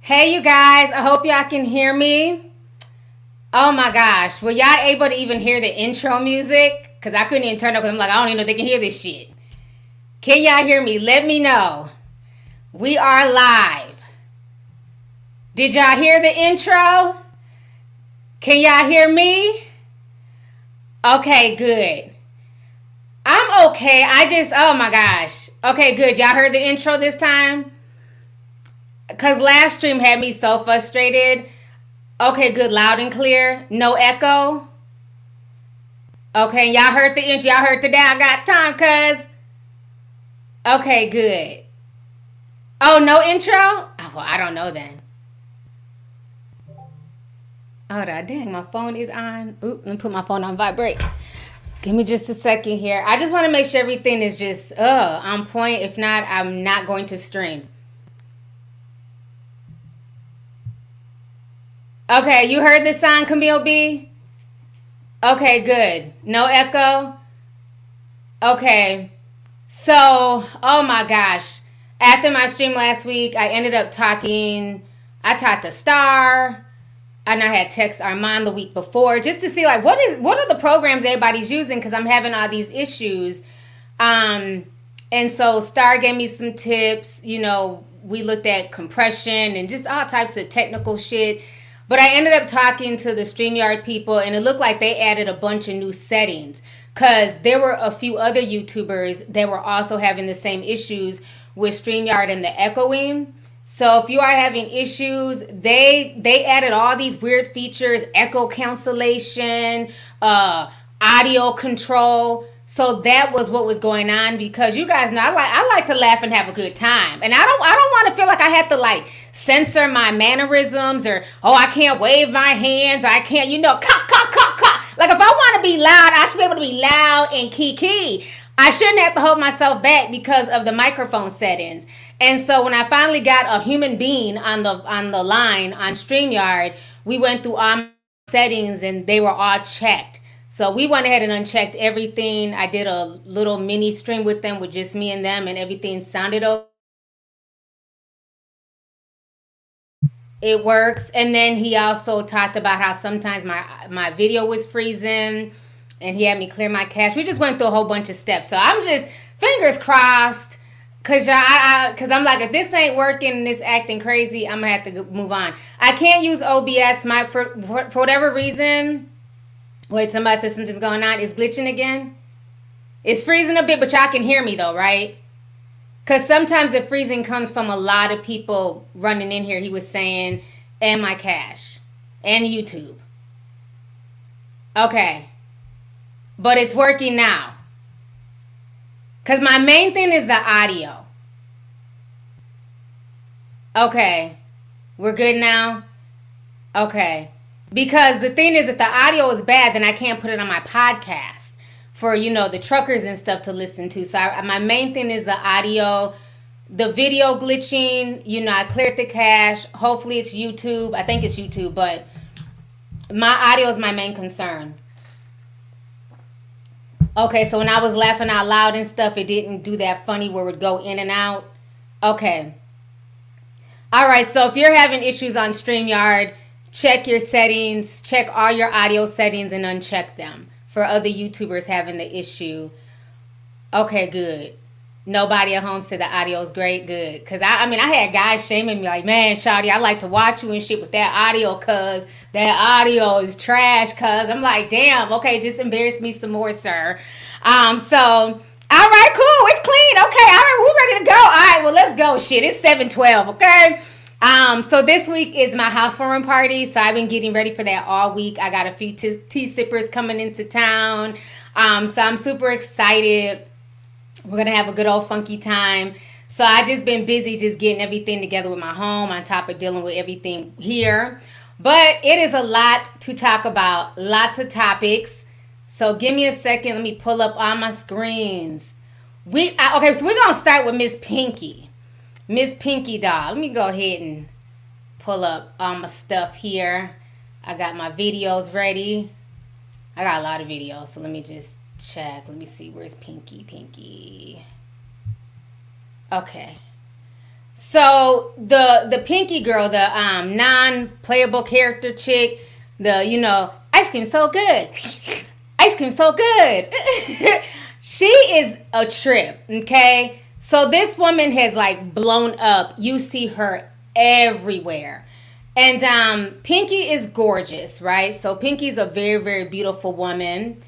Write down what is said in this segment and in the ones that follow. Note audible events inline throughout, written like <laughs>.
Hey, you guys. I hope y'all can hear me. Oh my gosh. Were y'all able to even hear the intro music? Because I couldn't even turn up because I'm like, I don't even know they can hear this shit. Can y'all hear me? Let me know. We are live. Did y'all hear the intro? Can y'all hear me? Okay, good. I'm okay. I just, oh my gosh. Okay, good. Y'all heard the intro this time? Because last stream had me so frustrated. Okay, good. Loud and clear. No echo. Okay, y'all heard the intro. Y'all heard today. I got time, cuz. Okay, good. Oh, no intro? Oh, well, I don't know then. On. Dang, my phone is on. Oop, let me put my phone on vibrate. Give me just a second here. I just want to make sure everything is just uh on point. If not, I'm not going to stream. Okay, you heard the sound, Camille B? Okay, good. No echo? Okay. So, oh my gosh. After my stream last week, I ended up talking, I talked to Star, and I had text Armand the week before just to see like what is what are the programs everybody's using because I'm having all these issues. Um and so Star gave me some tips, you know, we looked at compression and just all types of technical shit. But I ended up talking to the StreamYard people and it looked like they added a bunch of new settings because there were a few other YouTubers that were also having the same issues with StreamYard and the echoing. So if you are having issues, they they added all these weird features, echo cancellation, uh, audio control. So that was what was going on because you guys know I like I like to laugh and have a good time. And I don't I don't want to feel like I have to like censor my mannerisms or oh I can't wave my hands or I can't, you know, cock, cock, cock, cock. Like if I want to be loud, I should be able to be loud and kiki. I shouldn't have to hold myself back because of the microphone settings. And so when I finally got a human being on the on the line on StreamYard, we went through all settings and they were all checked. So we went ahead and unchecked everything. I did a little mini stream with them with just me and them and everything sounded okay. It works. And then he also talked about how sometimes my my video was freezing and he had me clear my cache. We just went through a whole bunch of steps. So I'm just fingers crossed Cause y'all, I, I, cause I'm like, if this ain't working and this acting crazy, I'm gonna have to move on. I can't use OBS. My for for, for whatever reason. Wait, somebody said something's going on. It's glitching again. It's freezing a bit, but y'all can hear me though, right? Cause sometimes the freezing comes from a lot of people running in here. He was saying, and my cache, and YouTube. Okay, but it's working now. Because my main thing is the audio. Okay. We're good now? Okay. Because the thing is, if the audio is bad, then I can't put it on my podcast for, you know, the truckers and stuff to listen to. So I, my main thing is the audio. The video glitching, you know, I cleared the cache. Hopefully it's YouTube. I think it's YouTube, but my audio is my main concern. Okay, so when I was laughing out loud and stuff, it didn't do that funny where it would go in and out. Okay. All right, so if you're having issues on StreamYard, check your settings, check all your audio settings and uncheck them for other YouTubers having the issue. Okay, good. Nobody at home said the audio is great, good. Cause I, I mean, I had guys shaming me like, man, Shawty, I like to watch you and shit with that audio, cause that audio is trash. Cause I'm like, damn, okay, just embarrass me some more, sir. Um, so all right, cool, it's clean. Okay, all right, we're ready to go. All right, well, let's go. Shit, it's seven twelve. Okay. Um, so this week is my housewarming party. So I've been getting ready for that all week. I got a few t- tea sippers coming into town. Um, so I'm super excited we're gonna have a good old funky time. So I just been busy just getting everything together with my home on top of dealing with everything here. But it is a lot to talk about, lots of topics. So give me a second. Let me pull up all my screens. We okay, so we're gonna start with Miss Pinky. Miss Pinky Doll. Let me go ahead and pull up all my stuff here. I got my videos ready. I got a lot of videos, so let me just check. Let me see. Where's Pinky? Pinky. Okay. So the the Pinky girl, the um non-playable character chick, the you know ice cream so good, <laughs> ice cream so good. <laughs> she is a trip. Okay. So this woman has like blown up. You see her everywhere. And um, Pinky is gorgeous, right? So Pinky's a very, very beautiful woman.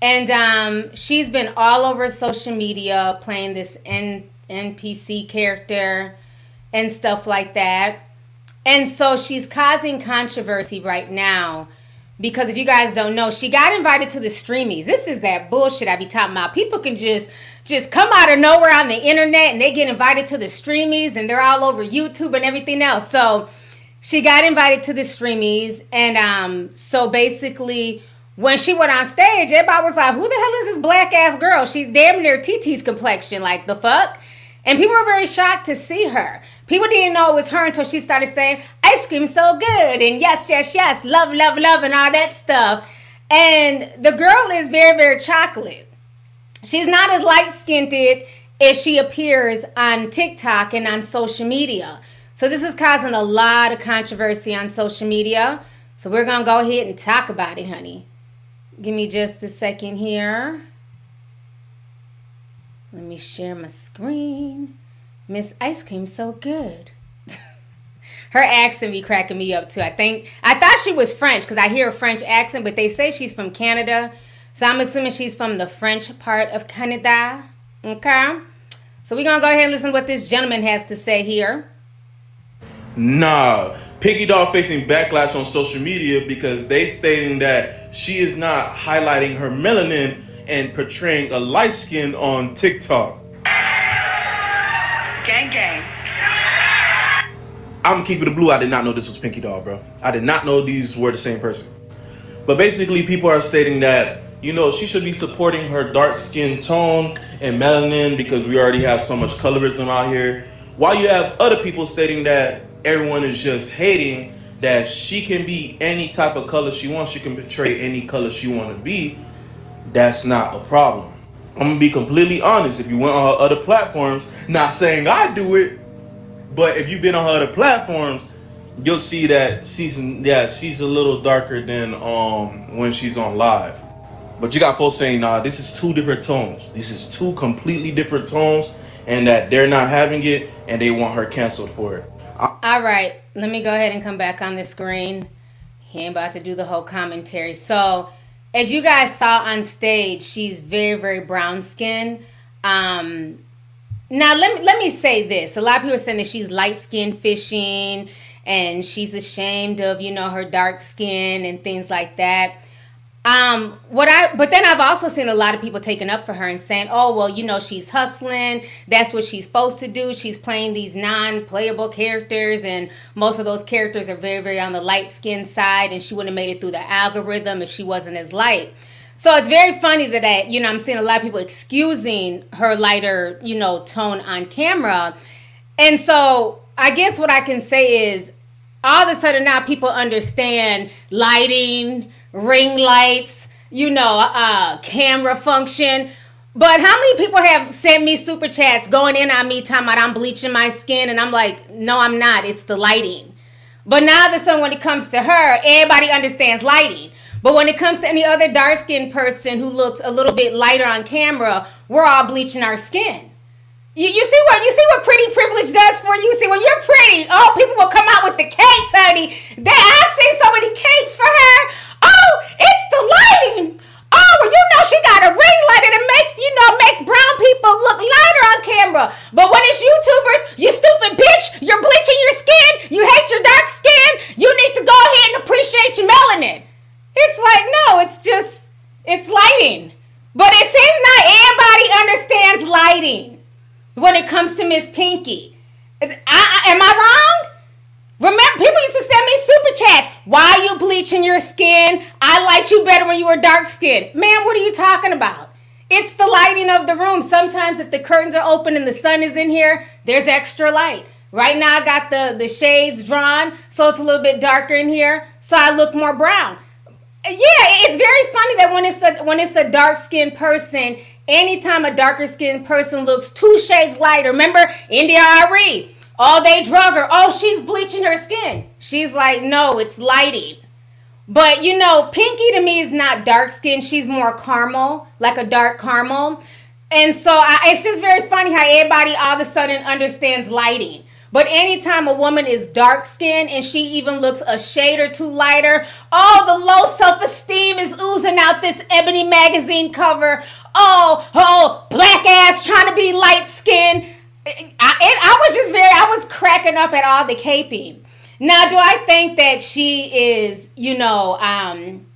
And um, she's been all over social media playing this N- NPC character and stuff like that. And so she's causing controversy right now because if you guys don't know, she got invited to the streamies. This is that bullshit I be talking about. People can just just come out of nowhere on the internet and they get invited to the streamies and they're all over YouTube and everything else. So she got invited to the streamies and um so basically when she went on stage, everybody was like, Who the hell is this black ass girl? She's damn near TT's complexion. Like the fuck? And people were very shocked to see her. People didn't know it was her until she started saying, ice cream so good, and yes, yes, yes, love, love, love, and all that stuff. And the girl is very, very chocolate. She's not as light skinned as she appears on TikTok and on social media. So this is causing a lot of controversy on social media. So we're gonna go ahead and talk about it, honey. Give me just a second here. Let me share my screen. Miss Ice Cream so good. <laughs> Her accent be cracking me up too. I think I thought she was French because I hear a French accent, but they say she's from Canada. So I'm assuming she's from the French part of Canada. Okay. So we're gonna go ahead and listen to what this gentleman has to say here. Nah. Pinky Doll facing backlash on social media because they stating that she is not highlighting her melanin and portraying a light skin on TikTok. Gang gang. I'm keeping the blue. I did not know this was Pinky Doll, bro. I did not know these were the same person. But basically, people are stating that you know she should be supporting her dark skin tone and melanin because we already have so much colorism out here. While you have other people stating that everyone is just hating that she can be any type of color she wants, she can portray any color she want to be. That's not a problem. I'm gonna be completely honest. If you went on her other platforms, not saying I do it, but if you've been on her other platforms, you'll see that she's yeah she's a little darker than um when she's on live. But you got folks saying, nah, this is two different tones. This is two completely different tones, and that they're not having it, and they want her canceled for it. All right, let me go ahead and come back on the screen. He ain't about to do the whole commentary. So as you guys saw on stage, she's very, very brown skin. Um, now let me let me say this. A lot of people are saying that she's light skin fishing and she's ashamed of, you know, her dark skin and things like that. Um, what I but then I've also seen a lot of people taking up for her and saying, "Oh, well, you know, she's hustling. That's what she's supposed to do. She's playing these non-playable characters, and most of those characters are very, very on the light skin side, and she wouldn't have made it through the algorithm if she wasn't as light." So it's very funny that I, you know, I'm seeing a lot of people excusing her lighter, you know, tone on camera, and so I guess what I can say is, all of a sudden now people understand lighting ring lights, you know, uh, camera function. But how many people have sent me super chats going in on me talking about I'm bleaching my skin and I'm like, no, I'm not. It's the lighting. But now that it comes to her, everybody understands lighting. But when it comes to any other dark skinned person who looks a little bit lighter on camera, we're all bleaching our skin. You, you see what you see what pretty privilege does for you? See when you're pretty, oh people will come out with the cakes, honey. They I've seen so many cakes for her. It's the lighting. Oh, well, you know she got a ring light and it makes, you know, makes brown people look lighter on camera. But when it's YouTubers, you stupid bitch, you're bleaching your skin, you hate your dark skin, you need to go ahead and appreciate your melanin. It's like, no, it's just, it's lighting. But it seems not everybody understands lighting when it comes to Miss Pinky. I, I, am I wrong? Remember, people used to send me super chats. Why are you bleaching your skin? I liked you better when you were dark skinned. Man, what are you talking about? It's the lighting of the room. Sometimes if the curtains are open and the sun is in here, there's extra light. Right now I got the, the shades drawn, so it's a little bit darker in here, so I look more brown. Yeah, it's very funny that when it's a when it's a dark skinned person, anytime a darker skinned person looks two shades lighter. Remember India Arie? Oh, they drug her. Oh, she's bleaching her skin. She's like, no, it's lighting. But you know, Pinky to me is not dark skin. She's more caramel, like a dark caramel. And so I, it's just very funny how everybody all of a sudden understands lighting. But anytime a woman is dark skinned and she even looks a shade or two lighter, oh, the low self esteem is oozing out this Ebony magazine cover. Oh, oh, black ass trying to be light skinned. I, I was just very, I was cracking up at all the caping. Now, do I think that she is, you know, um,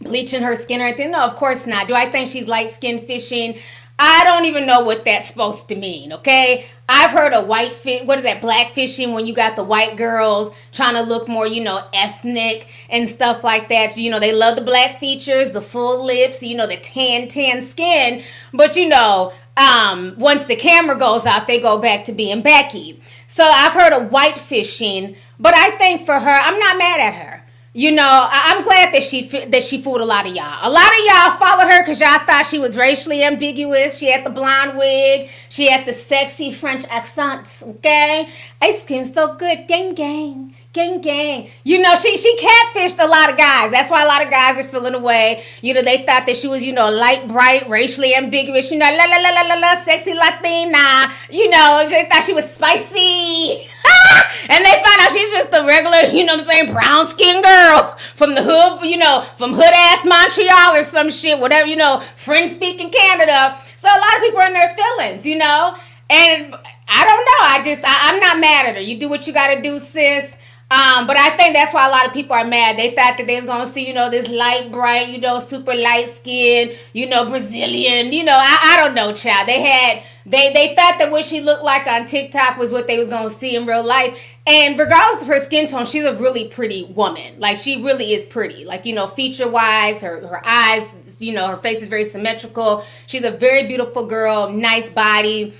bleaching her skin or anything? No, of course not. Do I think she's light skin fishing? I don't even know what that's supposed to mean, okay? I've heard of white fish, what is that, black fishing when you got the white girls trying to look more, you know, ethnic and stuff like that. You know, they love the black features, the full lips, you know, the tan, tan skin. But, you know, um, once the camera goes off, they go back to being Becky. So I've heard of white fishing but I think for her, I'm not mad at her. You know, I- am glad that she that she fooled a lot of y'all. A lot of y'all followed her because y'all thought she was racially ambiguous. She had the blonde wig. She had the sexy French accents. Okay, ice cream so good, gang gang. Gang gang. You know, she she catfished a lot of guys. That's why a lot of guys are feeling away. You know, they thought that she was, you know, light, bright, racially ambiguous, you know, la la la la la la, sexy Latina. You know, they thought she was spicy. <laughs> and they find out she's just a regular, you know what I'm saying, brown skinned girl from the hood, you know, from hood ass Montreal or some shit, whatever, you know, French speaking Canada. So a lot of people are in their feelings, you know. And I don't know. I just I, I'm not mad at her. You do what you gotta do, sis. Um, but I think that's why a lot of people are mad. They thought that they was gonna see, you know, this light, bright, you know, super light skin, you know, Brazilian, you know, I, I don't know, child. They had they they thought that what she looked like on TikTok was what they was gonna see in real life. And regardless of her skin tone, she's a really pretty woman. Like she really is pretty. Like, you know, feature wise, her her eyes, you know, her face is very symmetrical. She's a very beautiful girl, nice body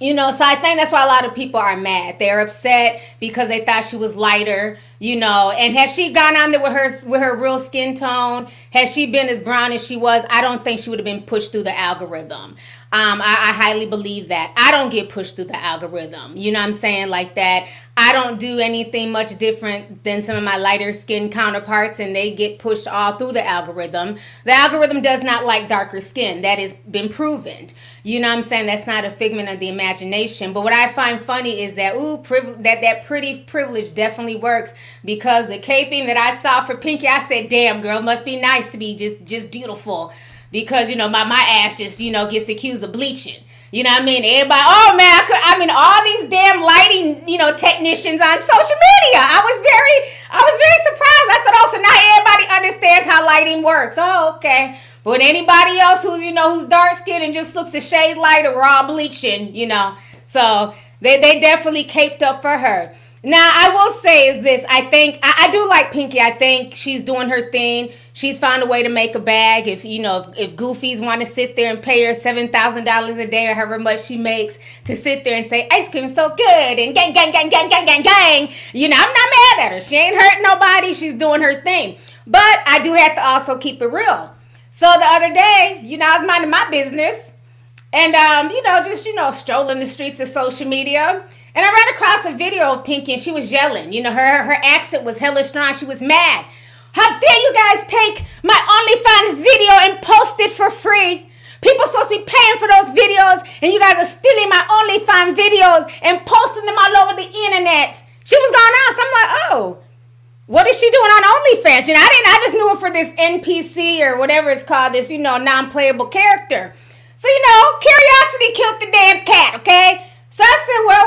you know, so I think that's why a lot of people are mad. They're upset because they thought she was lighter, you know. And has she gone on there with her with her real skin tone? Has she been as brown as she was? I don't think she would have been pushed through the algorithm. Um, I, I, highly believe that. I don't get pushed through the algorithm. You know what I'm saying? Like that. I don't do anything much different than some of my lighter skin counterparts, and they get pushed all through the algorithm. The algorithm does not like darker skin. That has been proven. You know what I'm saying? That's not a figment of the imagination. But what I find funny is that ooh, priv- that that pretty privilege definitely works because the caping that I saw for Pinky, I said, "Damn, girl, must be nice to be just just beautiful." because you know my, my ass just you know gets accused of bleaching. You know what I mean? Everybody, oh man, I, could, I mean all these damn lighting, you know, technicians on social media. I was very, I was very surprised. I said, oh, so now everybody understands how lighting works. Oh, okay. But anybody else who's, you know, who's dark skinned and just looks a shade lighter, all bleaching, you know. So they, they definitely caped up for her. Now, I will say is this. I think I, I, do like Pinky. I think she's doing her thing. She's found a way to make a bag. If you know, if, if Goofies want to sit there and pay her seven thousand dollars a day or however much she makes to sit there and say ice cream is so good and gang gang gang gang gang gang gang, you know, I'm not mad at her. She ain't hurt nobody. She's doing her thing. But I do have to also keep it real. So the other day, you know, I was minding my business, and um, you know, just you know, strolling the streets of social media and I ran across a video of Pinky and she was yelling. You know, her her accent was hella strong. She was mad. How dare you guys take my OnlyFans video and post it for free? People supposed to be paying for those videos, and you guys are stealing my OnlyFans videos and posting them all over the internet. She was going on. So I'm like, oh, what is she doing on OnlyFans? You know, I didn't. I just knew her for this NPC or whatever it's called. This, you know, non-playable character. So you know, curiosity killed the damn cat. Okay. So I said, well,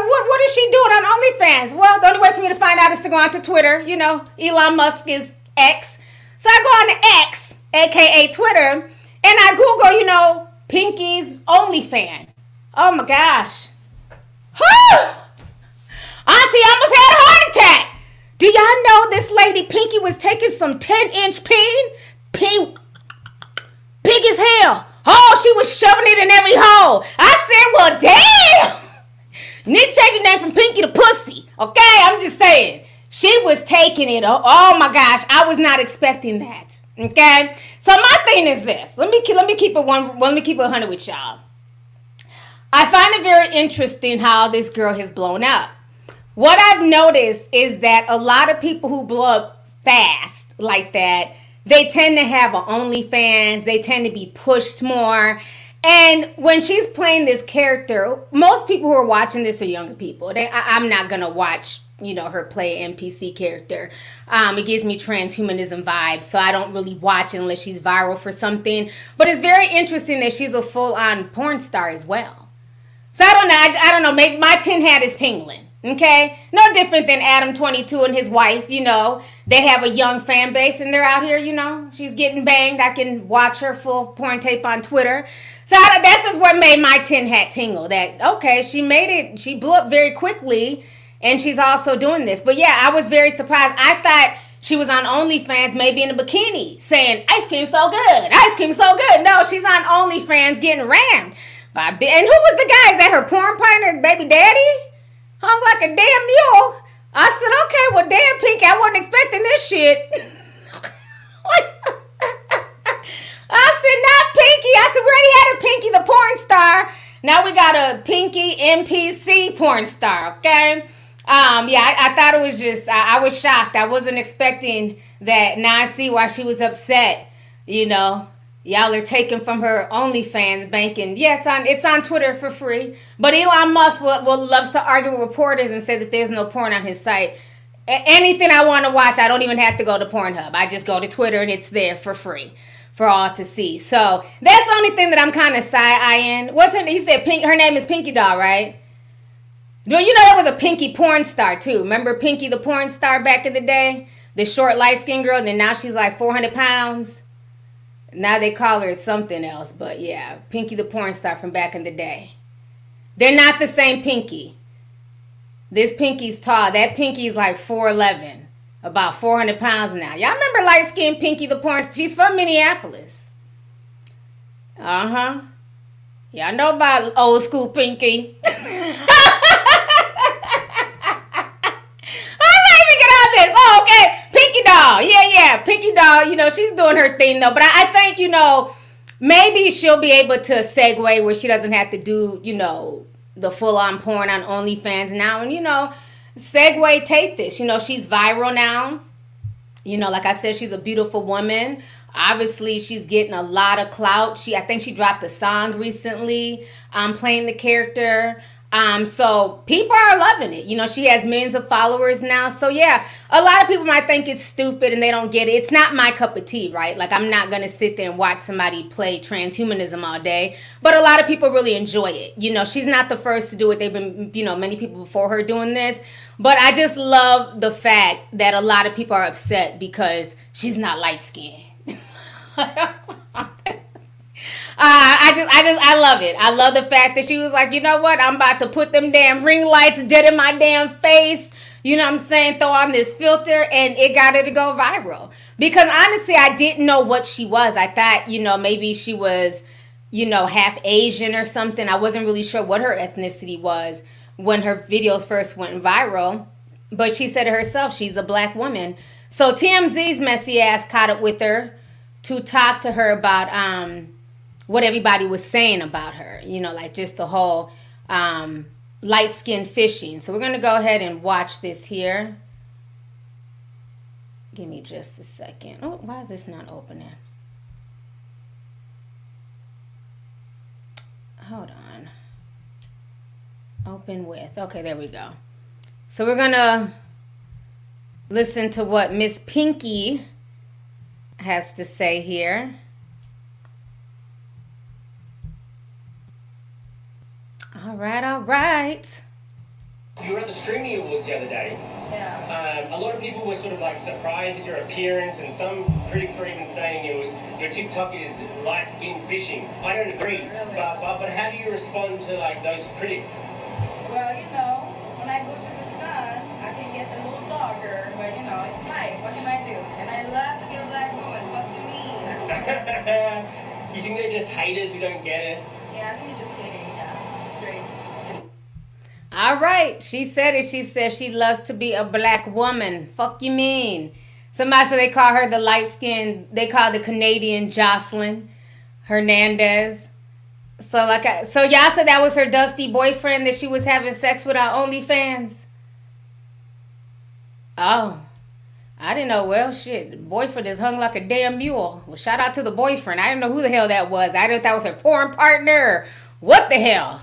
is she doing on OnlyFans? Well, the only way for me to find out is to go onto Twitter. You know, Elon Musk is X. So I go on to X, aka Twitter, and I Google, you know, Pinky's OnlyFans. Oh my gosh. Auntie almost had a heart attack. Do y'all know this lady Pinky was taking some 10 inch peen? Pink, big as hell Oh, she was shoving it in every hole. I said, well, damn. Nick changed the name from Pinky to Pussy. Okay, I'm just saying. She was taking it. Oh, oh my gosh, I was not expecting that. Okay, so my thing is this. Let me let me keep it one. Let me keep it hundred with y'all. I find it very interesting how this girl has blown up. What I've noticed is that a lot of people who blow up fast like that, they tend to have an OnlyFans. They tend to be pushed more. And when she's playing this character, most people who are watching this are younger people. They, I, I'm not gonna watch you know her play NPC character. Um, it gives me transhumanism vibes, so I don't really watch unless she's viral for something. But it's very interesting that she's a full on porn star as well. So I don't know. I, I don't know. Maybe my tin hat is tingling. Okay, no different than Adam Twenty Two and his wife. You know, they have a young fan base and they're out here. You know, she's getting banged. I can watch her full porn tape on Twitter. So that's just what made my tin hat tingle. That okay, she made it. She blew up very quickly and she's also doing this. But yeah, I was very surprised. I thought she was on OnlyFans, maybe in a bikini, saying ice cream so good, ice cream so good. No, she's on OnlyFans getting rammed by. And who was the guy? Is that her porn partner, baby daddy? Hung like a damn mule. I said, okay, well, damn, Pink, I wasn't expecting this shit. <laughs> Said, not Pinky. I said, we already had a Pinky the porn star. Now we got a Pinky NPC porn star, okay? Um, yeah, I, I, thought it was just I, I, was shocked. I wasn't expecting that. Now I see why she was upset. You know, y'all are taking from her OnlyFans banking. Yeah, it's on it's on Twitter for free. But Elon Musk will, will loves to argue with reporters and say that there's no porn on his site. A- anything I want to watch, I don't even have to go to Pornhub. I just go to Twitter and it's there for free for all to see. So that's the only thing that I'm kind of side eyeing. Wasn't he said Pink? Her name is Pinky Doll, right? Do you know that was a Pinky porn star too. Remember Pinky the porn star back in the day? The short light skinned girl, then now she's like 400 pounds. Now they call her something else, but yeah, Pinky the porn star from back in the day. They're not the same Pinky. This Pinky's tall. That Pinky's like 4'11, about 400 pounds now. Y'all remember light skinned Pinky the porn? She's from Minneapolis. Uh huh. Y'all know about old school <laughs> Pinky. doll. Yeah, yeah. Pinky doll, you know, she's doing her thing though. But I, I think, you know, maybe she'll be able to segue where she doesn't have to do, you know, the full on porn on OnlyFans now. And, you know, segue take this. You know, she's viral now. You know, like I said, she's a beautiful woman. Obviously, she's getting a lot of clout. She, I think, she dropped a song recently, um, playing the character. Um, so people are loving it. You know, she has millions of followers now. So yeah, a lot of people might think it's stupid and they don't get it. It's not my cup of tea, right? Like I'm not gonna sit there and watch somebody play transhumanism all day. But a lot of people really enjoy it. You know, she's not the first to do it. They've been, you know, many people before her doing this. But I just love the fact that a lot of people are upset because she's not light skinned. <laughs> I just, I just, I love it. I love the fact that she was like, you know what? I'm about to put them damn ring lights dead in my damn face. You know what I'm saying? Throw on this filter, and it got her to go viral. Because honestly, I didn't know what she was. I thought, you know, maybe she was, you know, half Asian or something. I wasn't really sure what her ethnicity was when her videos first went viral. But she said herself, she's a black woman. So TMZ's messy ass caught up with her to talk to her about um what everybody was saying about her, you know, like just the whole um, light skin fishing. So we're going to go ahead and watch this here. Give me just a second. Oh, why is this not opening? Hold on. Open with. Okay, there we go. So we're going to listen to what Miss Pinky has to say here. All right, all right. You were at the Streaming Awards the other day. Yeah. Um, a lot of people were sort of like surprised at your appearance, and some critics were even saying you, your TikTok is light skin fishing. I don't agree, Really? but, but but how do you respond to like those critics? Well, you know, when I go to the sun, I can get a little darker, but you know, it's life. What can I do? And I love to be a black woman. Fuck you mean? <laughs> You think they're just haters who don't get it? Yeah, I think it's just kidding. All right, she said it. She said she loves to be a black woman. Fuck you mean? Somebody said they call her the light skinned They call the Canadian Jocelyn Hernandez. So like, I, so y'all said that was her dusty boyfriend that she was having sex with on OnlyFans. Oh, I didn't know. Well, shit, boyfriend is hung like a damn mule. Well, shout out to the boyfriend. I didn't know who the hell that was. I didn't know that was her porn partner. What the hell?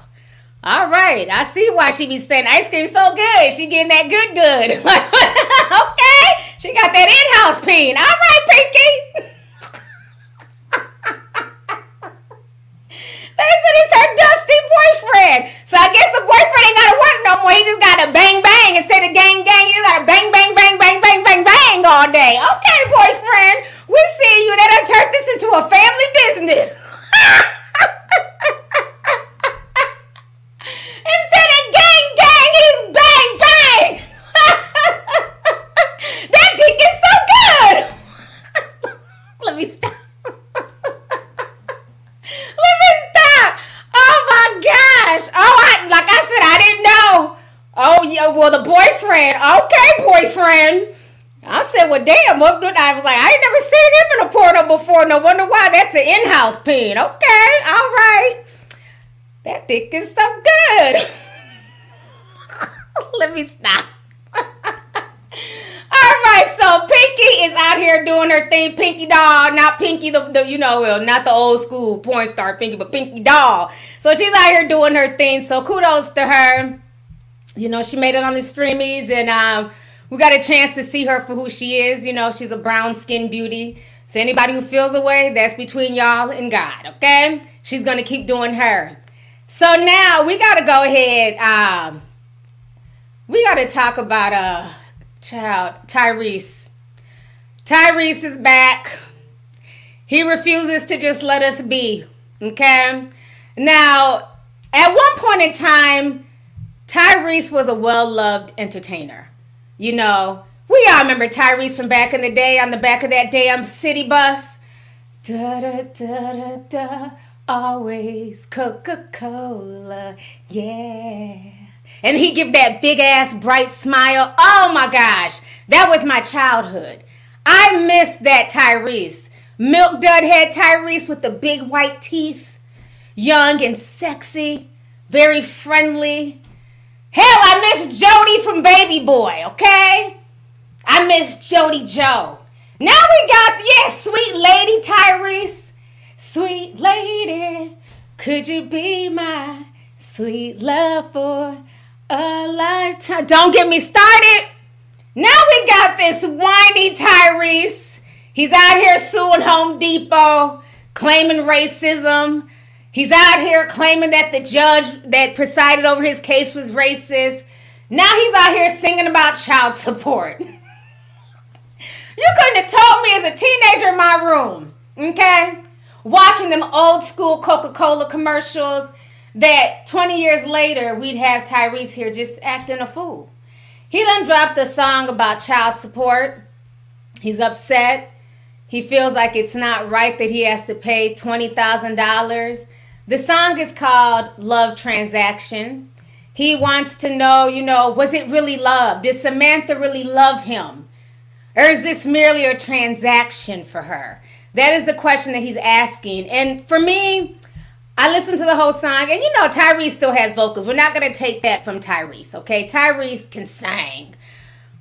All right, I see why she be saying ice cream so good. She getting that good good. <laughs> okay, she got that in-house peen. All right, Pinky. They said it's her dusty boyfriend. So I guess the boyfriend ain't gotta work no more. He just gotta bang bang instead of gang gang. You gotta bang bang bang bang bang bang bang all day. Okay, boyfriend, we see you. That done turned this into a family business. <laughs> Instead of gang gang, he's bang bang. that dick is so good. Let me stop. Let me stop. Oh my gosh. Oh, I like I said, I didn't know. Oh yeah, well the boyfriend. Okay, boyfriend. I said, well, damn. What did I was like, I ain't never seen him in a porno before. No wonder why. That's an in-house pin. Okay, all right. That dick is so good. <laughs> Let me stop. <laughs> All right, so Pinky is out here doing her thing. Pinky doll, not Pinky the, the you know, well, not the old school porn star Pinky, but Pinky doll. So she's out here doing her thing. So kudos to her. You know, she made it on the streamies, and um, we got a chance to see her for who she is. You know, she's a brown skin beauty. So anybody who feels a way, that's between y'all and God. Okay, she's gonna keep doing her. So now we gotta go ahead. Um, we gotta talk about uh child Tyrese. Tyrese is back. He refuses to just let us be. Okay. Now, at one point in time, Tyrese was a well loved entertainer. You know, we all remember Tyrese from back in the day on the back of that damn city bus. Da da da da da. Always Coca Cola. Yeah. And he give that big ass bright smile. Oh my gosh. That was my childhood. I miss that Tyrese. Milk dud head Tyrese with the big white teeth. Young and sexy. Very friendly. Hell, I miss Jody from Baby Boy, okay? I miss Jody Joe. Now we got, yeah, sweet lady Tyrese. Sweet lady, could you be my sweet love for a lifetime? Don't get me started. Now we got this whiny Tyrese. He's out here suing Home Depot, claiming racism. He's out here claiming that the judge that presided over his case was racist. Now he's out here singing about child support. <laughs> you couldn't have told me as a teenager in my room, okay? Watching them old school Coca Cola commercials that 20 years later we'd have Tyrese here just acting a fool. He done dropped a song about child support. He's upset. He feels like it's not right that he has to pay $20,000. The song is called Love Transaction. He wants to know, you know, was it really love? Did Samantha really love him? Or is this merely a transaction for her? That is the question that he's asking. And for me, I listened to the whole song, and you know, Tyrese still has vocals. We're not going to take that from Tyrese, okay? Tyrese can sing.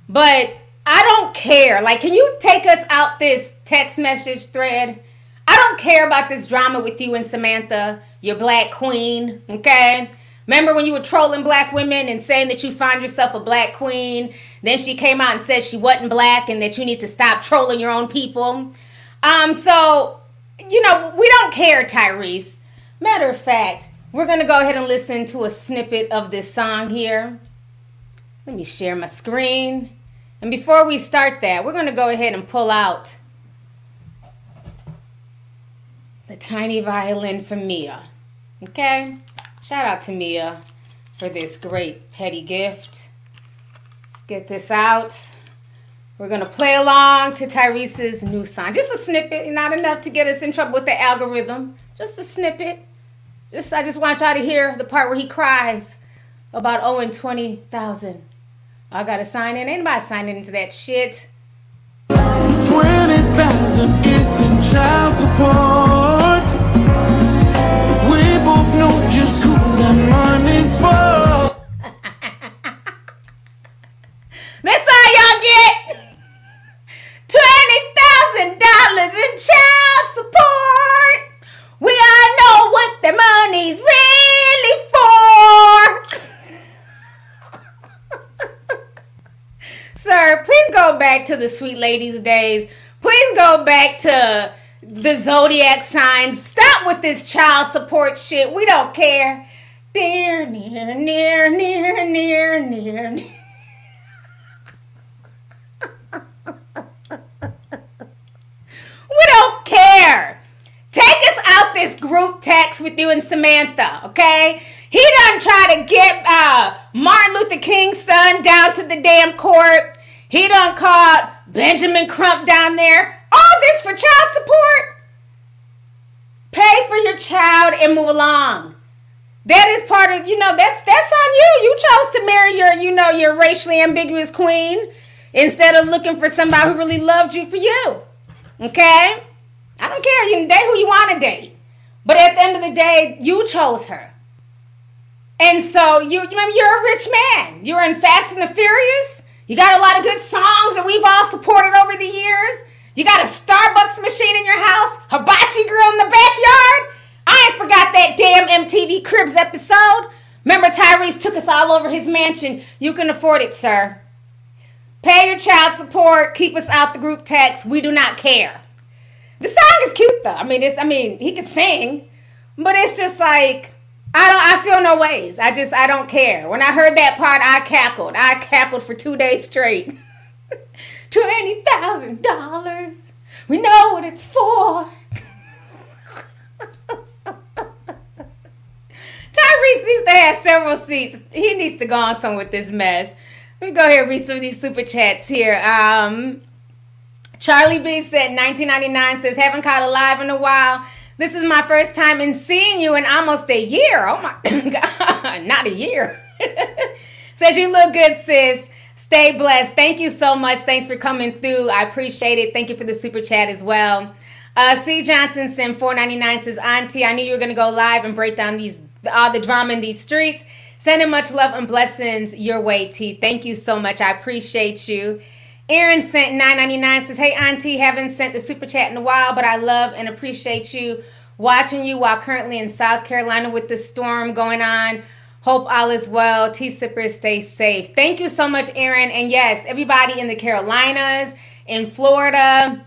But I don't care. Like, can you take us out this text message thread? I don't care about this drama with you and Samantha, your black queen, okay? Remember when you were trolling black women and saying that you find yourself a black queen? Then she came out and said she wasn't black and that you need to stop trolling your own people. Um, so, you know, we don't care, Tyrese. Matter of fact, we're going to go ahead and listen to a snippet of this song here. Let me share my screen. And before we start that, we're going to go ahead and pull out the tiny violin from Mia. Okay? Shout out to Mia for this great petty gift. Let's get this out. We're gonna play along to Tyrese's new song. Just a snippet, not enough to get us in trouble with the algorithm. Just a snippet. Just I just want y'all to hear the part where he cries about owing twenty thousand. I gotta sign in. Anybody signing into that shit? Twenty thousand is in child support. We both know <laughs> That's all y'all get. Twenty thousand dollars in child support. We all know what the money's really for. <laughs> Sir, please go back to the sweet ladies' days. Please go back to the zodiac signs. Stop with this child support shit. We don't care. Dear, near, near, near, near, near, near. We don't care. Take us out this group text with you and Samantha, okay? He done try to get uh, Martin Luther King's son down to the damn court. He done called Benjamin Crump down there. All this for child support? Pay for your child and move along. That is part of, you know, that's that's on you. You chose to marry your, you know, your racially ambiguous queen instead of looking for somebody who really loved you for you. Okay? I don't care. You can date who you want to date. But at the end of the day, you chose her. And so you, remember you're a rich man. You're in Fast and the Furious. You got a lot of good songs that we've all supported over the years. You got a Starbucks machine in your house, hibachi grill in the backyard. I ain't forgot that damn MTV Cribs episode. Remember Tyrese took us all over his mansion. You can afford it, sir. Pay your child support. Keep us out the group text. We do not care. The song is cute though. I mean, it's. I mean, he can sing, but it's just like I don't. I feel no ways. I just. I don't care. When I heard that part, I cackled. I cackled for two days straight. <laughs> Twenty thousand dollars. We know what it's for. <laughs> Tyrese needs to have several seats. He needs to go on some with this mess. Let me go ahead and read some of these super chats here. Um, Charlie B said 1999 says haven't caught a live in a while. This is my first time in seeing you in almost a year. Oh my <clears throat> god, not a year. <laughs> says you look good, sis. Stay blessed. Thank you so much. Thanks for coming through. I appreciate it. Thank you for the super chat as well. Uh, C Johnson sent 499 says Auntie, I knew you were gonna go live and break down these all the drama in these streets. Sending much love and blessings your way, T. Thank you so much. I appreciate you. Aaron sent 999 says, Hey Auntie, haven't sent the super chat in a while, but I love and appreciate you watching you while currently in South Carolina with the storm going on. Hope all is well. Tea sippers stay safe. Thank you so much, Aaron. And yes, everybody in the Carolinas, in Florida,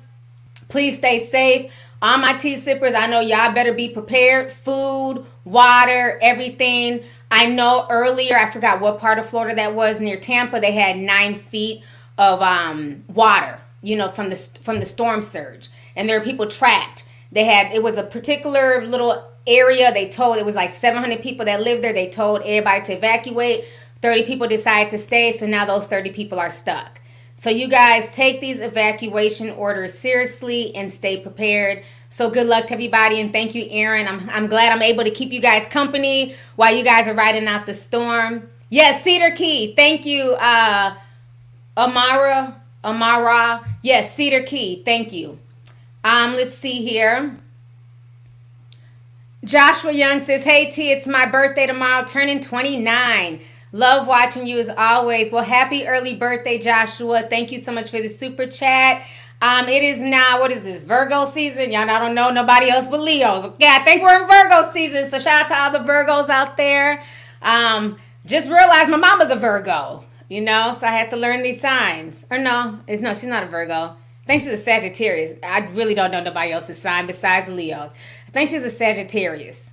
please stay safe. All my tea sippers, I know y'all better be prepared. Food, water, everything. I know earlier, I forgot what part of Florida that was near Tampa, they had nine feet of um, water, you know, from the from the storm surge, and there are people trapped. They had it was a particular little area. They told it was like 700 people that lived there. They told everybody to evacuate. 30 people decided to stay, so now those 30 people are stuck. So you guys take these evacuation orders seriously and stay prepared. So good luck to everybody and thank you, Aaron. I'm I'm glad I'm able to keep you guys company while you guys are riding out the storm. Yes, Cedar Key. Thank you, uh, Amara. Amara. Yes, Cedar Key. Thank you. Um, let's see here. Joshua Young says, Hey T, it's my birthday tomorrow, turning 29. Love watching you as always. Well, happy early birthday, Joshua. Thank you so much for the super chat. Um, it is now, what is this, Virgo season? Y'all I don't know nobody else but Leos. Okay, I think we're in Virgo season. So shout out to all the Virgos out there. Um, just realized my mama's a Virgo, you know, so I had to learn these signs. Or no, it's no, she's not a Virgo. Thanks to the Sagittarius. I really don't know nobody else's sign besides Leos. I think she's a Sagittarius.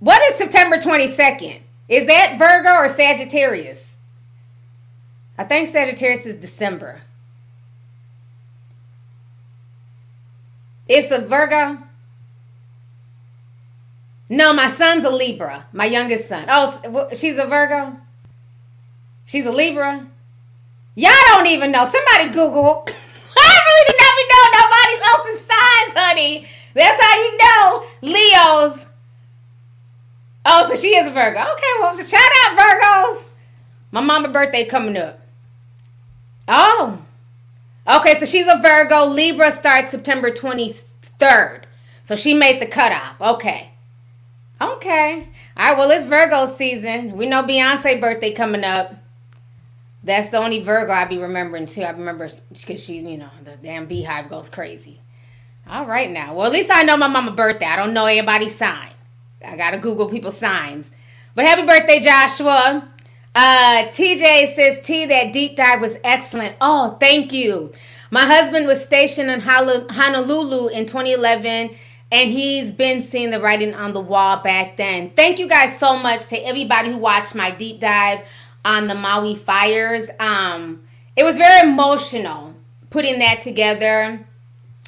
What is September 22nd? Is that Virgo or Sagittarius? I think Sagittarius is December. It's a Virgo. No, my son's a Libra. My youngest son. Oh, she's a Virgo. She's a Libra. Y'all don't even know. Somebody Google. <laughs> I really do not even know nobody else's signs, honey. That's how you know Leo's. Oh, so she is a Virgo. Okay, well, shout out Virgos. My mama birthday coming up. Oh. Okay, so she's a Virgo. Libra starts September 23rd. So she made the cutoff. Okay. Okay. All right, well, it's Virgo season. We know Beyonce birthday coming up. That's the only Virgo I be remembering too. I remember because she, you know, the damn beehive goes crazy. All right now. Well, at least I know my mama birthday. I don't know anybody's sign. I gotta Google people's signs. But happy birthday, Joshua. Uh, TJ says T that deep dive was excellent. Oh, thank you. My husband was stationed in Honolulu in 2011 and he's been seeing the writing on the wall back then. Thank you guys so much to everybody who watched my deep dive on the Maui fires. Um, it was very emotional putting that together,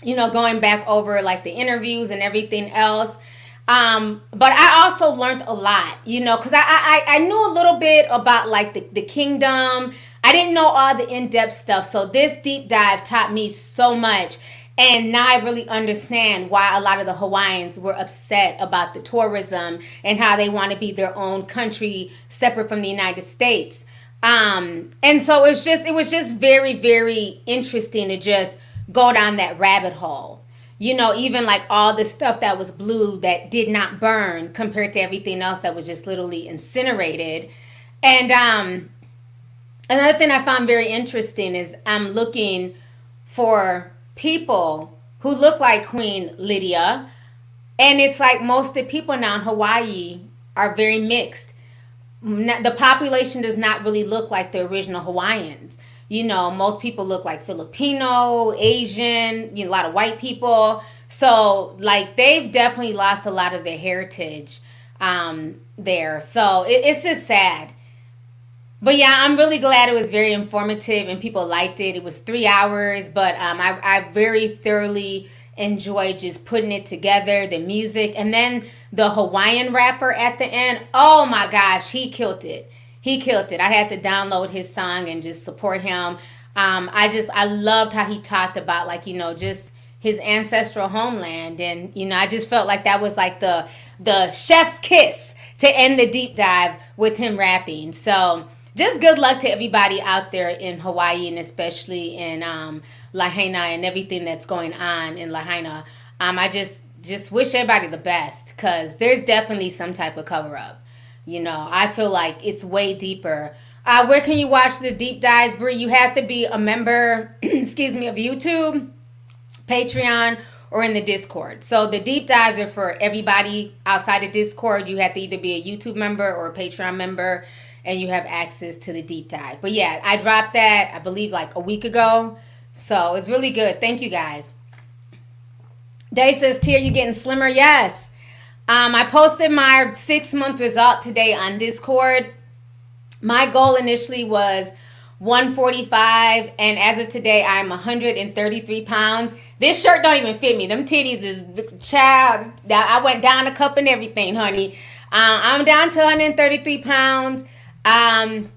you know, going back over like the interviews and everything else. Um, but I also learned a lot, you know, because I, I I knew a little bit about like the, the kingdom. I didn't know all the in-depth stuff. So this deep dive taught me so much. And now I really understand why a lot of the Hawaiians were upset about the tourism and how they want to be their own country separate from the United States. Um, and so it's just it was just very, very interesting to just go down that rabbit hole. You know, even like all the stuff that was blue that did not burn compared to everything else that was just literally incinerated. And um another thing I found very interesting is I'm looking for people who look like Queen Lydia. And it's like most of the people now in Hawaii are very mixed. The population does not really look like the original Hawaiians. You know, most people look like Filipino, Asian, you know, a lot of white people. So, like, they've definitely lost a lot of their heritage um, there. So, it, it's just sad but yeah, I'm really glad it was very informative and people liked it. It was three hours, but um, I, I very thoroughly enjoyed just putting it together, the music, and then the Hawaiian rapper at the end. Oh my gosh, he killed it. He killed it. I had to download his song and just support him. Um, I just I loved how he talked about like you know just his ancestral homeland, and you know I just felt like that was like the the chef's kiss to end the deep dive with him rapping. So just good luck to everybody out there in Hawaii and especially in um, Lahaina and everything that's going on in Lahaina. Um, I just just wish everybody the best because there's definitely some type of cover up. You know, I feel like it's way deeper. Uh, where can you watch the deep dives, Brie? You have to be a member, <clears throat> excuse me, of YouTube, Patreon, or in the Discord. So the deep dives are for everybody outside of Discord. You have to either be a YouTube member or a Patreon member and you have access to the deep dive. But yeah, I dropped that, I believe, like a week ago. So it's really good. Thank you guys. Day says, Tia, you getting slimmer? Yes. Um, I posted my six month result today on Discord. My goal initially was 145, and as of today, I'm 133 pounds. This shirt don't even fit me. Them titties is child. I went down a cup and everything, honey. Uh, I'm down to 133 pounds. Um,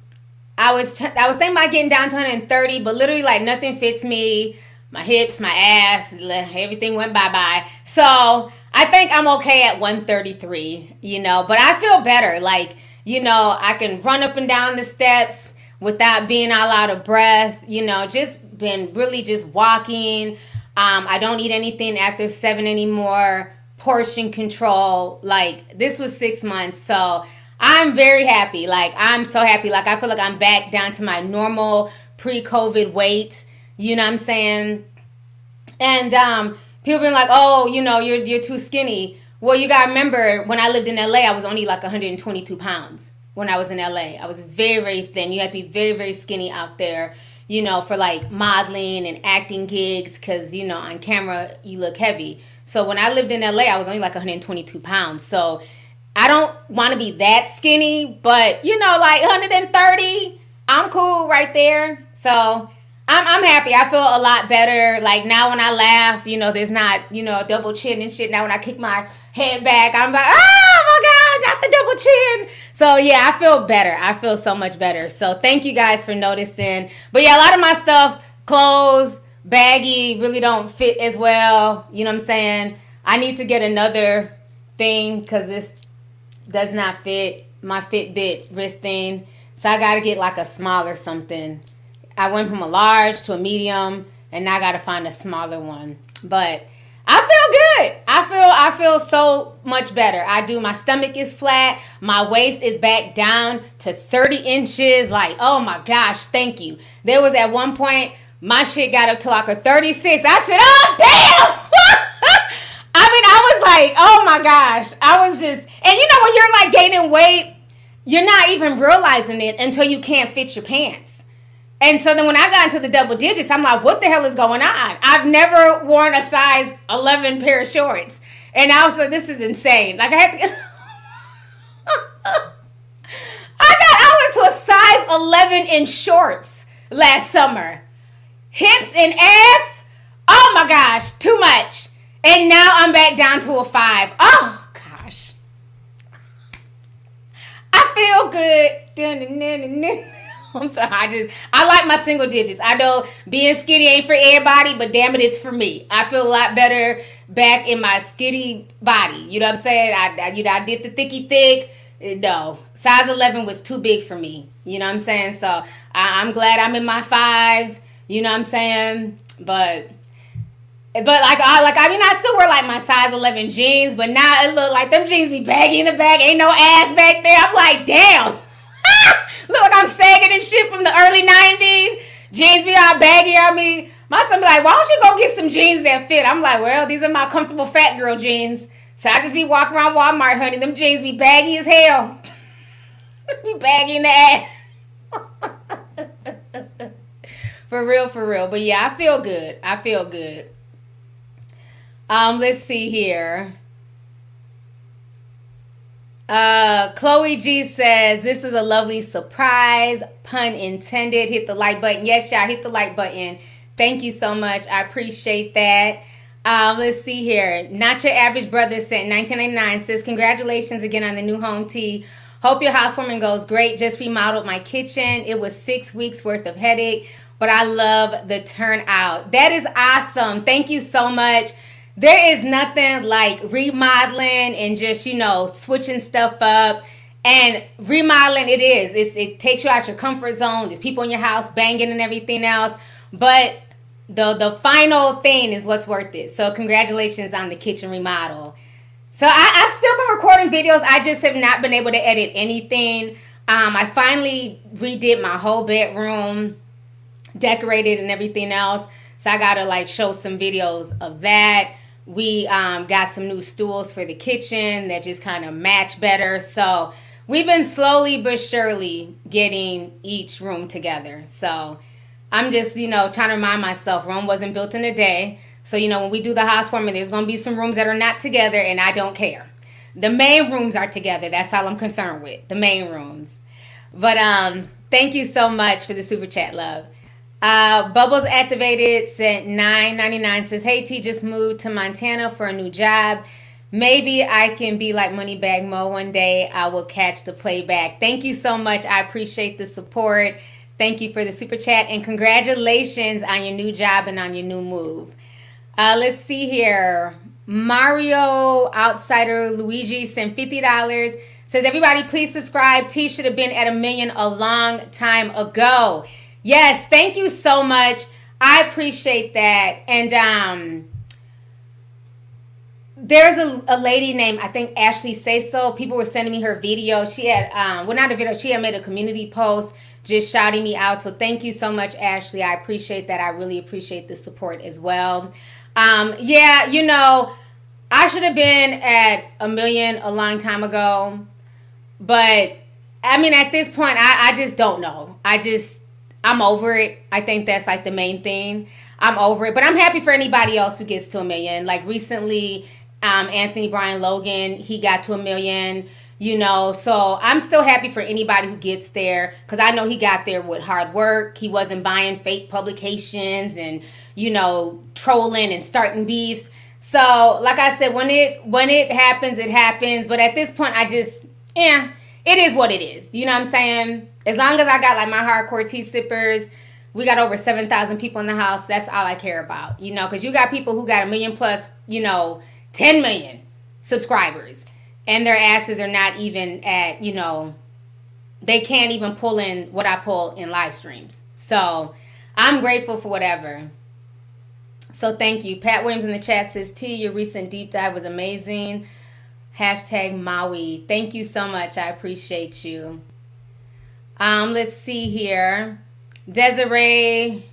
I was I was thinking about getting down to 130, but literally like nothing fits me. My hips, my ass, everything went bye bye. So I think I'm okay at 133, you know, but I feel better. Like, you know, I can run up and down the steps without being all out of breath, you know, just been really just walking. Um, I don't eat anything after seven anymore. Portion control. Like, this was six months. So I'm very happy. Like I'm so happy. Like I feel like I'm back down to my normal pre-COVID weight. You know what I'm saying? And um, people been like, "Oh, you know, you're you're too skinny." Well, you gotta remember when I lived in LA, I was only like 122 pounds when I was in LA. I was very very thin. You had to be very very skinny out there. You know, for like modeling and acting gigs, because you know on camera you look heavy. So when I lived in LA, I was only like 122 pounds. So I don't want to be that skinny, but you know, like 130, I'm cool right there. So I'm I'm happy. I feel a lot better. Like now when I laugh, you know, there's not, you know, double chin and shit. Now when I kick my head back, I'm like, oh my god, I got the double chin. So yeah, I feel better. I feel so much better. So thank you guys for noticing. But yeah, a lot of my stuff, clothes, baggy, really don't fit as well. You know what I'm saying? I need to get another thing because this does not fit my Fitbit wrist thing. So I gotta get like a smaller something. I went from a large to a medium, and now I gotta find a smaller one. But I feel good. I feel I feel so much better. I do. My stomach is flat. My waist is back down to 30 inches. Like, oh my gosh, thank you. There was at one point my shit got up to like a 36. I said, oh damn. <laughs> I mean, I was like, oh my gosh. I was just, and you know when you're like gaining weight, you're not even realizing it until you can't fit your pants. And so then when I got into the double digits, I'm like, what the hell is going on? I've never worn a size 11 pair of shorts. And I was like, this is insane. Like I had to <laughs> I got I went to a size 11 in shorts last summer. Hips and ass, oh my gosh, too much. And now I'm back down to a 5. Oh gosh. I feel good. <laughs> I'm sorry. I just I like my single digits. I know being skinny ain't for everybody, but damn it, it's for me. I feel a lot better back in my skinny body. You know what I'm saying? I, I you know I did the thicky thick. Eh, no, size 11 was too big for me. You know what I'm saying? So I, I'm glad I'm in my fives. You know what I'm saying? But but like I like I mean I still wear like my size 11 jeans, but now it look like them jeans be baggy in the back. Ain't no ass back there. I'm like damn. <laughs> <laughs> Look like I'm sagging and shit from the early 90s. Jeans be all baggy on me. My son be like, why don't you go get some jeans that fit? I'm like, well, these are my comfortable fat girl jeans. So I just be walking around Walmart, honey. Them jeans be baggy as hell. <laughs> be baggy in the ass. <laughs> for real, for real. But yeah, I feel good. I feel good. Um, let's see here. Uh, Chloe G says, This is a lovely surprise. Pun intended. Hit the like button. Yes, y'all, hit the like button. Thank you so much. I appreciate that. Um, let's see here. Not your average brother sent 1999 says, Congratulations again on the new home tea. Hope your housewarming goes great. Just remodeled my kitchen. It was six weeks worth of headache, but I love the turnout. That is awesome. Thank you so much there is nothing like remodeling and just you know switching stuff up. And remodeling it is. It's, it takes you out your comfort zone. There's people in your house banging and everything else. But the the final thing is what's worth it. So congratulations on the kitchen remodel. So I, i've still been recording videos. I just have not been able to edit anything. Um, i finally redid my whole bedroom decorated and everything else. So i gotta like show some videos of that we um, got some new stools for the kitchen that just kind of match better. So we've been slowly but surely getting each room together. So I'm just, you know, trying to remind myself Rome wasn't built in a day. So, you know, when we do the housewarming, there's going to be some rooms that are not together, and I don't care. The main rooms are together. That's all I'm concerned with. The main rooms. But um, thank you so much for the super chat, love. Uh, Bubbles activated sent nine ninety nine says, "Hey T, just moved to Montana for a new job. Maybe I can be like Moneybag Mo one day. I will catch the playback. Thank you so much. I appreciate the support. Thank you for the super chat and congratulations on your new job and on your new move. Uh, let's see here. Mario Outsider Luigi sent fifty dollars. Says everybody, please subscribe. T should have been at a million a long time ago. Yes, thank you so much. I appreciate that. And um there's a, a lady named I think Ashley Say So. People were sending me her video. She had um well not a video, she had made a community post just shouting me out. So thank you so much, Ashley. I appreciate that. I really appreciate the support as well. Um, yeah, you know, I should have been at a million a long time ago. But I mean at this point I, I just don't know. I just I'm over it. I think that's like the main thing. I'm over it, but I'm happy for anybody else who gets to a million. Like recently, um, Anthony Brian Logan, he got to a million. You know, so I'm still happy for anybody who gets there because I know he got there with hard work. He wasn't buying fake publications and you know trolling and starting beefs. So, like I said, when it when it happens, it happens. But at this point, I just yeah, it is what it is. You know what I'm saying? As long as I got like my hardcore tea sippers, we got over 7,000 people in the house. That's all I care about, you know, because you got people who got a million plus, you know, 10 million subscribers, and their asses are not even at, you know, they can't even pull in what I pull in live streams. So I'm grateful for whatever. So thank you. Pat Williams in the chat says, T, your recent deep dive was amazing. Hashtag Maui. Thank you so much. I appreciate you. Um, let's see here. Desiree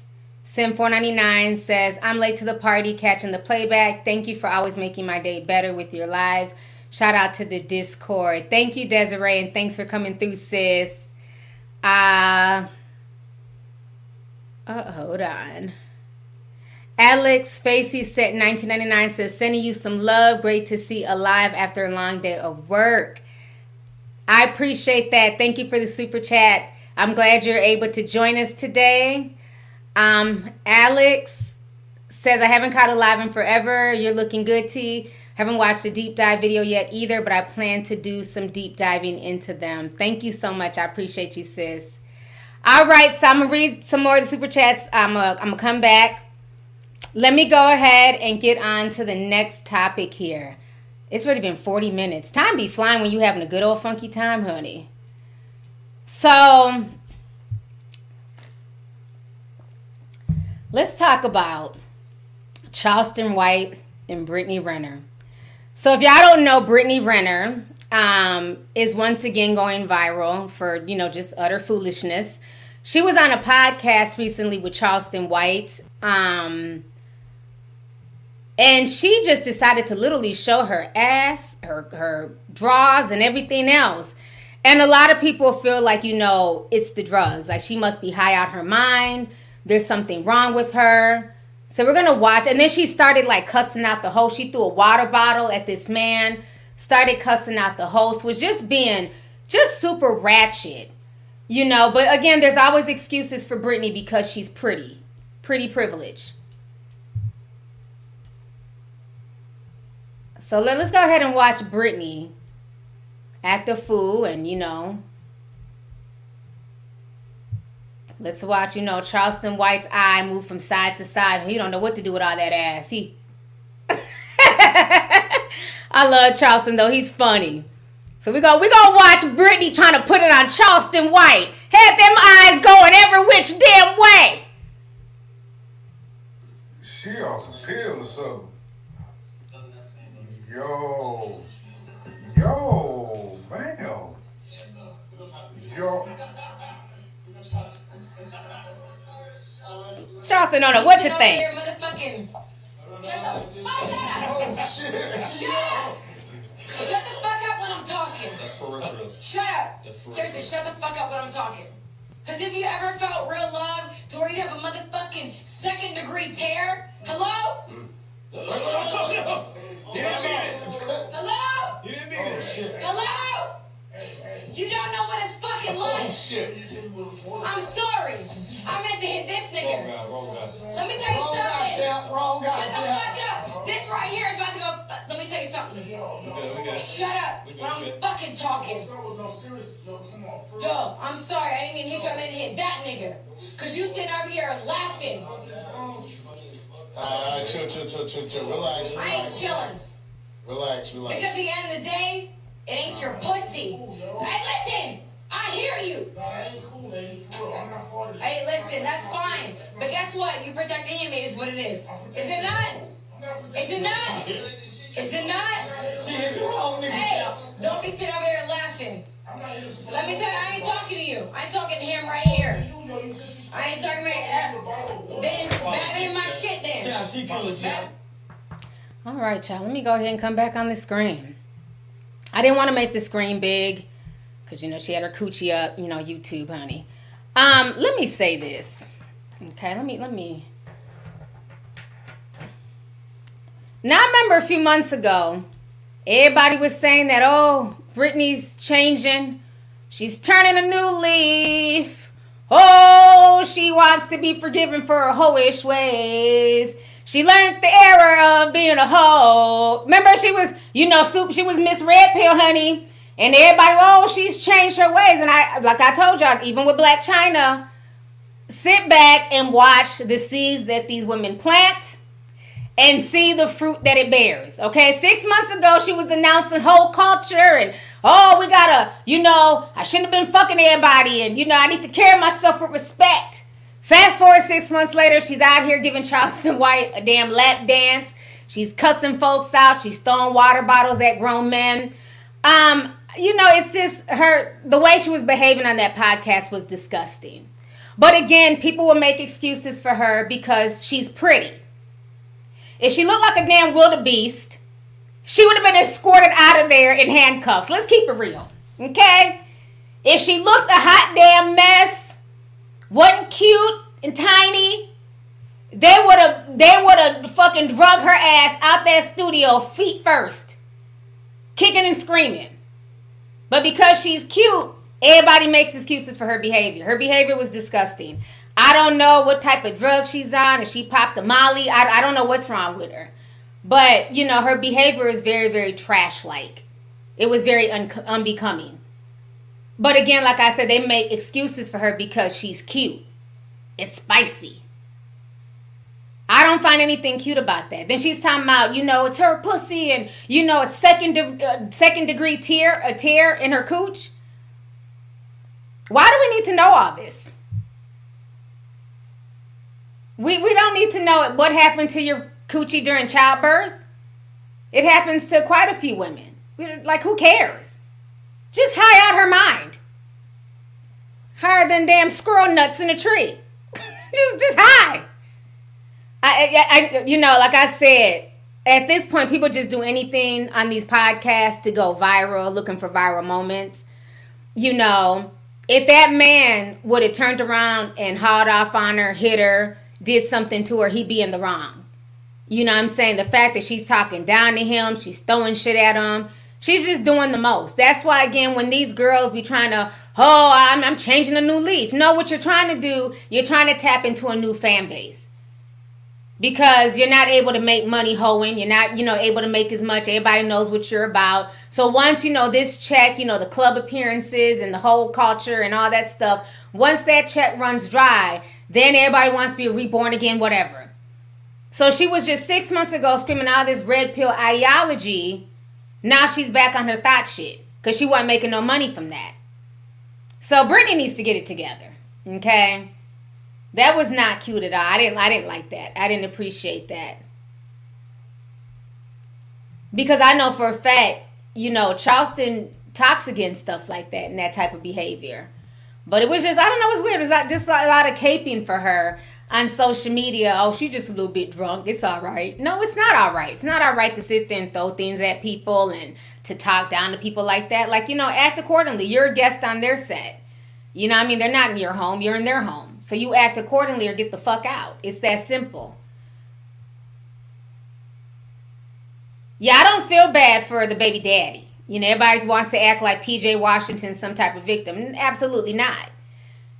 Sim 499 says, I'm late to the party, catching the playback. Thank you for always making my day better with your lives. Shout out to the Discord. Thank you, Desiree, and thanks for coming through, sis. Uh, uh hold on. Alex Facey set 1999 says, sending you some love. Great to see alive after a long day of work. I appreciate that. Thank you for the super chat. I'm glad you're able to join us today. Um, Alex says, I haven't caught a live in forever. You're looking good, T. Haven't watched a deep dive video yet either, but I plan to do some deep diving into them. Thank you so much. I appreciate you, sis. All right, so I'm gonna read some more of the super chats. I'm gonna, I'm gonna come back. Let me go ahead and get on to the next topic here. It's already been 40 minutes. Time be flying when you having a good old funky time, honey. So let's talk about Charleston White and Brittany Renner. So if y'all don't know, Brittany Renner um, is once again going viral for you know just utter foolishness. She was on a podcast recently with Charleston White. Um, and she just decided to literally show her ass, her her draws, and everything else. And a lot of people feel like, you know, it's the drugs. Like she must be high out her mind. There's something wrong with her. So we're gonna watch. And then she started like cussing out the host. She threw a water bottle at this man, started cussing out the host, was just being just super ratchet. You know, but again, there's always excuses for Brittany because she's pretty. Pretty privilege. So let, us go ahead and watch Brittany act a fool and, you know, let's watch, you know, Charleston White's eye move from side to side. He don't know what to do with all that ass. He. <laughs> I love Charleston though. He's funny. So we go we gonna watch Brittany trying to put it on Charleston White. Had them eyes going every which damn way. She off the pill or something. Yo. Yo, man. Yo. Charleston don't know what to Sit over think. there, motherfucking. Shut the. Oh, shut up. Shut the fuck up when I'm talking. Shut up. Seriously, shut the fuck up when I'm talking. Cause if you ever felt real love to where you have a motherfucking second degree tear, hello? Hello? You didn't mean it. Hello? You don't know what it's fucking like. Oh, shit. I'm sorry. I meant to hit this nigga. Wrong guy, wrong guy. Let me tell you something. Wrong guy, Shut the fuck up. This right here is about to go. Let me tell you something. Shut up when I'm fucking talking. Yo, I'm sorry. I didn't mean to hit you. I meant to hit that nigga. Cause you sitting over here laughing. Uh, chill, chill, chill, chill, chill. Relax, I ain't relax. chilling. Relax, Because at the end of the day, it ain't your pussy. Hey, listen. I hear you. Hey, listen, that's fine. But guess what? You protecting him is what it is. Is it not? Is it not? Is it not? You're wrong, nigga, Hey, don't be sitting over there laughing. Let me tell you, I ain't talking to you. I ain't talking to him right here. I ain't talking about Then back in my shit then. she cool, Back- All right, y'all. Let me go ahead and come back on the screen. I didn't want to make the screen big because you know she had her coochie up. You know, YouTube, honey. Um, let me say this. Okay, let me let me. Now I remember a few months ago, everybody was saying that oh, Brittany's changing, she's turning a new leaf. Oh, she wants to be forgiven for her hoish ways. She learned the error of being a hoe. Remember, she was, you know, soup. She was Miss Red Pill, honey. And everybody, oh, she's changed her ways. And I, like I told y'all, even with Blac Chyna, sit back and watch the seeds that these women plant and see the fruit that it bears. Okay, six months ago, she was denouncing whole culture and oh, we gotta, you know, I shouldn't have been fucking everybody, and you know, I need to carry myself with respect. Fast forward six months later, she's out here giving Charleston <laughs> White a damn lap dance. She's cussing folks out. She's throwing water bottles at grown men. Um, you know, it's just her the way she was behaving on that podcast was disgusting. But again, people will make excuses for her because she's pretty. If she looked like a damn wildebeest, she would have been escorted out of there in handcuffs. Let's keep it real. Okay? If she looked a hot damn mess, wasn't cute and tiny, they would have they would have fucking drug her ass out that studio feet first. Kicking and screaming. But because she's cute, everybody makes excuses for her behavior. Her behavior was disgusting. I don't know what type of drug she's on. If she popped a Molly, I, I don't know what's wrong with her. But, you know, her behavior is very, very trash like. It was very un- unbecoming. But again, like I said, they make excuses for her because she's cute. It's spicy. I don't find anything cute about that. Then she's talking about, you know, it's her pussy and you know, it's second de- uh, second degree tear a tear in her cooch. Why do we need to know all this? We we don't need to know what happened to your coochie during childbirth. It happens to quite a few women. We, like who cares? Just high out her mind. Higher than damn squirrel nuts in a tree. <laughs> just just high. I, I, I, you know, like I said, at this point, people just do anything on these podcasts to go viral, looking for viral moments. You know, if that man would have turned around and hauled off on her, hit her, did something to her, he'd be in the wrong. You know what I'm saying? The fact that she's talking down to him, she's throwing shit at him, she's just doing the most. That's why, again, when these girls be trying to, oh, I'm, I'm changing a new leaf. No, what you're trying to do, you're trying to tap into a new fan base because you're not able to make money hoeing you're not you know able to make as much everybody knows what you're about so once you know this check you know the club appearances and the whole culture and all that stuff once that check runs dry then everybody wants to be reborn again whatever so she was just six months ago screaming all this red pill ideology now she's back on her thought shit because she wasn't making no money from that so brittany needs to get it together okay that was not cute at all. I didn't I didn't like that. I didn't appreciate that. Because I know for a fact, you know, Charleston talks against stuff like that and that type of behavior. But it was just I don't know, it was weird. It was just a lot of caping for her on social media. Oh, she's just a little bit drunk. It's all right. No, it's not all right. It's not all right to sit there and throw things at people and to talk down to people like that. Like, you know, act accordingly. You're a guest on their set. You know, I mean, they're not in your home, you're in their home. So you act accordingly or get the fuck out. It's that simple. Yeah, I don't feel bad for the baby daddy. You know, everybody wants to act like PJ Washington's some type of victim. Absolutely not.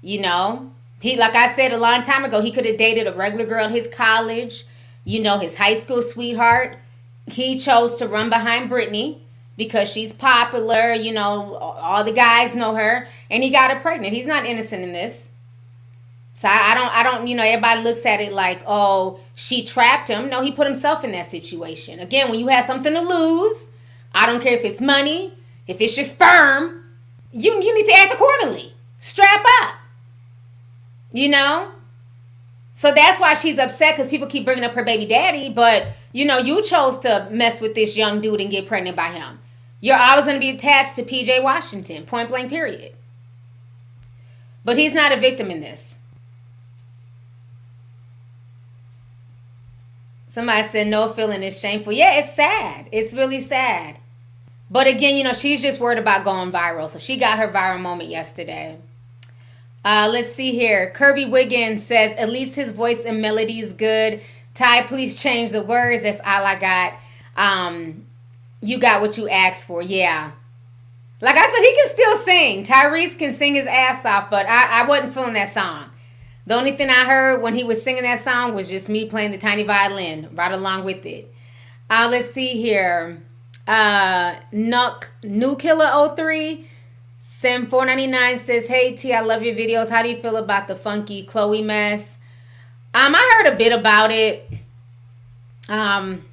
You know, he like I said a long time ago, he could have dated a regular girl in his college, you know, his high school sweetheart. He chose to run behind Brittany because she's popular, you know, all the guys know her, and he got her pregnant. He's not innocent in this. So I, I, don't, I don't, you know, everybody looks at it like, oh, she trapped him. No, he put himself in that situation. Again, when you have something to lose, I don't care if it's money, if it's your sperm, you you need to act accordingly. Strap up. You know. So that's why she's upset because people keep bringing up her baby daddy, but you know, you chose to mess with this young dude and get pregnant by him. You're always going to be attached to PJ Washington, point blank, period. But he's not a victim in this. Somebody said no feeling is shameful. Yeah, it's sad. It's really sad. But again, you know, she's just worried about going viral. So she got her viral moment yesterday. Uh, let's see here. Kirby Wiggins says, at least his voice and melody is good. Ty, please change the words. That's all I got. Um, you got what you asked for. Yeah. Like I said, he can still sing. Tyrese can sing his ass off, but I, I wasn't feeling that song. The only thing I heard when he was singing that song was just me playing the tiny violin right along with it. Uh, let's see here. Uh, Nuck New Killer 03 Sim 499 says, Hey T, I love your videos. How do you feel about the funky Chloe mess? Um, I heard a bit about it. Um,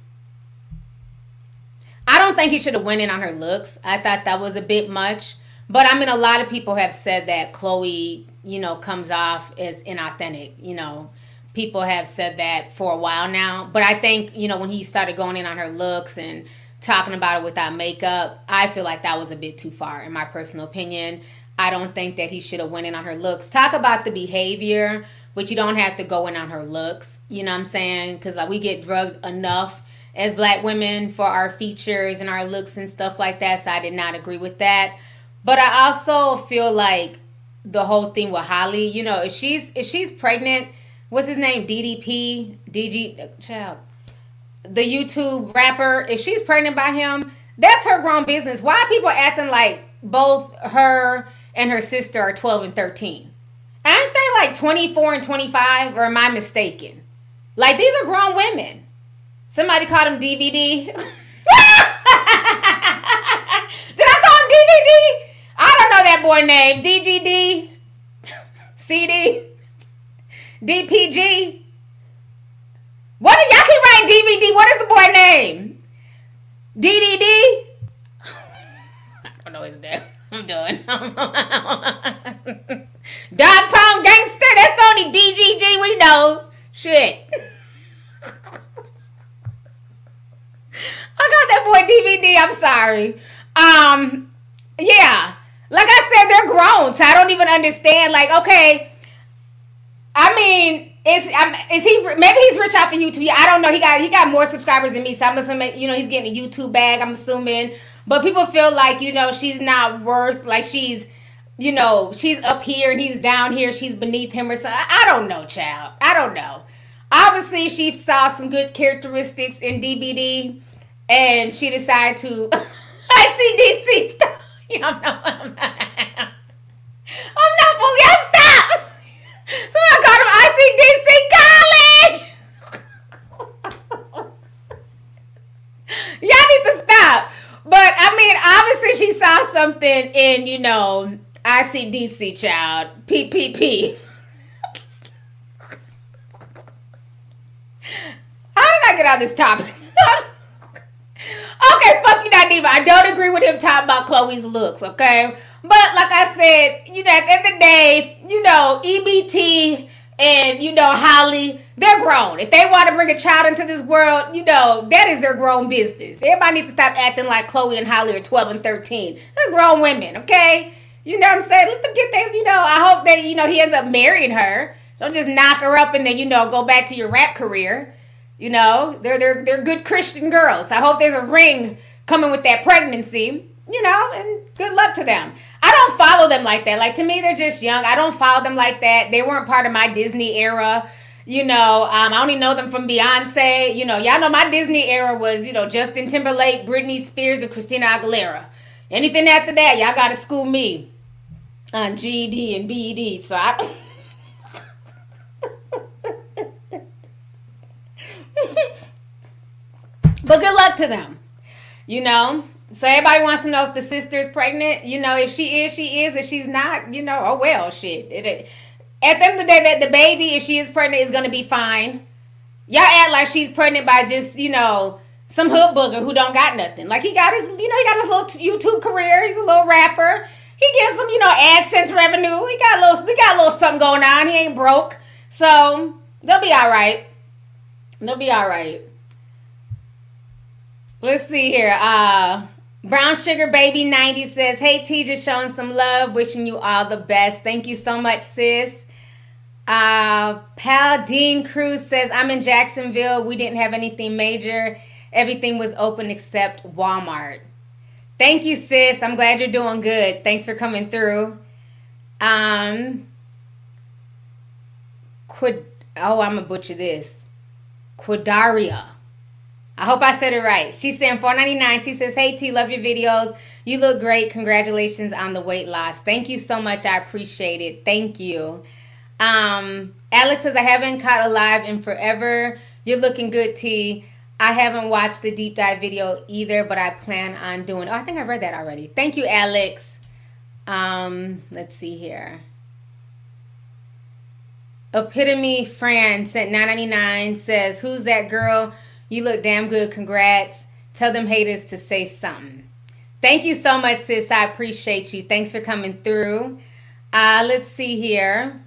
I don't think he should have went in on her looks. I thought that was a bit much. But I mean, a lot of people have said that Chloe, you know, comes off as inauthentic. You know, people have said that for a while now. But I think, you know, when he started going in on her looks and talking about it without makeup, I feel like that was a bit too far, in my personal opinion. I don't think that he should have went in on her looks. Talk about the behavior, but you don't have to go in on her looks. You know what I'm saying? Because like, we get drugged enough as black women for our features and our looks and stuff like that. So I did not agree with that. But I also feel like the whole thing with Halle, you know, if she's if she's pregnant, what's his name? DDP, DG, child, the YouTube rapper. If she's pregnant by him, that's her grown business. Why are people acting like both her and her sister are twelve and thirteen? Aren't they like twenty four and twenty five? Or am I mistaken? Like these are grown women. Somebody called him DVD. <laughs> Did I call him DVD? I don't know that boy name. DGD, <laughs> CD, DPG. What y'all keep writing DVD? What is the boy name? DDD? <laughs> I don't know his name. <laughs> I'm done. <laughs> Dog Pound Gangster. That's the only DGG we know. Shit. I got that boy DVD. I'm sorry. Um, yeah. Like I said, they're grown, so I don't even understand. Like, okay, I mean, is um, is he maybe he's rich off of YouTube? I don't know. He got he got more subscribers than me, so I'm assuming you know he's getting a YouTube bag. I'm assuming, but people feel like you know she's not worth like she's you know she's up here and he's down here. She's beneath him or something. I don't know, child. I don't know. Obviously, she saw some good characteristics in DBD and she decided to ICDC stop. You know, <laughs> I'm not, I'm not, I'm not fully, I stop. <laughs> Someone called ICDC college. <laughs> Y'all need to stop. But I mean, obviously she saw something in, you know, ICDC child, PPP. <laughs> How did I get on this topic? <laughs> Okay, Funky Dineva. I don't agree with him talking about Chloe's looks, okay? But like I said, you know, at the end of the day, you know, EBT and you know Halle, they're grown. If they want to bring a child into this world, you know that is their grown business. Everybody needs to stop acting like Chloe and Halle are twelve and thirteen. They're grown women, okay? You know what I'm saying? Let them get there. You know, I hope that you know he ends up marrying her. Don't just knock her up and then you know go back to your rap career. You know, they're they're they're good Christian girls. I hope there's a ring coming with that pregnancy. You know, and good luck to them. I don't follow them like that. Like to me, they're just young. I don't follow them like that. They weren't part of my Disney era. You know, um, I only know them from Beyonce. You know, y'all know my Disney era was, you know, Justin Timberlake, Britney Spears, and Christina Aguilera. Anything after that, y'all got to school me on GED and BED. So I. <laughs> but good luck to them. You know, so everybody wants to know if the sister's pregnant. You know, if she is, she is. If she's not, you know, oh well, shit. It, it, at the end of the day, that the baby, if she is pregnant, is gonna be fine. Y'all act like she's pregnant by just, you know, some hood booger who don't got nothing. Like he got his, you know, he got his little YouTube career. He's a little rapper. He gets some, you know, AdSense revenue. He got a little, he got a little something going on. He ain't broke, so they'll be all right. They'll be all right. Let's see here. Uh Brown Sugar Baby 90 says, Hey T, just showing some love, wishing you all the best. Thank you so much, sis. Uh Pal Dean Cruz says, I'm in Jacksonville. We didn't have anything major. Everything was open except Walmart. Thank you, sis. I'm glad you're doing good. Thanks for coming through. Um Quid oh, I'm gonna butcher this. Quadaria. I hope I said it right. She's saying 499. She says, Hey T, love your videos. You look great. Congratulations on the weight loss. Thank you so much. I appreciate it. Thank you. Um, Alex says, I haven't caught a live in forever. You're looking good, T. I haven't watched the deep dive video either, but I plan on doing. Oh, I think I've read that already. Thank you, Alex. Um, let's see here. Epitome Fran sent 999 says, Who's that girl? You look damn good. Congrats. Tell them haters to say something. Thank you so much, sis. I appreciate you. Thanks for coming through. Uh, let's see here.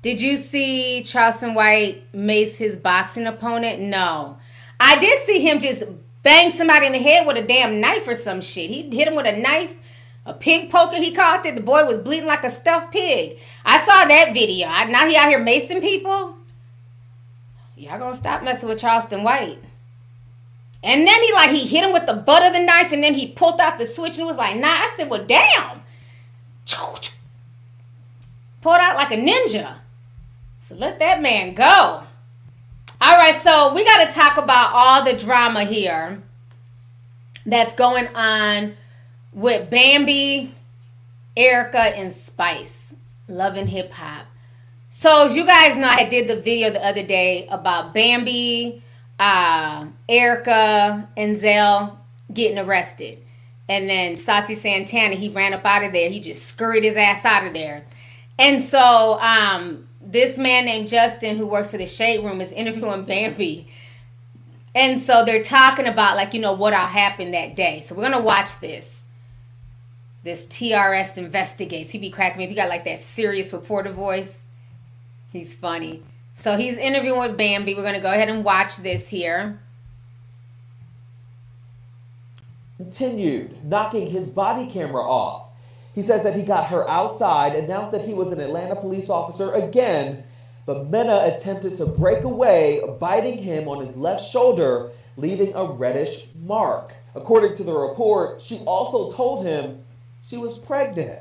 Did you see Charleston White mace his boxing opponent? No. I did see him just bang somebody in the head with a damn knife or some shit. He hit him with a knife, a pig poker, he called it. The boy was bleeding like a stuffed pig. I saw that video. I, now he out here macing people. Y'all gonna stop messing with Charleston White. And then he like he hit him with the butt of the knife and then he pulled out the switch and was like, nah. I said, well damn. Pulled out like a ninja. So let that man go. All right, so we got to talk about all the drama here that's going on with Bambi, Erica, and Spice. Love and Hip Hop. So you guys know, I did the video the other day about Bambi, uh, Erica, and Zell getting arrested. And then Saucy Santana, he ran up out of there. He just scurried his ass out of there. And so um, this man named Justin, who works for the Shade Room, is interviewing Bambi. And so they're talking about, like, you know, what all happened that day. So we're going to watch this. This TSR investigates. He be cracking me. He got like that serious reporter voice. He's funny. So he's interviewing with Bambi. We're going to go ahead and watch this here. Continued knocking his body camera off. He says that he got her outside, announced that he was an Atlanta police officer again, but Mena attempted to break away, biting him on his left shoulder, leaving a reddish mark. According to the report, she also told him she was pregnant.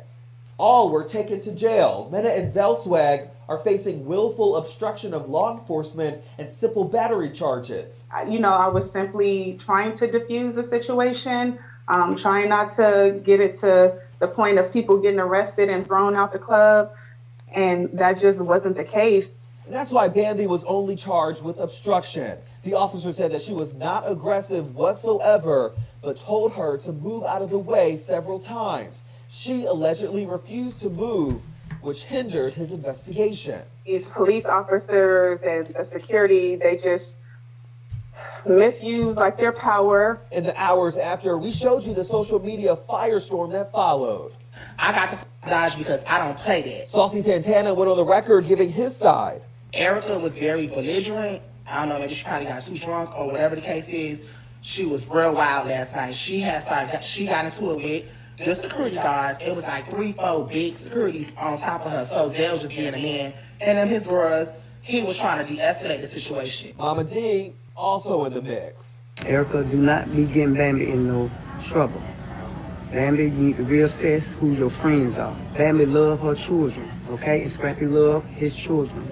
All were taken to jail. Mena and Zell Swag are facing willful obstruction of law enforcement and simple battery charges. You know, I was simply trying to diffuse the situation, um, trying not to get it to the point of people getting arrested and thrown out the club. And that just wasn't the case. That's why Bambi was only charged with obstruction. The officer said that she was not aggressive whatsoever, but told her to move out of the way several times. She allegedly refused to move, which hindered his investigation. These police officers and the security, they just misuse like their power. In the hours after, we showed you the social media firestorm that followed. I got the dodge because I don't play that. Saucy Santana went on the record giving his side. Erica was very belligerent. I don't know, maybe she probably got too drunk or whatever the case is. She was real wild last night. She had started, she got into it with the security guards. It was like three, four big securities on top of her. So Zell just being a man. And then his girls, he was trying to de-escalate the situation. Mama Dee also in the mix. Erica, do not be getting Bambi in no trouble. Bambi, you need to reassess who your friends are. Bambi love her children, okay? And Scrappy love his children,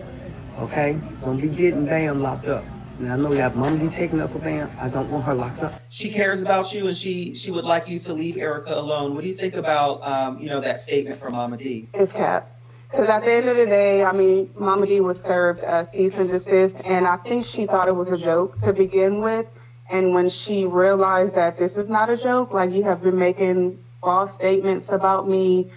okay? Don't be getting Bam locked up. Now I know you have Mama Dee taking up for Bam. I don't want her locked up. She cares about you, and she she would like you to leave Erica alone. What do you think about um, you know that statement from Mama Dee? It's cap. Because at the end of the day, I mean, Mama Dee was served a cease and desist, and I think she thought it was a joke to begin with. And when she realized that this is not a joke, like you have been making false statements about me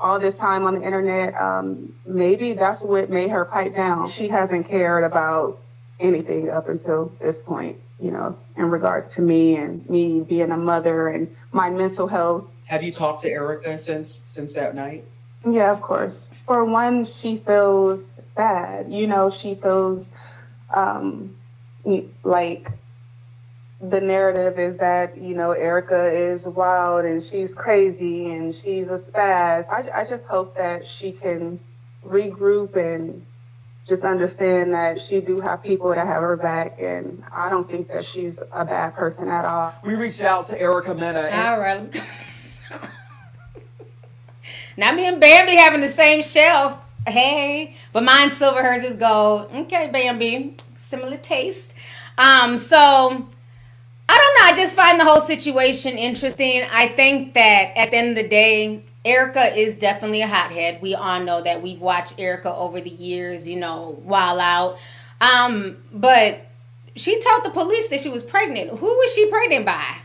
all this time on the internet, um, maybe that's what made her pipe down. She hasn't cared about anything up until this point, you know, in regards to me and me being a mother and my mental health. Have you talked to Erica since since that night? Yeah, of course. For one, she feels bad. You know, she feels um, like the narrative is that, you know, Erica is wild and she's crazy and she's a spaz. I, I just hope that she can regroup and just understand that she do have people that have her back and I don't think that she's a bad person at all. We reached out to Erica Mena. All right. <laughs> now me and Bambi having the same shelf. Hey, but mine's silver, hers is gold. Okay, Bambi, similar taste. Um, so I don't know. I just find the whole situation interesting. I think that at the end of the day, Erica is definitely a hothead. We all know that. We've watched Erica over the years, you know, while out. Um, but she told the police that she was pregnant. Who was she pregnant by?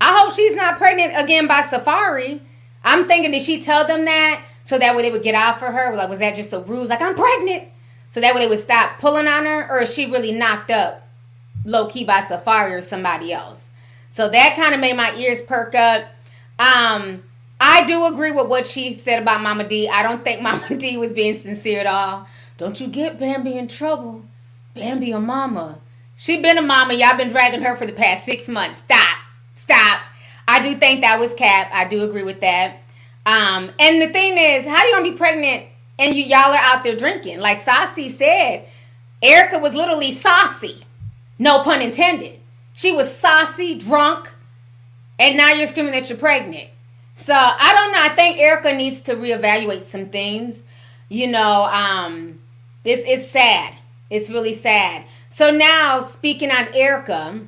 I hope she's not pregnant again by Safaree. I'm thinking, did she tell them that so that way they would get out for her? Like, was that just a ruse? Like, I'm pregnant. So that way they would stop pulling on her, or is she really knocked up low key by Safaree or somebody else? So that kind of made my ears perk up. Um, I do agree with what she said about Mama Dee. I don't think <laughs> Mama Dee was being sincere at all. Don't you get Bambi in trouble. Bambi a mama. She been a mama. Y'all been dragging her for the past six months. Stop. Stop. I do think that was cap. I do agree with that. Um, and the thing is, how you gonna be pregnant and you y'all are out there drinking? Like Saucy said, Erica was literally saucy. No pun intended. She was saucy, drunk, and now you're screaming that you're pregnant. So I don't know. I think Erica needs to reevaluate some things. You know, um, it's it's sad. It's really sad. So now speaking on Erica,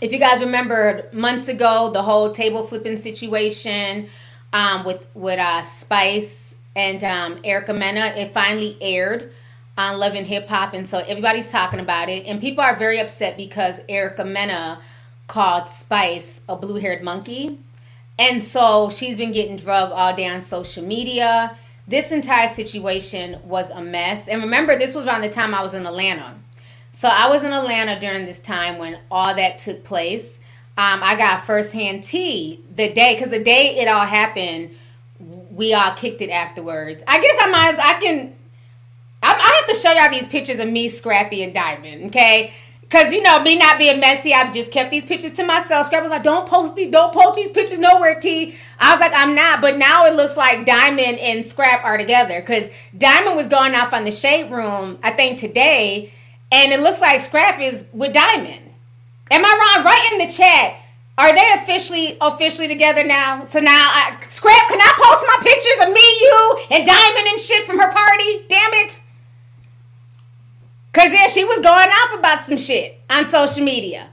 if you guys remember months ago, the whole table flipping situation um, with with uh, Spice and um, Erica Mena, it finally aired on Love and Hip Hop, and so everybody's talking about it, and people are very upset because Erica Mena called Spice a blue haired monkey, and so she's been getting drugged all day on social media. This entire situation was a mess, and remember, this was around the time I was in Atlanta. So I was in Atlanta during this time when all that took place. Um, I got firsthand tea the day because the day it all happened, we all kicked it afterwards. I guess I might. As I can. I, I have to show y'all these pictures of me, Scrappy, and Diamond. Okay. Cause you know me not being messy, I've just kept these pictures to myself. Scrap was like, "Don't post these, don't post these pictures nowhere." T. I was like, "I'm not," but now it looks like Diamond and Scrap are together. Cause Diamond was going off on the shade room, I think today, and it looks like Scrap is with Diamond. Am I wrong? Write in the chat. Are they officially officially together now? So now, I, Scrap, can I post my pictures of me, you, and Diamond and shit from her party? Damn it. Cause yeah, she was going off about some shit on social media.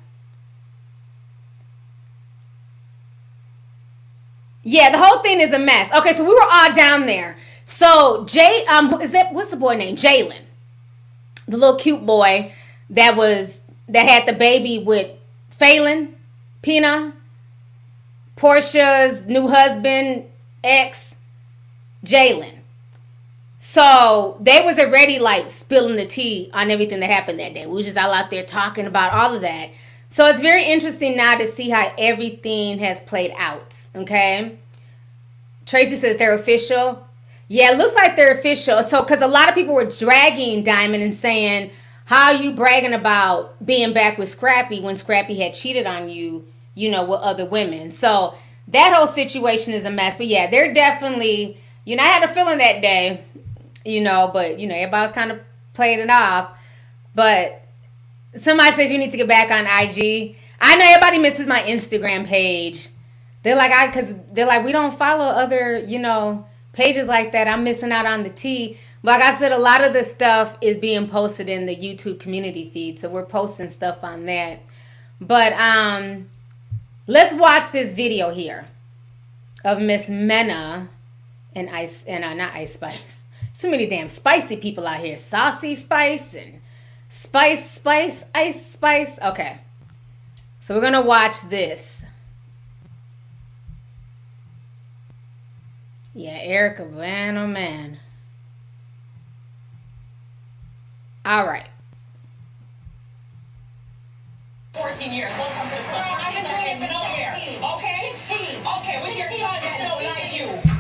Yeah, the whole thing is a mess. Okay, so we were all down there. So Jay, um, is that what's the boy name? Jalen, the little cute boy that was that had the baby with Phelan, Pina, Portia's new husband, ex, Jalen. So they was already like spilling the tea on everything that happened that day. We was just all out there talking about all of that. So it's very interesting now to see how everything has played out. Okay. Tracy said that they're official. Yeah, it looks like they're official. So because a lot of people were dragging Diamond and saying, How are you bragging about being back with Scrappy when Scrappy had cheated on you, you know, with other women? So that whole situation is a mess. But yeah, they're definitely you know, I had a feeling that day you know, but you know, everybody's kind of playing it off. But somebody says you need to get back on IG. I know everybody misses my Instagram page. They're like, I, cause they're like, we don't follow other, you know, pages like that. I'm missing out on the tea. Like I said, a lot of the stuff is being posted in the YouTube community feed, so we're posting stuff on that. But um, let's watch this video here of Miss Mena and Ice and uh, not Ice Spice so many damn spicy people out here. Saucy Spice and Spice Spice Ice Spice. Okay. So we're going to watch this. Yeah, Erica, man, oh man. All right. 14 years. Welcome to the club. I've been doing it for 16. Okay? 16. Okay, with your son that don't like you.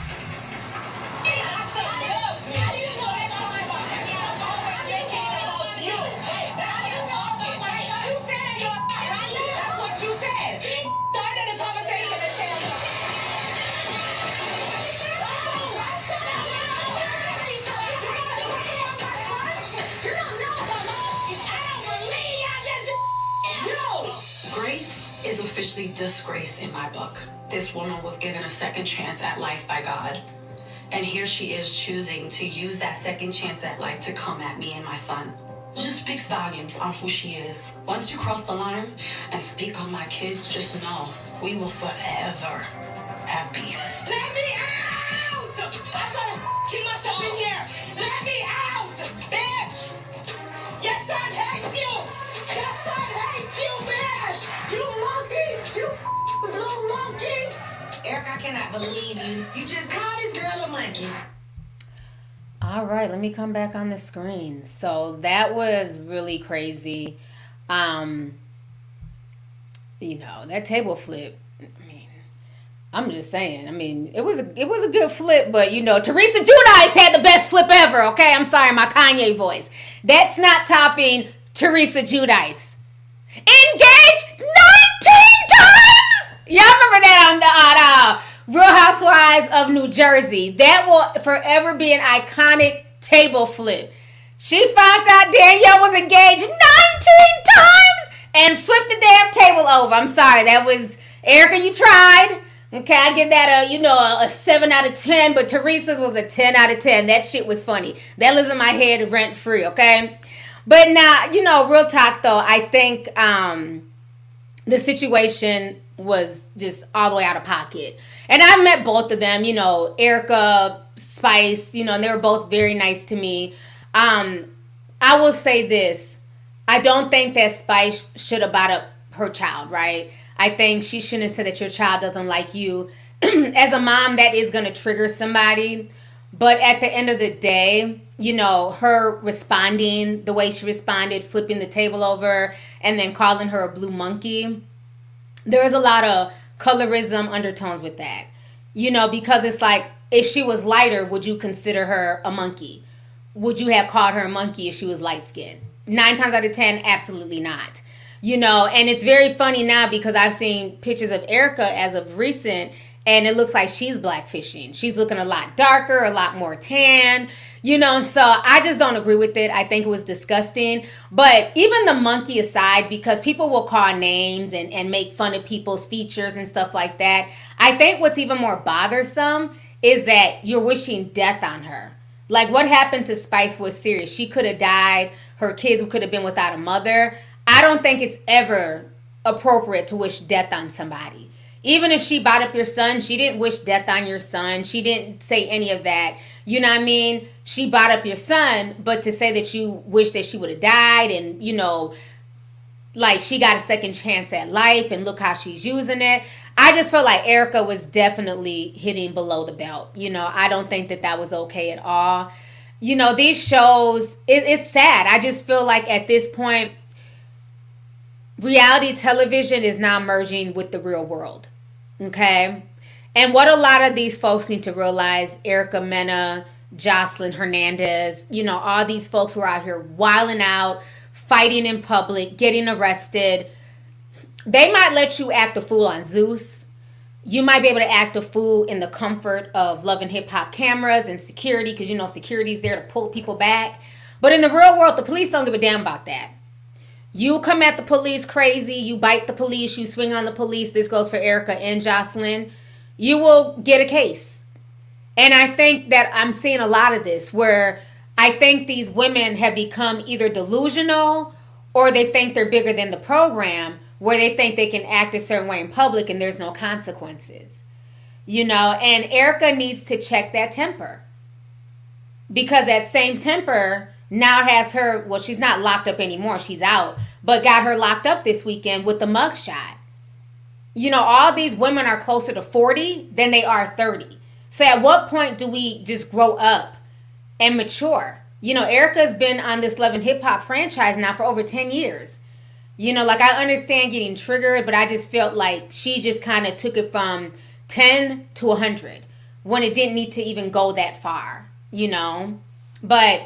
Officially disgrace in my book. This woman was given a second chance at life by God. And here she is choosing to use that second chance at life to come at me and my son. Just speaks volumes on who she is. Once you cross the line and speak on my kids, just know we will forever have beef. Let me out! I'm keep myself in here. Let me out, bitch! Yes, I believe you. You just call this girl a monkey. All right, let me come back on the screen. So that was really crazy. Um, you know, that table flip. I mean, I'm just saying. I mean, it was a, it was a good flip, but you know, Teresa Giudice had the best flip ever. Okay, I'm sorry, my Kanye voice. That's not topping Teresa Giudice. Engaged 19 times. Y'all remember that on the uh, Real Housewives of New Jersey. That will forever be an iconic table flip. She found out Danielle was engaged 19 times and flipped the damn table over. I'm sorry, that was Erica. You tried. Okay, I give that a you know a, seven out of ten, but Teresa's was a ten out of ten. That shit was funny. That lives in my head rent free. Okay, but now you know real talk though. I think um the situation was just all the way out of pocket. And I met both of them, you know, Erica, Spice, you know, and they were both very nice to me. Um, I will say this. I don't think that Spice should have bought up her child, right? I think she shouldn't have said that your child doesn't like you. <clears throat> As a mom, that is going to trigger somebody. But at the end of the day, you know, her responding the way she responded, flipping the table over, and then calling her a blue monkey, there is a lot of colorism undertones with that. You know, because it's like if she was lighter, would you consider her a monkey? Would you have called her a monkey if she was light skinned? Nine times out of ten, absolutely not. You know, and it's very funny now because I've seen pictures of Erica as of recent, and it looks like she's blackfishing. She's looking a lot darker, a lot more tan, you know. So I just don't agree with it. I think it was disgusting. But even the monkey aside, because people will call names and, and make fun of people's features and stuff like that, I think what's even more bothersome is that you're wishing death on her. Like what happened to Spice was serious. She could have died. Her kids could have been without a mother. I don't think it's ever appropriate to wish death on somebody. Even if she bought up your son, she didn't wish death on your son. She didn't say any of that. You know what I mean? She bought up your son, but to say that you wish that she would have died and, you know, like she got a second chance at life and look how she's using it. I just felt like Erica was definitely hitting below the belt. You know, I don't think that that was okay at all. You know, these shows, it, it's sad. I just feel like at this point, reality television is now merging with the real world. Okay? And what a lot of these folks need to realize Erica Mena, Joseline Hernandez, you know, all these folks who are out here wilding out, fighting in public, getting arrested. They might let you act a fool on Zeus. You might be able to act a fool in the comfort of love and hip hop cameras and security because you know security's there to pull people back. But in the real world, the police don't give a damn about that. You come at the police crazy, you bite the police, you swing on the police. This goes for Erica and Joseline. You will get a case. And I think that I'm seeing a lot of this where I think these women have become either delusional or they think they're bigger than the program where they think they can act a certain way in public and there's no consequences. You know, and Erica needs to check that temper. Because that same temper now has her, well, she's not locked up anymore, she's out, but got her locked up this weekend with the mugshot. You know, all these women are closer to 40 than they are 30. So at what point do we just grow up and mature? You know, Erica's been on this Love and Hip Hop franchise now for over 10 years. You know, like I understand getting triggered, but I just felt like she just kind of took it from 10 to 100 when it didn't need to even go that far, you know? But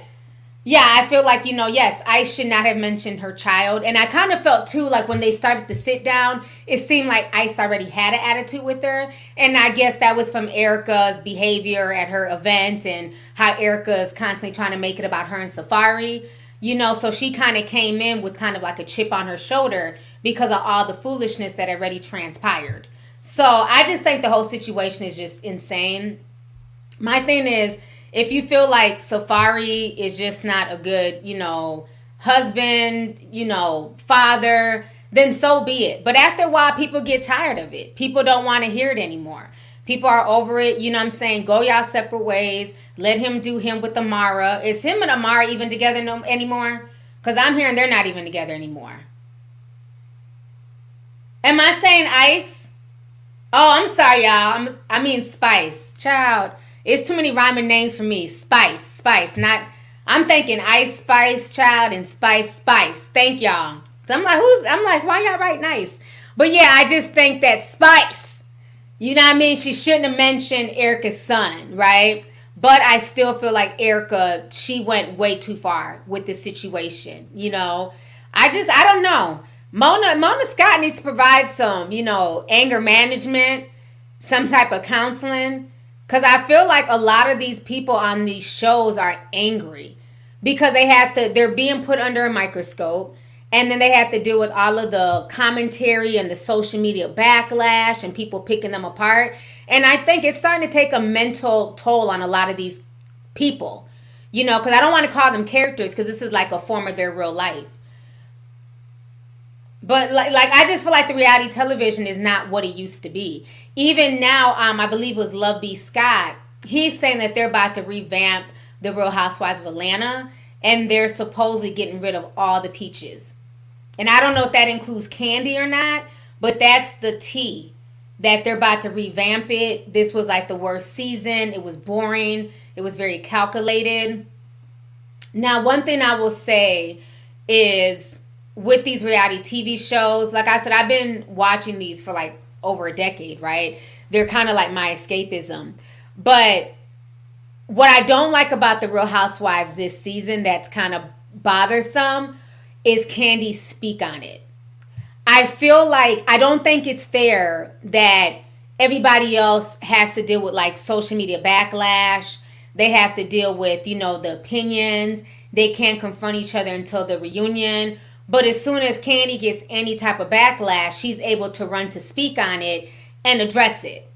yeah, I feel like, you know, yes, I should not have mentioned her child. And I kind of felt too like when they started to sit down, it seemed like Ice already had an attitude with her. And I guess that was from Erica's behavior at her event and how Erica is constantly trying to make it about her and Safaree. You know, so she kind of came in with kind of like a chip on her shoulder because of all the foolishness that already transpired. So I just think the whole situation is just insane. My thing is, if you feel like Safaree is just not a good, you know, husband, you know, father, then so be it. But after a while, people get tired of it. People don't want to hear it anymore. People are over it. You know I'm saying? Go y'all separate ways. Let him do him with Amara. Is him and Amara even together no, anymore? Because I'm hearing they're not even together anymore. Am I saying Ice? Oh, I'm sorry, y'all. I'm, I mean Spice. Child. It's too many rhyming names for me. Spice, Spice. Not. I'm thinking Ice Spice, Child, and Spice, Spice. Thank y'all. I'm like, who's? I'm like, why y'all write nice? But yeah, I just think that Spice. You know what I mean? She shouldn't have mentioned Erica's son, right? But I still feel like Erica, she went way too far with the situation. You know, I just, I don't know. Mona, Mona Scott needs to provide some, you know, anger management, some type of counseling. Because I feel like a lot of these people on these shows are angry because they have to, they're being put under a microscope. And then they have to deal with all of the commentary and the social media backlash and people picking them apart. And I think it's starting to take a mental toll on a lot of these people, you know, because I don't want to call them characters because this is like a form of their real life. But like, like I just feel like the reality television is not what it used to be. Even now, um, I believe it was Love B. Scott. He's saying that they're about to revamp the Real Housewives of Atlanta, and they're supposedly getting rid of all the peaches. And I don't know if that includes Kandi or not, but that's the tea that they're about to revamp it. This was like the worst season. It was boring. It was very calculated. Now, one thing I will say is with these reality TV shows, like I said, I've been watching these for like over a decade, right? They're kind of like my escapism. But what I don't like about the Real Housewives this season that's kind of bothersome is Kandi speak on it. I feel like I don't think it's fair that everybody else has to deal with like social media backlash. They have to deal with, you know, the opinions. They can't confront each other until the reunion. But as soon as Kandi gets any type of backlash, she's able to run to speak on it and address it.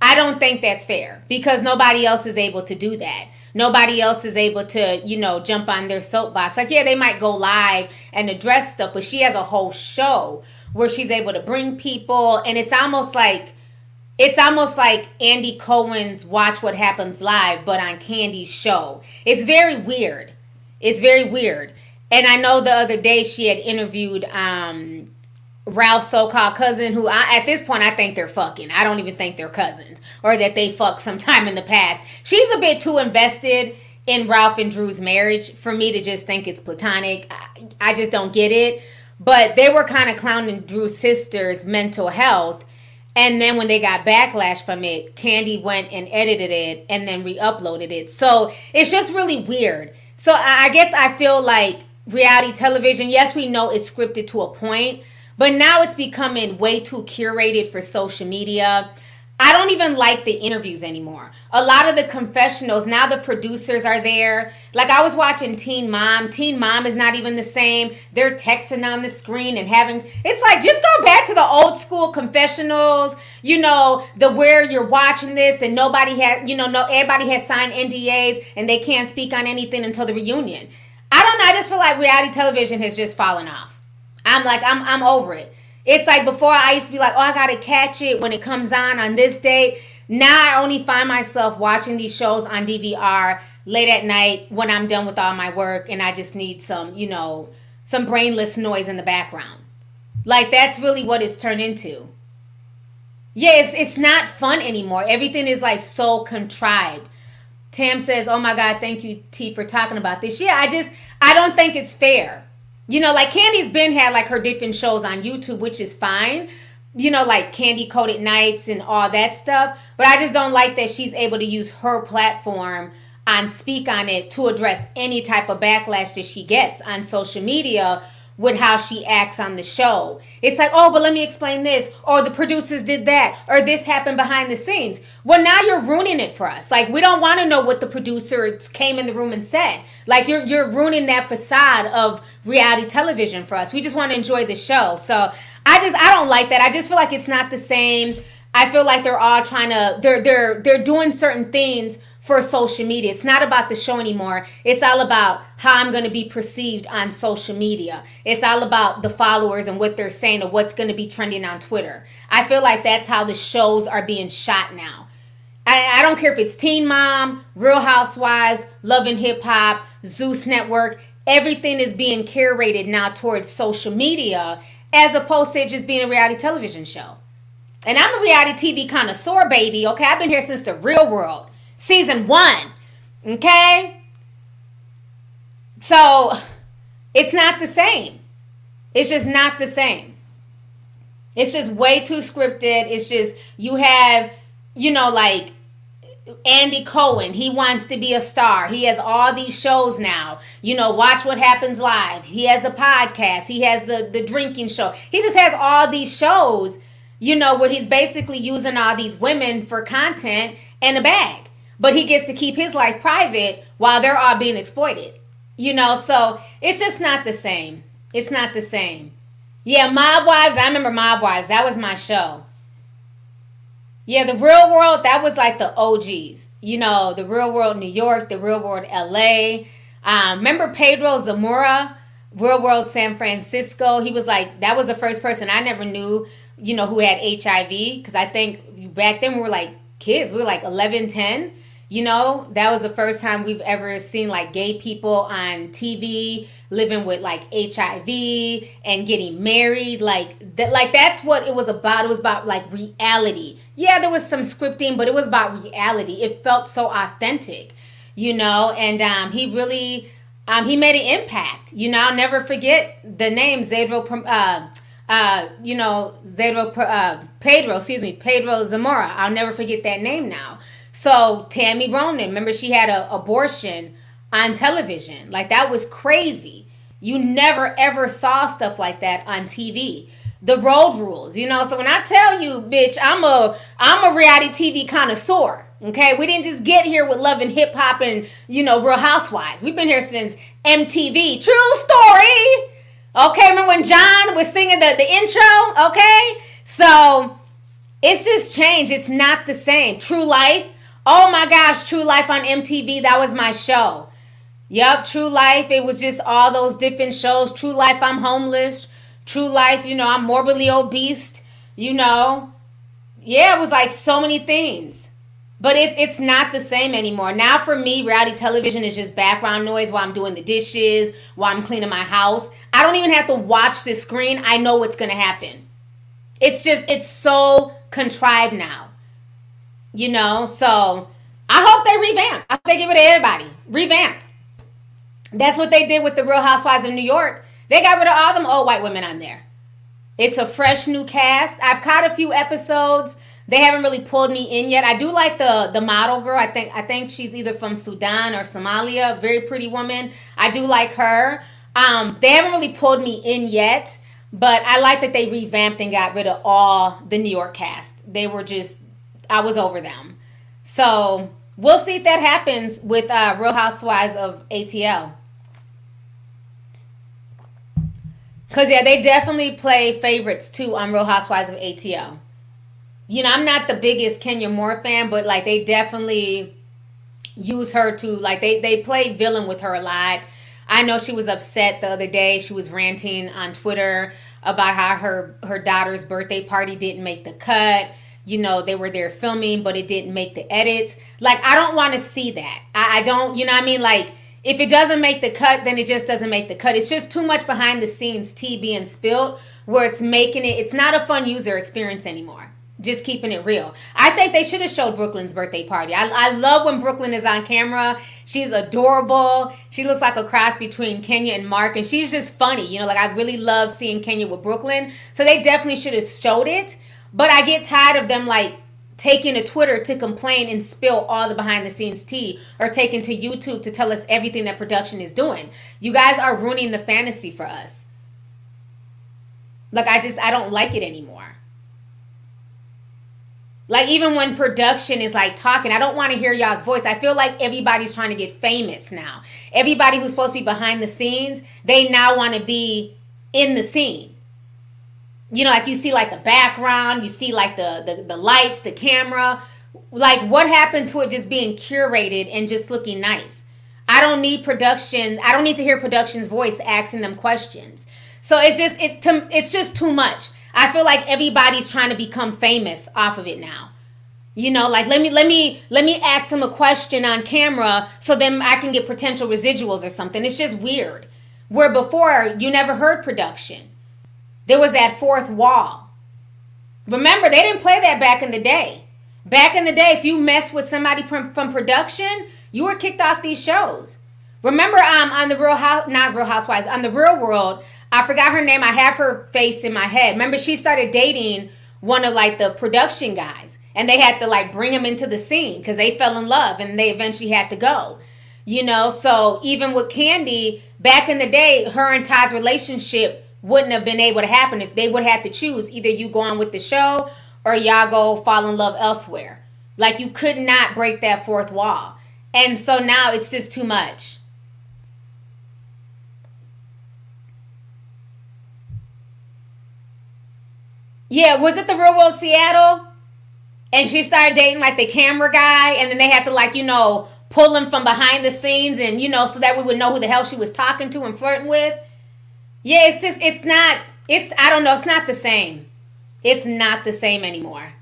I don't think that's fair because nobody else is able to do that nobody else is able to, you know, jump on their soapbox. Like, yeah, they might go live and address stuff, but she has a whole show where she's able to bring people, and it's almost like it's almost like Andy Cohen's Watch What Happens Live, but on Kandi's show. It's very weird. It's very weird. And I know the other day she had interviewed um, Ralph's so-called cousin, who I, at this point I think they're fucking. I don't even think they're cousins, or that they fucked sometime in the past. She's a bit too invested in Ralph and Drew's marriage for me to just think it's platonic. I, I just don't get it. But they were kind of clowning Drew's sister's mental health. And then when they got backlash from it, Kandi went and edited it and then re-uploaded it. So it's just really weird. So I guess I feel like reality television, yes, we know it's scripted to a point, but now it's becoming way too curated for social media. I don't even like the interviews anymore. A lot of the confessionals, now the producers are there. Like I was watching Teen Mom. Teen Mom is not even the same. They're texting on the screen and having it's like just go back to the old school confessionals, you know, the where you're watching this and nobody had, you know, no everybody has signed NDAs and they can't speak on anything until the reunion. I don't know, I just feel like reality television has just fallen off. I'm like, I'm I'm over it. It's like before I used to be like, oh, I gotta catch it when it comes on on this date. Now I only find myself watching these shows on DVR late at night when I'm done with all my work and I just need some, you know, some brainless noise in the background. Like that's really what it's turned into. Yeah, it's it's not fun anymore. Everything is like so contrived. Tam says, "Oh my God, thank you, T, for talking about this." Yeah, I just I don't think it's fair. You know, like Kandi's been had like her different shows on YouTube, which is fine. You know, like Kandi Koated Nights and all that stuff. But I just don't like that she's able to use her platform and speak on it to address any type of backlash that she gets on social media with how she acts on the show. It's like, oh, but let me explain this, or the producers did that, or this happened behind the scenes. Well, now you're ruining it for us. Like, we don't want to know what the producers came in the room and said. Like, you're you're ruining that facade of reality television for us. We just want to enjoy the show. So I just I don't like that. I just feel like it's not the same. I feel like they're all trying to they're they're they're doing certain things for social media. It's not about the show anymore. It's all about how I'm going to be perceived on social media. It's all about the followers and what they're saying or what's going to be trending on Twitter. I feel like that's how the shows are being shot now. I, I don't care if it's Teen Mom, Real Housewives, Love and Hip Hop, Zeus Network. Everything is being curated now towards social media as opposed to just being a reality television show. And I'm a reality TV connoisseur, baby. Okay, I've been here since the real world, season one. Okay, so it's not the same. It's just not the same. It's just way too scripted. It's just you have, you know, like Andy Cohen, he wants to be a star. He has all these shows now. You know, watch what happens live. He has a podcast. He has the the drinking show. He just has all these shows, you know, where he's basically using all these women for content and a bag. But he gets to keep his life private while they're all being exploited. You know, so it's just not the same. It's not the same. Yeah, Mob Wives, I remember Mob Wives. That was my show. Yeah, the real world, that was like the OGs. You know, the real world New York, the real world LA. Um, remember Pedro Zamora, real world San Francisco? He was like, that was the first person I never knew, you know, who had HIV. Because I think back then we were like kids, we were like 11, 10. You know, that was the first time we've ever seen like gay people on TV living with like HIV and getting married. Like that, like that's what it was about. It was about like reality. Yeah, there was some scripting, but it was about reality. It felt so authentic, you know. And um, he really, um, he made an impact. You know, I'll never forget the name Zedro. Uh, uh, you know, Zedro, uh, Pedro, excuse me, Pedro Zamora. I'll never forget that name now. So Tami Roman, remember she had an abortion on television. Like that was crazy. You never ever saw stuff like that on TV. The road rules, you know. So when I tell you, bitch, I'm a I'm a reality TV connoisseur. Okay, we didn't just get here with love and hip hop and you know Real Housewives. We've been here since MTV. True story. Okay, remember when John was singing the the intro? Okay, so it's just changed. It's not the same. True Life. Oh my gosh, True Life on MTV. That was my show. Yep, True Life. It was just all those different shows. True Life, I'm homeless. True Life, you know, I'm morbidly obese. You know, yeah, it was like so many things. But it's it's not the same anymore. Now for me, reality television is just background noise while I'm doing the dishes, while I'm cleaning my house. I don't even have to watch the screen. I know what's gonna happen. It's just it's so contrived now. You know, so I hope they revamp. I hope they give it to everybody. Revamp. That's what they did with the Real Housewives of New York. They got rid of all them old white women on there. It's a fresh new cast. I've caught a few episodes. They haven't really pulled me in yet. I do like the the model girl. I think I think she's either from Sudan or Somalia. Very pretty woman. I do like her. Um, they haven't really pulled me in yet, but I like that they revamped and got rid of all the New York cast. They were just I was over them. So we'll see if that happens with uh, Real Housewives of ATL. Cause yeah, they definitely play favorites too on Real Housewives of ATL. You know, I'm not the biggest Kenya Moore fan, but like they definitely use her to like they they play villain with her a lot. I know she was upset the other day. She was ranting on Twitter about how her her daughter's birthday party didn't make the cut you know they were there filming but it didn't make the edits like i don't want to see that I, I don't you know what i mean like if it doesn't make the cut then it just doesn't make the cut it's just too much behind the scenes tea being spilled where it's making it it's not a fun user experience anymore just keeping it real. I think they should have showed Brooklyn's birthday party. I, I love when Brooklyn is on camera. She's adorable. She looks like a cross between Kenya and Marc, and she's just funny. You know, like I really love seeing Kenya with Brooklyn. So they definitely should have showed it. But I get tired of them like taking to Twitter to complain and spill all the behind the scenes tea or taking to YouTube to tell us everything that production is doing. You guys are ruining the fantasy for us. Like I just I don't like it anymore. Like even when production is like talking, I don't want to hear y'all's voice. I feel like everybody's trying to get famous now. Everybody who's supposed to be behind the scenes, they now want to be in the scene you know, like you see like the background, you see like the, the the lights, the camera. Like what happened to it just being curated and just looking nice? I don't need production. I don't need to hear production's voice asking them questions. So it's just it to, it's just too much. I feel like everybody's trying to become famous off of it now. You know, like let me let me let me ask them a question on camera so then I can get potential residuals or something. It's just weird. Where before you never heard production. There was that fourth wall. Remember, they didn't play that back in the day. Back in the day, if you mess with somebody from, from production, you were kicked off these shows. Remember, um, on the Real House, not Real Housewives, on the Real World, I forgot her name. I have her face in my head. Remember, she started dating one of like the production guys, and they had to like bring him into the scene because they fell in love, and they eventually had to go. You know, so even with Kandi, back in the day, her and Ty's relationship wouldn't have been able to happen if they would have to choose either you go on with the show or y'all go fall in love elsewhere. Like you could not break that fourth wall. And so now it's just too much. Yeah, was it the real world Seattle? And she started dating like the camera guy, and then they had to like, you know, pull him from behind the scenes and you know, so that we would know who the hell she was talking to and flirting with. Yeah, it's just it's not it's I don't know, it's not the same. It's not the same anymore.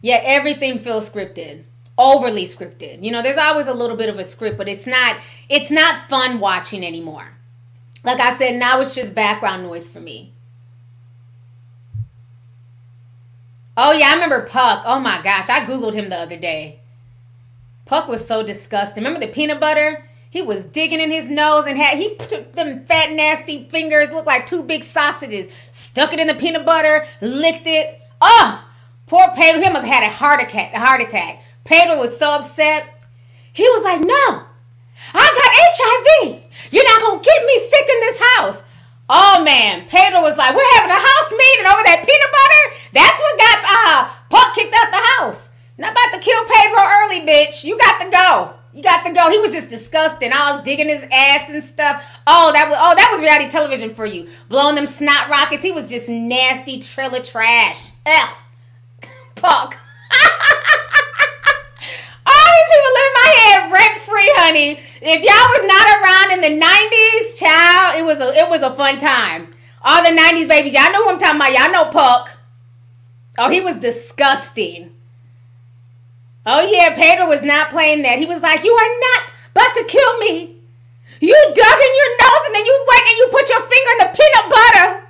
Yeah, everything feels scripted. Overly scripted. You know, there's always a little bit of a script, but it's not it's not fun watching anymore. Like I said, now it's just background noise for me. Oh yeah, I remember Puck. Oh my gosh, I googled him the other day. Puck was so disgusting. Remember the peanut butter? He was digging in his nose and had he took them fat nasty fingers looked like two big sausages, stuck it in the peanut butter, licked it. Oh, poor Pedro. He must have had a heart attack. A heart attack. Pedro was so upset. He was like, "No, I got HIV. You're not gonna get me sick in this house." Oh man, Pedro was like, "We're having a house meeting over that peanut butter." That's what got uh Puck kicked out the house. Not about to kill Pedro early, bitch. You got to go. You got to go. He was just disgusting. I was digging his ass and stuff. Oh, that was oh, that was reality television for you. Blowing them snot rockets. He was just nasty trailer trash. Ugh. <laughs> Puck. <laughs> All these people live in my head rent free, honey. If y'all was not around in the '90s, child, it was a it was a fun time. All the '90s babies, y'all know who I'm talking about. Y'all know Puck. Oh, he was disgusting. Oh yeah, Pedro was not playing that. He was like, "You are not about to kill me. You dug in your nose and then you went and you put your finger in the peanut butter."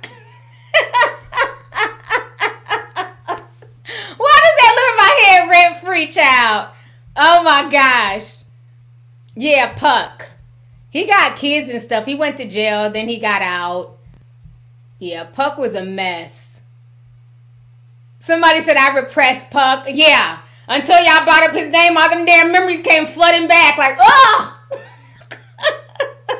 <laughs> Why does that live in my head rent free, child? Oh my gosh. Yeah, Puck. He got kids and stuff. He went to jail, then he got out. Yeah, Puck was a mess. Somebody said I repressed Puck. Yeah. Until y'all brought up his name, all them damn memories came flooding back. Like, oh! <laughs>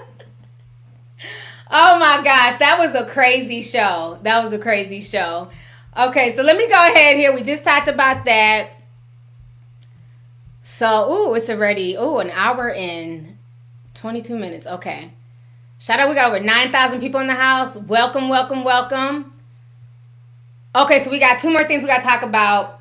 oh my gosh, that was a crazy show. That was a crazy show. Okay, so let me go ahead here. We just talked about that. So, ooh, it's already, ooh, an hour in 22 minutes. Okay. Shout out, we got over 9,000 people in the house. Welcome, welcome, welcome. Okay, so we got two more things we got to talk about.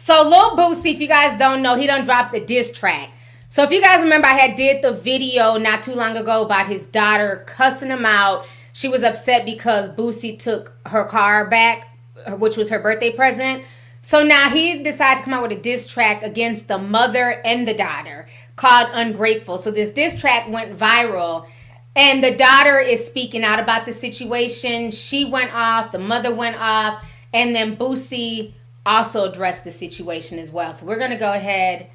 So Lil Boosie, if you guys don't know, he done dropped the diss track. So if you guys remember, I had did the video not too long ago about his daughter cussing him out. She was upset because Boosie took her car back, which was her birthday present. So now he decided to come out with a diss track against the mother and the daughter called Ungrateful. So this diss track went viral. And the daughter is speaking out about the situation. She went off, the mother went off, and then Boosie also addressed the situation as well. So we're gonna go ahead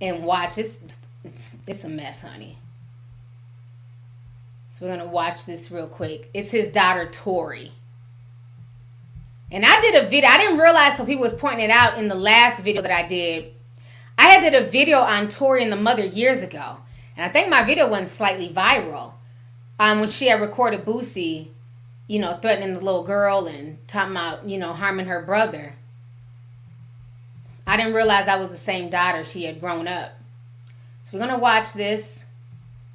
and watch. It's it's a mess, honey. So we're gonna watch this real quick. It's his daughter Tori. And I did a video. I didn't realize so people was pointing it out in the last video that I did. I had did a video on Tori and the mother years ago. And I think my video went slightly viral. Um, when she had recorded Boosie, you know, threatening the little girl and talking about, you know, harming her brother. I didn't realize I was the same daughter she had grown up. So we're gonna watch this.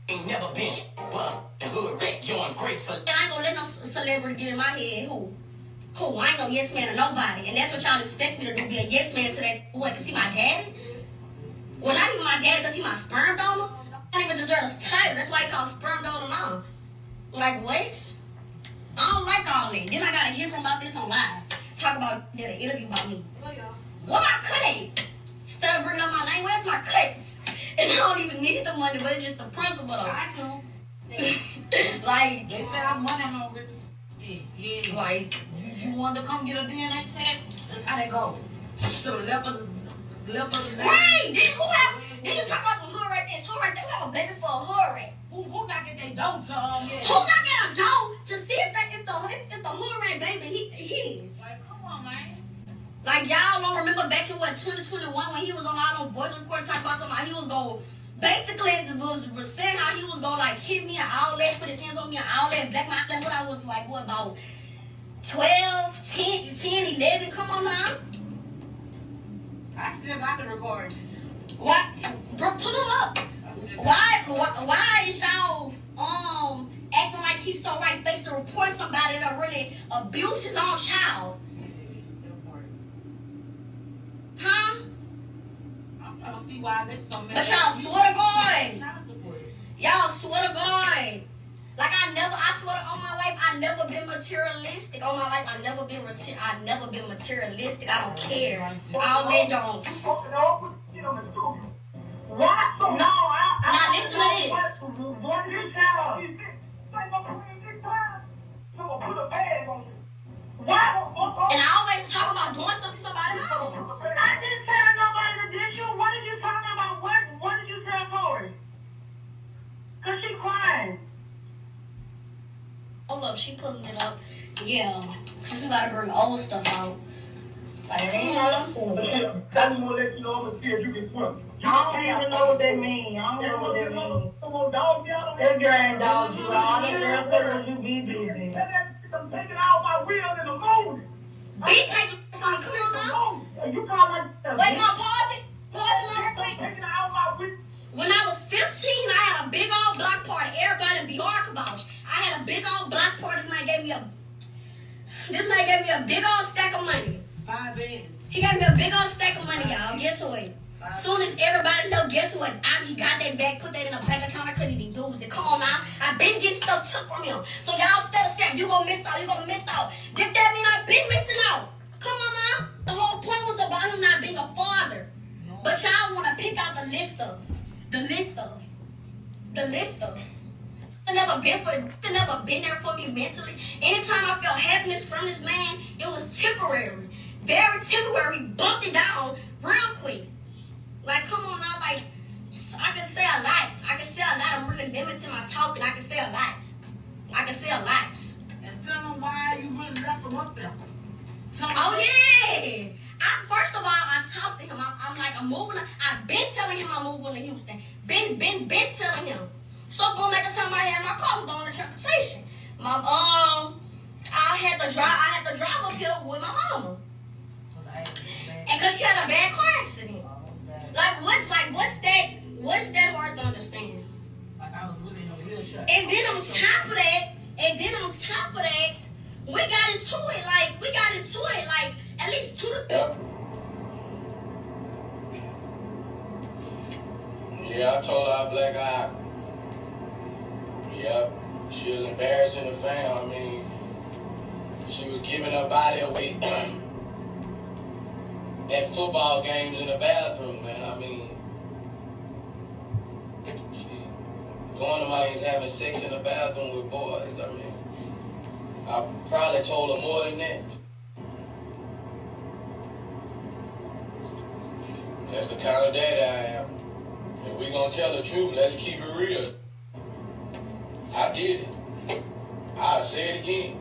Ain't never been buff, the hood rat, you're ungrateful. And I ain't gonna let no celebrity get in my head. Who? Who? I ain't no yes man to nobody. And that's what y'all expect me to do, be a yes man to that. What, cause he my daddy? Well, not even my daddy, cause he my sperm donor? I don't even deserve a title. That's why he called sperm donor mom. Like, what? I don't like all that. Then I gotta hear from about this on live. Talk about, did an interview about me. What my cut ain't? Instead of bringing up my name, where's my cuts? And I don't even need the money, but it's just the principle though. I know. <laughs> like They said I'm money hungry. Yeah, yeah. Like you, you wanted to come get a DNA test? That's how they go. Should have left her, left her. Right, then who have then you talk about some hood right there. It's hood right there. We have a baby for a hood right. Who who not get their dope to um yeah. Who not get a dough to see if the if the if, if the hood rat baby he his? Like, come on, man. Like y'all don't remember back in what 2021 when he was on all them voice recordings talking about somebody he was gonna basically it was, was saying how he was gonna like hit me and all that, put his hands on me and all that, black my thing when I was like what about 12, 10, 10, 11, come on now. I still got the recording. Why bro put him up. Why why, why is y'all um acting like he's so right faced to report somebody that really abused his own child? Huh? I'm trying to see why there's so many. But y'all swear to God. Y'all swear to God. Like I never, I swear to, on my life, I never been materialistic. On my life, I never been, I never been materialistic. I don't care. All they don't. Why? No, I, I Now listen to this. What you tell Why? And I always talk about doing something to somebody else. I didn't tell nobody to ditch you. What did you talking about? What? What did you tell Tori? Cause she crying. Oh, Hold up, she pulling it up. Yeah, cause we gotta bring old stuff out. I ain't her. I just want to let you know I'm a kid. You can swim. I don't even know what they mean. I don't know what they mean. Come on, dog. That girl ain't dog. You all the damn girls you be busy. I'm taking out my wheels in the moon. Be taking from me. Come on now. You call my. Uh, Wait, no, pause it. Pause it, my real quick. When I was 15, I had a big old block party. Everybody in BR could. I had a big old block party. This man gave me a. This man gave me a big old stack of money. Five bands. He gave me a big old stack of money, y'all. Guess what? Soon as everybody know, guess what? I, he got that bag, put that in a bank account. I couldn't even use it. Come on now. I've been getting stuff took from him. So y'all step saying you gonna miss out, you gonna miss out. Did that mean I've been missing out? Come on now. The whole point was about him not being a father. But y'all wanna pick out the list of, the list of, the list of. It never been for, never been there for me mentally. Anytime I felt happiness from this man, it was temporary, very temporary. Bumped it down real quick. Like, come on now, like, I can say a lot. I can say a lot. I'm really limiting my talking. I can say a lot. I can say a lot. And tell them why you really left them up there. Oh yeah. I, first of all, I talked to him. I'm, I'm like, I'm moving. I've been telling him I'm moving to Houston. Been, been, been telling him. So boom, at the time I had my car was going to transportation. My um, I had to drive. I had to drive up here with my mama. And cause she had a bad car accident. Like what's like what's that? What's that hard to understand? Like I was really in a wheelchair. And then on top of that, and then on top of that, we got into it like we got into it like at least two to three. Yeah, I told her I black eye. Yep. She was embarrassing the fam. I mean, she was giving her body away <clears throat> at football games in the bathroom, man. I mean, going to Miami's having sex in the bathroom with boys. I mean, I probably told her more than that. That's the kind of dad I am. If we gonna tell the truth, let's keep it real. I did it. I'll say it again.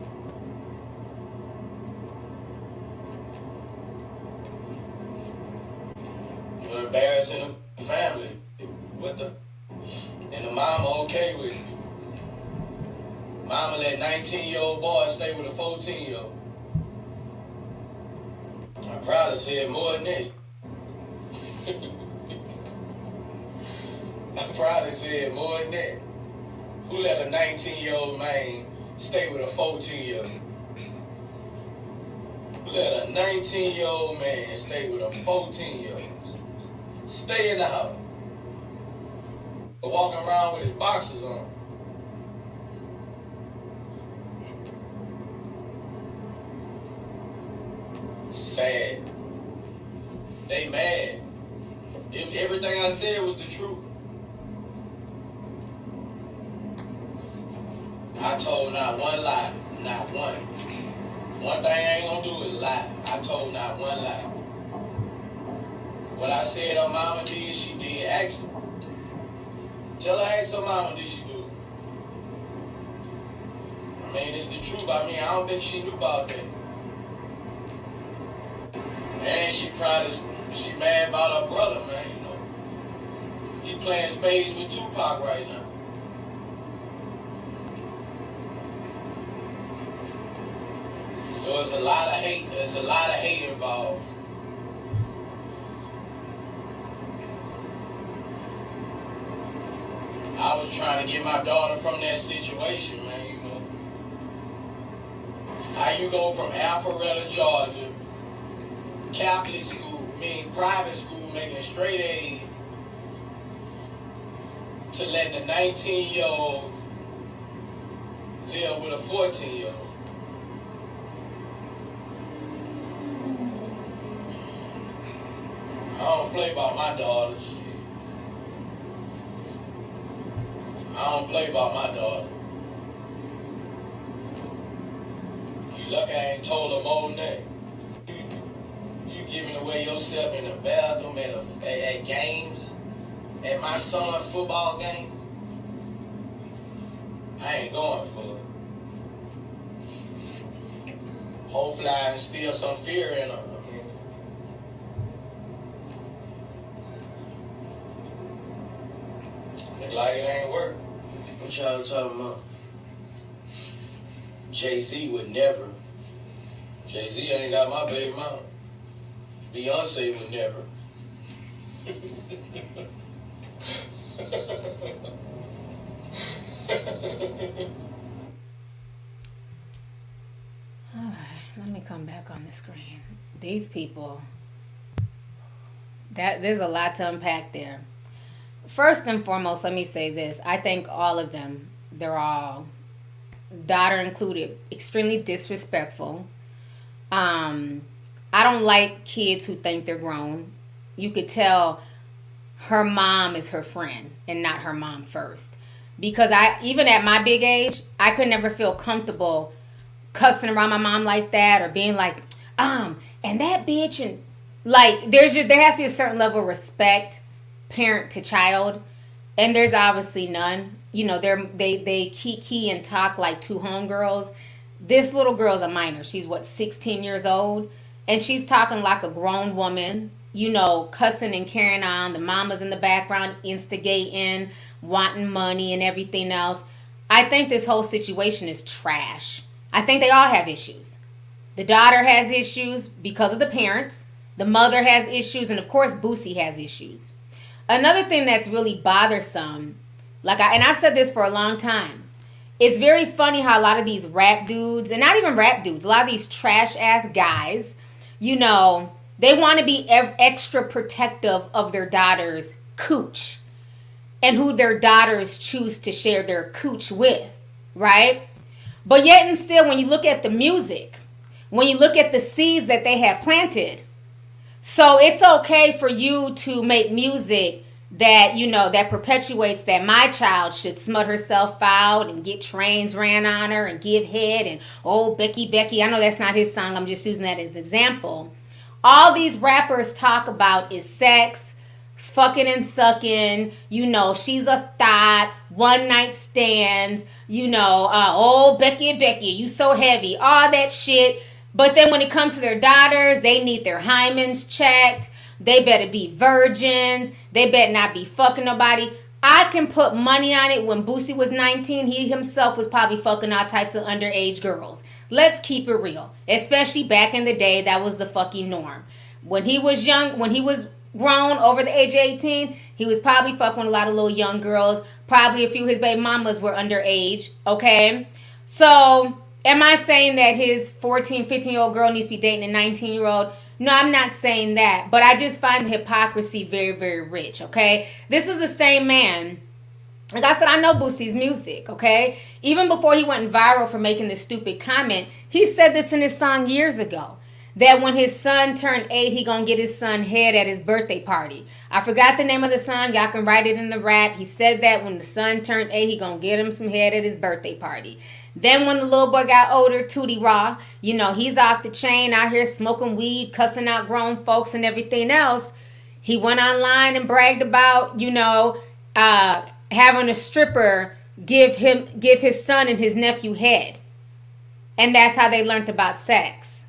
You're embarrassing the family. What the? And the mama okay with it. Mama let 19 year old boy stay with a 14 year old. I probably said more than that. <laughs> I probably said more than that. Who let a 19 year old man stay with a 14 year old? Who let a 19 year old man stay with a 14 year old? Stay in the house. But walking around with his boxers on. Sad. They mad. If everything I said was the truth. I told not one lie, not one. One thing I ain't gonna do is lie. I told not one lie. What I said her mama did, she did. Her. Tell her, ask her mama, did she do? I mean, it's the truth. I mean, I don't think she knew about that. And she probably, she mad about her brother, man, you know. He playing spades with Tupac right now. So it's a lot of hate. There's a lot of hate involved. I was trying to get my daughter from that situation, man, you know. How you go from Alpharetta, Georgia, Catholic school, meaning private school, making straight A's, to letting a 19 year old live with a 14 year old. I don't play about my daughters. I don't play about my daughter. You lucky I ain't told her more than that. You, you giving away yourself in the bathroom at, a, at, at games, at my son's football game. I ain't going for it. Hopefully I instill some fear in her. Look like it ain't work. What y'all talking about? Jay Z would never. Jay Z ain't got my baby mama. Beyonce would never. All right, let me come back on the screen. These people, that there's a lot to unpack there. First and foremost, let me say this. I think all of them, they're all, daughter included, extremely disrespectful. Um, I don't like kids who think they're grown. You could tell her mom is her friend and not her mom first. Because I even at my big age, I could never feel comfortable cussing around my mom like that or being like, um, and that bitch and like there's just there has to be a certain level of respect parent to child and there's obviously none. You know they're they they kiki and talk like two homegirls. This little girl's a minor. She's what 16 years old? And she's talking like a grown woman you know cussing and carrying on. The mama's in the background instigating wanting money and everything else. I think this whole situation is trash. I think they all have issues. The daughter has issues because of the parents. The mother has issues. And of course boosie has issues Another thing that's really bothersome, like I and I've said this for a long time, it's very funny how a lot of these rap dudes, and not even rap dudes, a lot of these trash ass guys, you know, they want to be ev- extra protective of their daughter's cooch and who their daughters choose to share their cooch with, right? But yet and still, when you look at the music, when you look at the seeds that they have planted, so it's okay for you to make music that, you know, that perpetuates that my child should smut herself out and get trains ran on her and give head and, oh, Becky, Becky. I know that's not his song. I'm just using that as an example. All these rappers talk about is sex, fucking and sucking, you know, she's a thought, one night stands, you know, uh, oh, Becky, Becky, you so heavy, all that shit but then when it comes to their daughters, they need their hymens checked. They better be virgins. They better not be fucking nobody. I can put money on it. When Boosie was 19, he himself was probably fucking all types of underage girls. Let's keep it real. Especially back in the day, that was the fucking norm. When he was young, when he was grown over the age of 18, he was probably fucking a lot of little young girls. Probably a few his baby mamas were underage. Okay? So Am I saying that his 14, 15 year old girl needs to be dating a 19 year old? No, I'm not saying that. But I just find hypocrisy very, very rich, okay? This is the same man. Like I said, I know Boosie's music, okay? Even before he went viral for making this stupid comment, he said this in his song years ago. that when his son turned eight, he gonna get his son head at his birthday party. I forgot the name of the song. Y'all can write it in the rap. He said that when the son turned eight, he gonna get him some head at his birthday party. Then when the little boy got older, Tootie Raw, you know, he's off the chain out here smoking weed, cussing out grown folks and everything else. He went online and bragged about, you know, uh, having a stripper give him give his son and his nephew head. And that's how they learned about sex.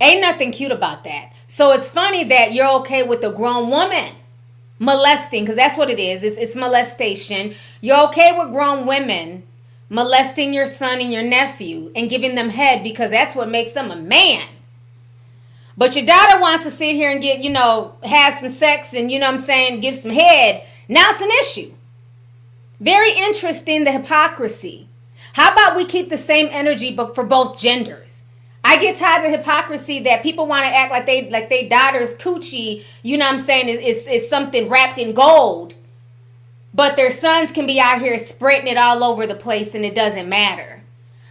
Ain't nothing cute about that. So it's funny that you're okay with a grown woman molesting, because that's what it is. It's, it's molestation. You're okay with grown women molesting your son and your nephew and giving them head because that's what makes them a man. But your daughter wants to sit here and get, you know, have some sex and, you know I'm saying, give some head. Now it's an issue. Very interesting, the hypocrisy. How about we keep the same energy but for both genders? I get tired of hypocrisy that people want to act like they like they daughter's coochie, you know what I'm saying, is, is, is something wrapped in gold. But their sons can be out here spreading it all over the place and it doesn't matter.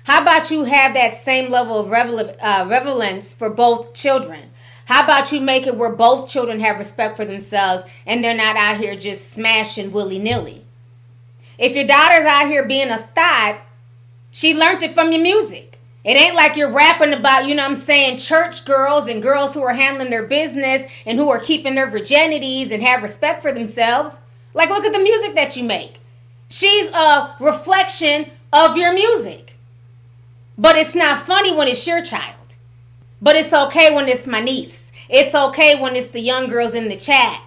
How about you have that same level of revel- uh, relevance for both children? How about you make it where both children have respect for themselves and they're not out here just smashing willy nilly? If your daughter's out here being a thought, she learned it from your music. It ain't like you're rapping about, you know what I'm saying, church girls and girls who are handling their business and who are keeping their virginities and have respect for themselves. Like, look at the music that you make. She's a reflection of your music. But it's not funny when it's your child. But it's okay when it's my niece. It's okay when it's the young girls in the chat.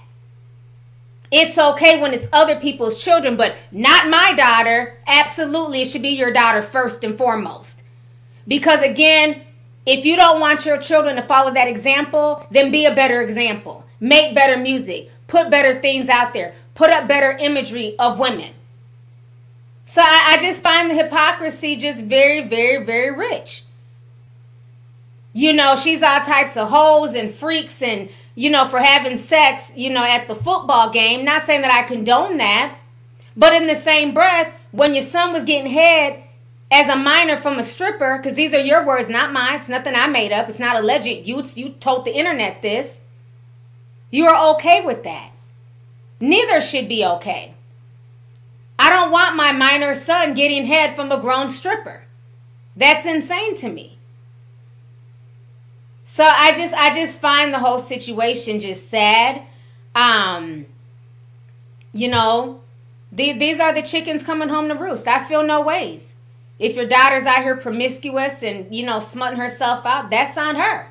It's okay when it's other people's children, but not my daughter. Absolutely, it should be your daughter first and foremost. Because again, if you don't want your children to follow that example, then be a better example. Make better music. Put better things out there. Put up better imagery of women. So I, I just find the hypocrisy just very, very, very rich. You know, she's all types of hoes and freaks and, you know, for having sex, you know, at the football game. Not saying that I condone that. But in the same breath, when your son was getting head as a minor from a stripper, because these are your words, not mine. It's nothing I made up. It's not alleged. You, you told the internet this. You are okay with that. Neither should be okay. I don't want my minor son getting head from a grown stripper. That's insane to me. So I just I just find the whole situation just sad. Um you know, the, these are the chickens coming home to roost. I feel no ways. If your daughter's out here promiscuous and you know smutting herself out, that's on her.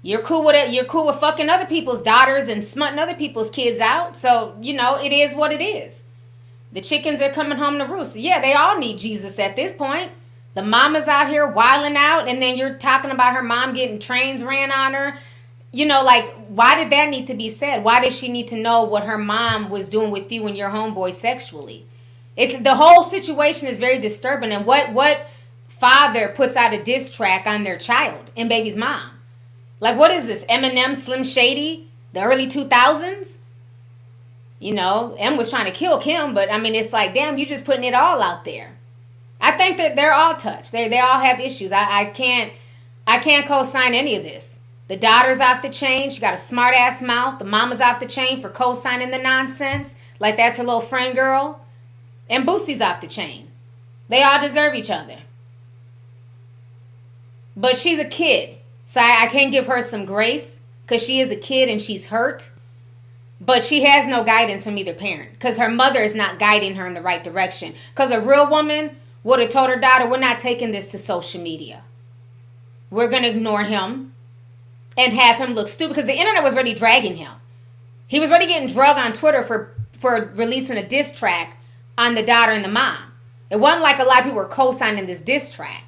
You're cool with it. You're cool with fucking other people's daughters and smutting other people's kids out. So you know it is what it is. The chickens are coming home to roost. Yeah, they all need Jesus at this point. The mama's out here wiling out, and then you're talking about her mom getting trains ran on her. You know, like, why did that need to be said? Why did she need to know what her mom was doing with you and your homeboy sexually? It's the whole situation is very disturbing. And what what father puts out a diss track on their child and baby's mom? Like, what is this? Eminem, Slim Shady, the early two thousands? You know, M was trying to kill Kim, but I mean, it's like, damn, you're just putting it all out there. I think that they're all touched. They they all have issues. I, I can't I can't co-sign any of this. The daughter's off the chain. She got a smart ass mouth. The mama's off the chain for co-signing the nonsense. Like that's her little friend girl. And Boosie's off the chain. They all deserve each other. But she's a kid. So I, I can't give her some grace because she is a kid and she's hurt. But she has no guidance from either parent because her mother is not guiding her in the right direction. Because a real woman would have told her daughter, We're not taking this to social media. We're going to ignore him and have him look stupid because the internet was already dragging him. He was already getting drugged on Twitter for, for releasing a diss track on the daughter and the mom. It wasn't like a lot of people were co signing this diss track.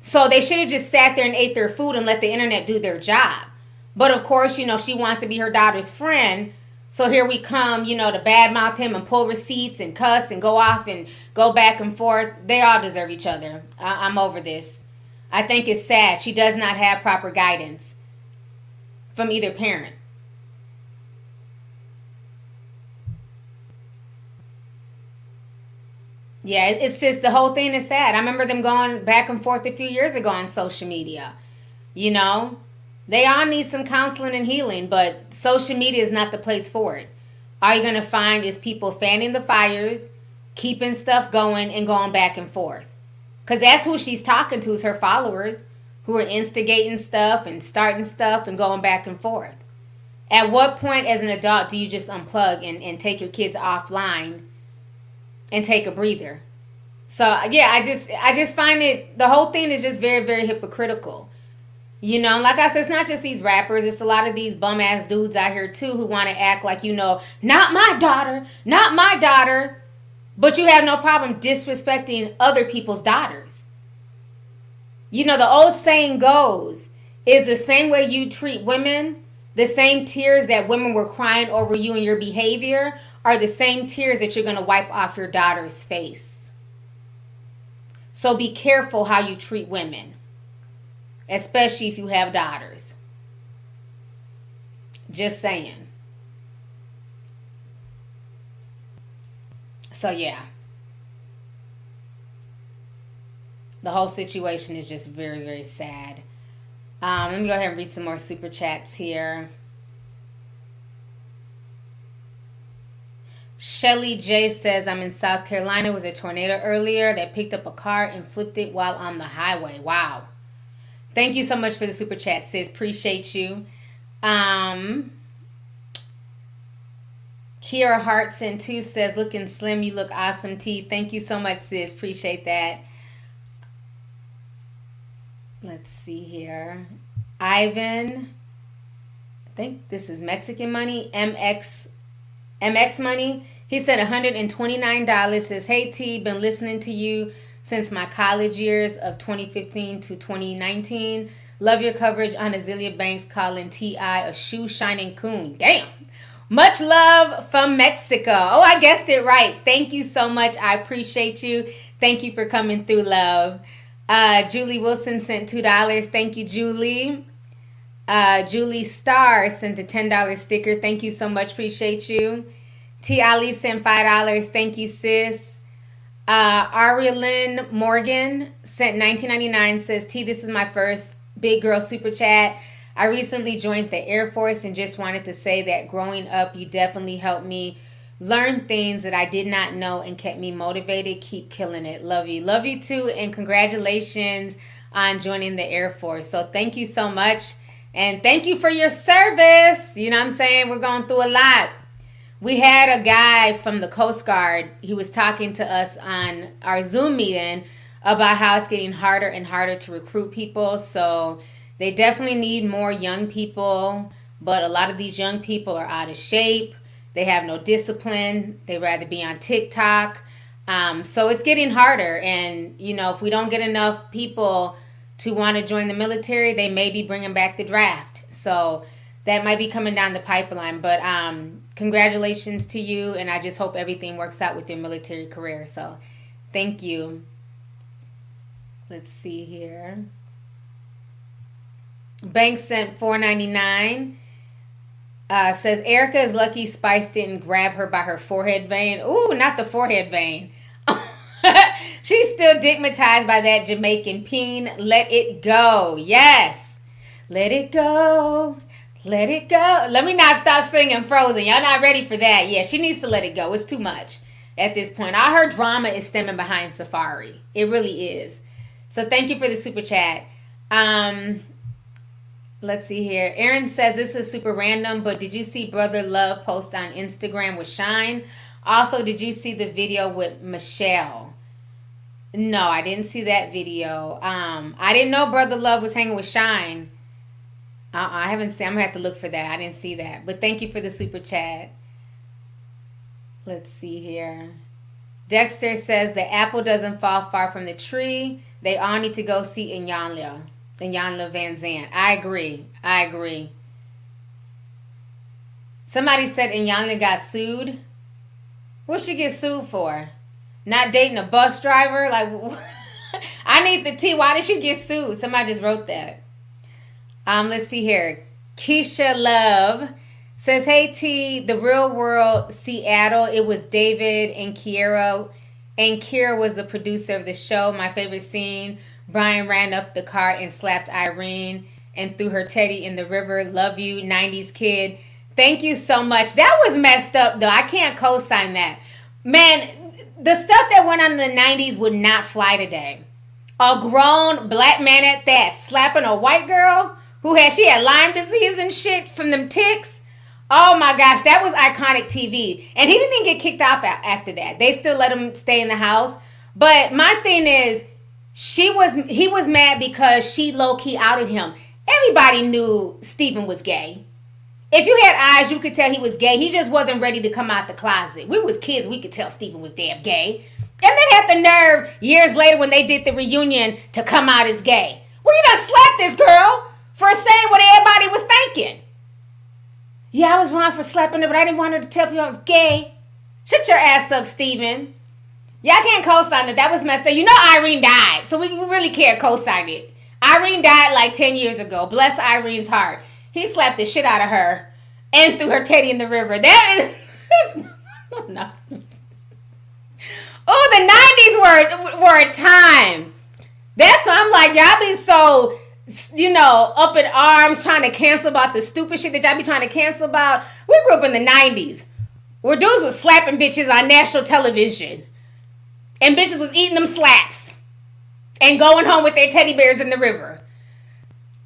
So they should have just sat there and ate their food and let the internet do their job. But of course, you know, she wants to be her daughter's friend. So here we come, you know, to badmouth him and pull receipts and cuss and go off and go back and forth. They all deserve each other. I- I'm over this. I think it's sad. She does not have proper guidance from either parent. Yeah, it's just the whole thing is sad. I remember them going back and forth a few years ago on social media. You know, they all need some counseling and healing, but social media is not the place for it. All you're gonna find is people fanning the fires, keeping stuff going, and going back and forth. Cause that's who she's talking to is her followers, who are instigating stuff and starting stuff and going back and forth. At what point, as an adult, do you just unplug and, and take your kids offline and take a breather? So yeah, I just I just find it the whole thing is just very very hypocritical. You know, like I said, it's not just these rappers. It's a lot of these bum ass dudes out here too who want to act like you know, not my daughter, not my daughter, but you have no problem disrespecting other people's daughters. You know, the old saying goes is the same way you treat women, the same tears that women were crying over you and your behavior are the same tears that you're going to wipe off your daughter's face. So be careful how you treat women, especially if you have daughters. Just saying. So, yeah. The whole situation is just very, very sad. Um, let me go ahead and read some more super chats here. Shelly J says, I'm in South Carolina. It was a tornado earlier that picked up a car and flipped it while on the highway. Wow. Thank you so much for the super chat, sis. Appreciate you. Um, Kiera Hartson too says, looking slim, you look awesome, T. Thank you so much, sis. Appreciate that. Let's see here. Ivan, I think this is Mexican money. MX MX Money. He said $129. Says, Hey T, been listening to you since my college years of 2015 to 2019. Love your coverage on Azealia Banks calling T.I. a shoe shining coon. Damn. Much love from Mexico. Oh, I guessed it right. Thank you so much. I appreciate you. Thank you for coming through, love. Uh, Julie Wilson sent $2. Thank you, Julie. Uh, Julie Starr sent a $10 sticker. Thank you so much. Appreciate you. T. Ali sent $5. Thank you, sis. Uh, Arielyn Morgan sent 19.99. Says, T, this is my first big girl super chat. I recently joined the Air Force and just wanted to say that growing up, you definitely helped me learn things that I did not know and kept me motivated. Keep killing it. Love you. Love you too. And congratulations on joining the Air Force. So thank you so much. And thank you for your service. You know what I'm saying? We're going through a lot. We had a guy from the Coast Guard. He was talking to us on our Zoom meeting about how it's getting harder and harder to recruit people. So they definitely need more young people. But a lot of these young people are out of shape. They have no discipline. They rather be on TikTok. Um, so it's getting harder. And, you know, if we don't get enough people to want to join the military, they may be bringing back the draft. So that might be coming down the pipeline. But um, congratulations to you. And I just hope everything works out with your military career. So thank you. Let's see here. Banks sent four ninety nine. Uh, says Erica is lucky Spice didn't grab her by her forehead vein. Ooh, not the forehead vein. She's still digmatized by that Jamaican peen. Let it go. Yes. Let it go. Let it go. Let me not stop singing Frozen. Y'all not ready for that. Yeah, she needs to let it go. It's too much at this point. All her drama is stemming behind Safaree. It really is. So thank you for the super chat. Um, let's see here. Aaron says this is super random, but did you see Brother Love post on Instagram with Shine? Also, did you see the video with Michelle? No, I didn't see that video. Um, I didn't know Brother Love was hanging with Shine. Uh, I haven't seen. I'm gonna have to look for that. I didn't see that. But thank you for the super chat. Let's see here. Dexter says the apple doesn't fall far from the tree. They all need to go see Iyanla. Iyanla Vanzant. I agree. I agree. Somebody said Iyanla got sued. What she get sued for? Not dating a bus driver? Like, <laughs> I need the tea. Why did she get sued? Somebody just wrote that. Um, let's see here. Keisha Love says, "Hey T, the real world Seattle. It was David and Kiera. and Kira was the producer of the show. My favorite scene Brian ran up the car and slapped Irene and threw her teddy in the river. Love you, 90s kid. Thank you so much. That was messed up, though. I can't co sign that. Man, the stuff that went on in the 90s would not fly today. A grown black man at that slapping a white girl who had she had Lyme disease and shit from them ticks. Oh my gosh, that was iconic TV. And he didn't even get kicked off after that. They still let him stay in the house. But my thing is, she was he was mad because she low key outed him. Everybody knew Stephen was gay. If you had eyes, you could tell he was gay. He just wasn't ready to come out the closet. We was kids, we could tell Stephen was damn gay. And then had the nerve years later when they did the reunion to come out as gay. Well, you done slapped this girl for saying what everybody was thinking. Yeah, I was wrong for slapping her, but I didn't want her to tell people I was gay. Shut your ass up, Steven. Yeah, I can't co-sign that. That was messed up. You know Irene died, so we really can't co-sign it. Irene died like 10 years ago. Bless Irene's heart. He slapped the shit out of her and threw her teddy in the river. That is... <laughs> no. Oh, the 90s were, were a time. That's why I'm like, y'all be so, you know, up in arms trying to cancel about the stupid shit that y'all be trying to cancel about. We grew up in the 90s where dudes was slapping bitches on national television. And bitches was eating them slaps and going home with their teddy bears in the river.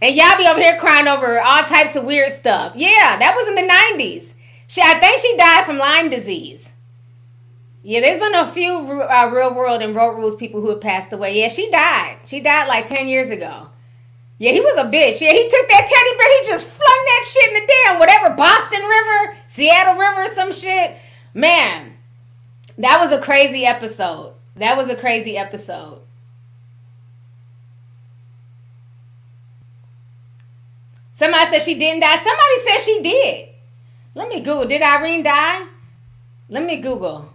And y'all be over here crying over all types of weird stuff. Yeah, that was in the 90s. She, I think she died from Lyme disease. Yeah, there's been a few uh, real world and road rules people who have passed away. Yeah, she died. She died like 10 years ago. Yeah, he was a bitch. Yeah, he took that teddy bear, he just flung that shit in the damn whatever Boston River, Seattle River, some shit. Man, that was a crazy episode. That was a crazy episode. Somebody said she didn't die. Somebody said she did. Let me Google. Did Irene die? Let me Google.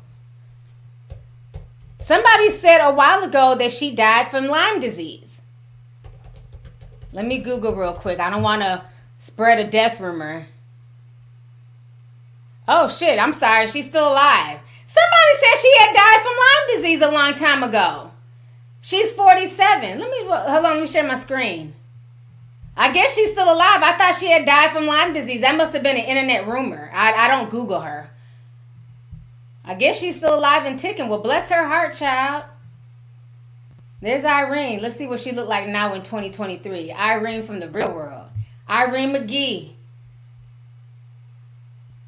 Somebody said a while ago that she died from Lyme disease. Let me Google real quick. I don't want to spread a death rumor. Oh shit, I'm sorry. She's still alive. Somebody said she had died from Lyme disease a long time ago. She's 47. Let me hold on, let me share my screen. I guess she's still alive. I thought she had died from Lyme disease. That must have been an internet rumor. I, I don't Google her. I guess she's still alive and ticking. Well, bless her heart, child. There's Irene. Let's see what she looked like now in 2023. Irene from the real world. Irene McGee.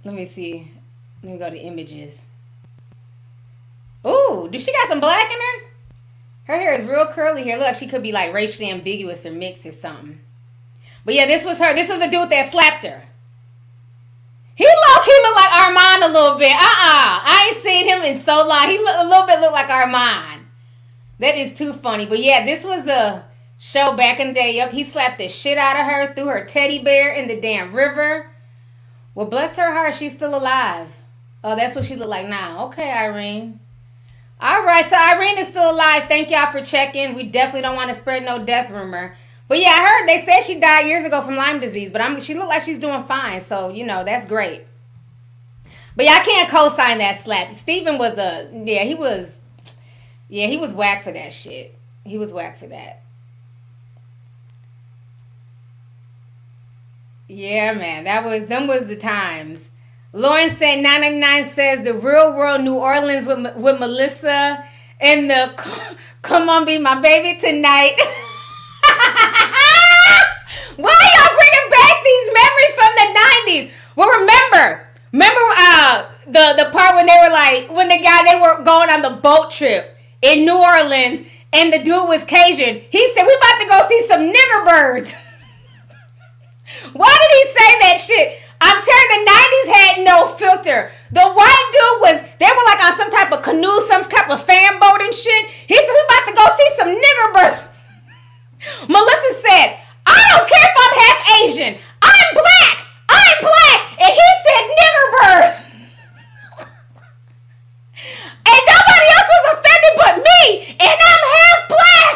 Let me see. Let me go to images. Ooh, do she got some black in her? Her hair is real curly here. Look, she could be like racially ambiguous or mixed or something. But yeah, this was her. This was a dude that slapped her. He look, he looked like Armand a little bit. Uh-uh. I ain't seen him in so long. He look, a little bit looked like Armand. That is too funny. But yeah, this was the show back in the day. Yep, he slapped the shit out of her, threw her teddy bear in the damn river. Well, bless her heart, she's still alive. Oh, that's what she look like now. Okay, Irene. All right, so Irene is still alive. Thank y'all for checking. We definitely don't want to spread no death rumor. But yeah, I heard they said she died years ago from Lyme disease, but I'm she looked like she's doing fine. So, you know, that's great. But yeah, I can't co-sign that slap. Steven was a yeah, he was yeah, he was whack for that shit. He was whack for that. Yeah, man, that was them was the times. Lauren said 999 says the real world New Orleans with with Melissa and the <laughs> come on be my baby tonight. <laughs> <laughs> Why y'all bringing back these memories from the 90s? Well, remember, remember uh the the part when they were like when the guy they were going on the boat trip in New Orleans and the dude was Cajun. He said we about to go see some nigger birds. <laughs> Why did he say that shit? I'm telling the 90s had no filter. The white dude was, they were like on some type of canoe, some type of fan boat and shit. He said, we about to go see some nigger birds. <laughs> Melissa said, I don't care if I'm half Asian. I'm black. I'm black. And he said nigger bird. <laughs> and nobody else was offended but me. And I'm half black.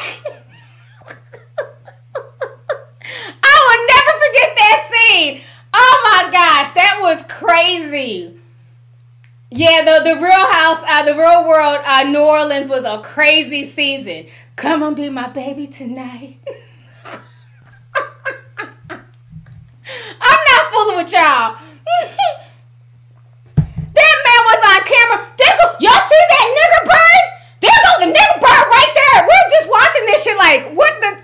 <laughs> I will never forget that scene. Oh my gosh, that was crazy. Yeah, the the Real House, uh, the Real World, uh, New Orleans was a crazy season. Come on, be my baby tonight. I'm not fooling with y'all. that man was on camera. There go, y'all see that nigger bird? There goes the nigger bird right there. We're just watching this shit like, what the?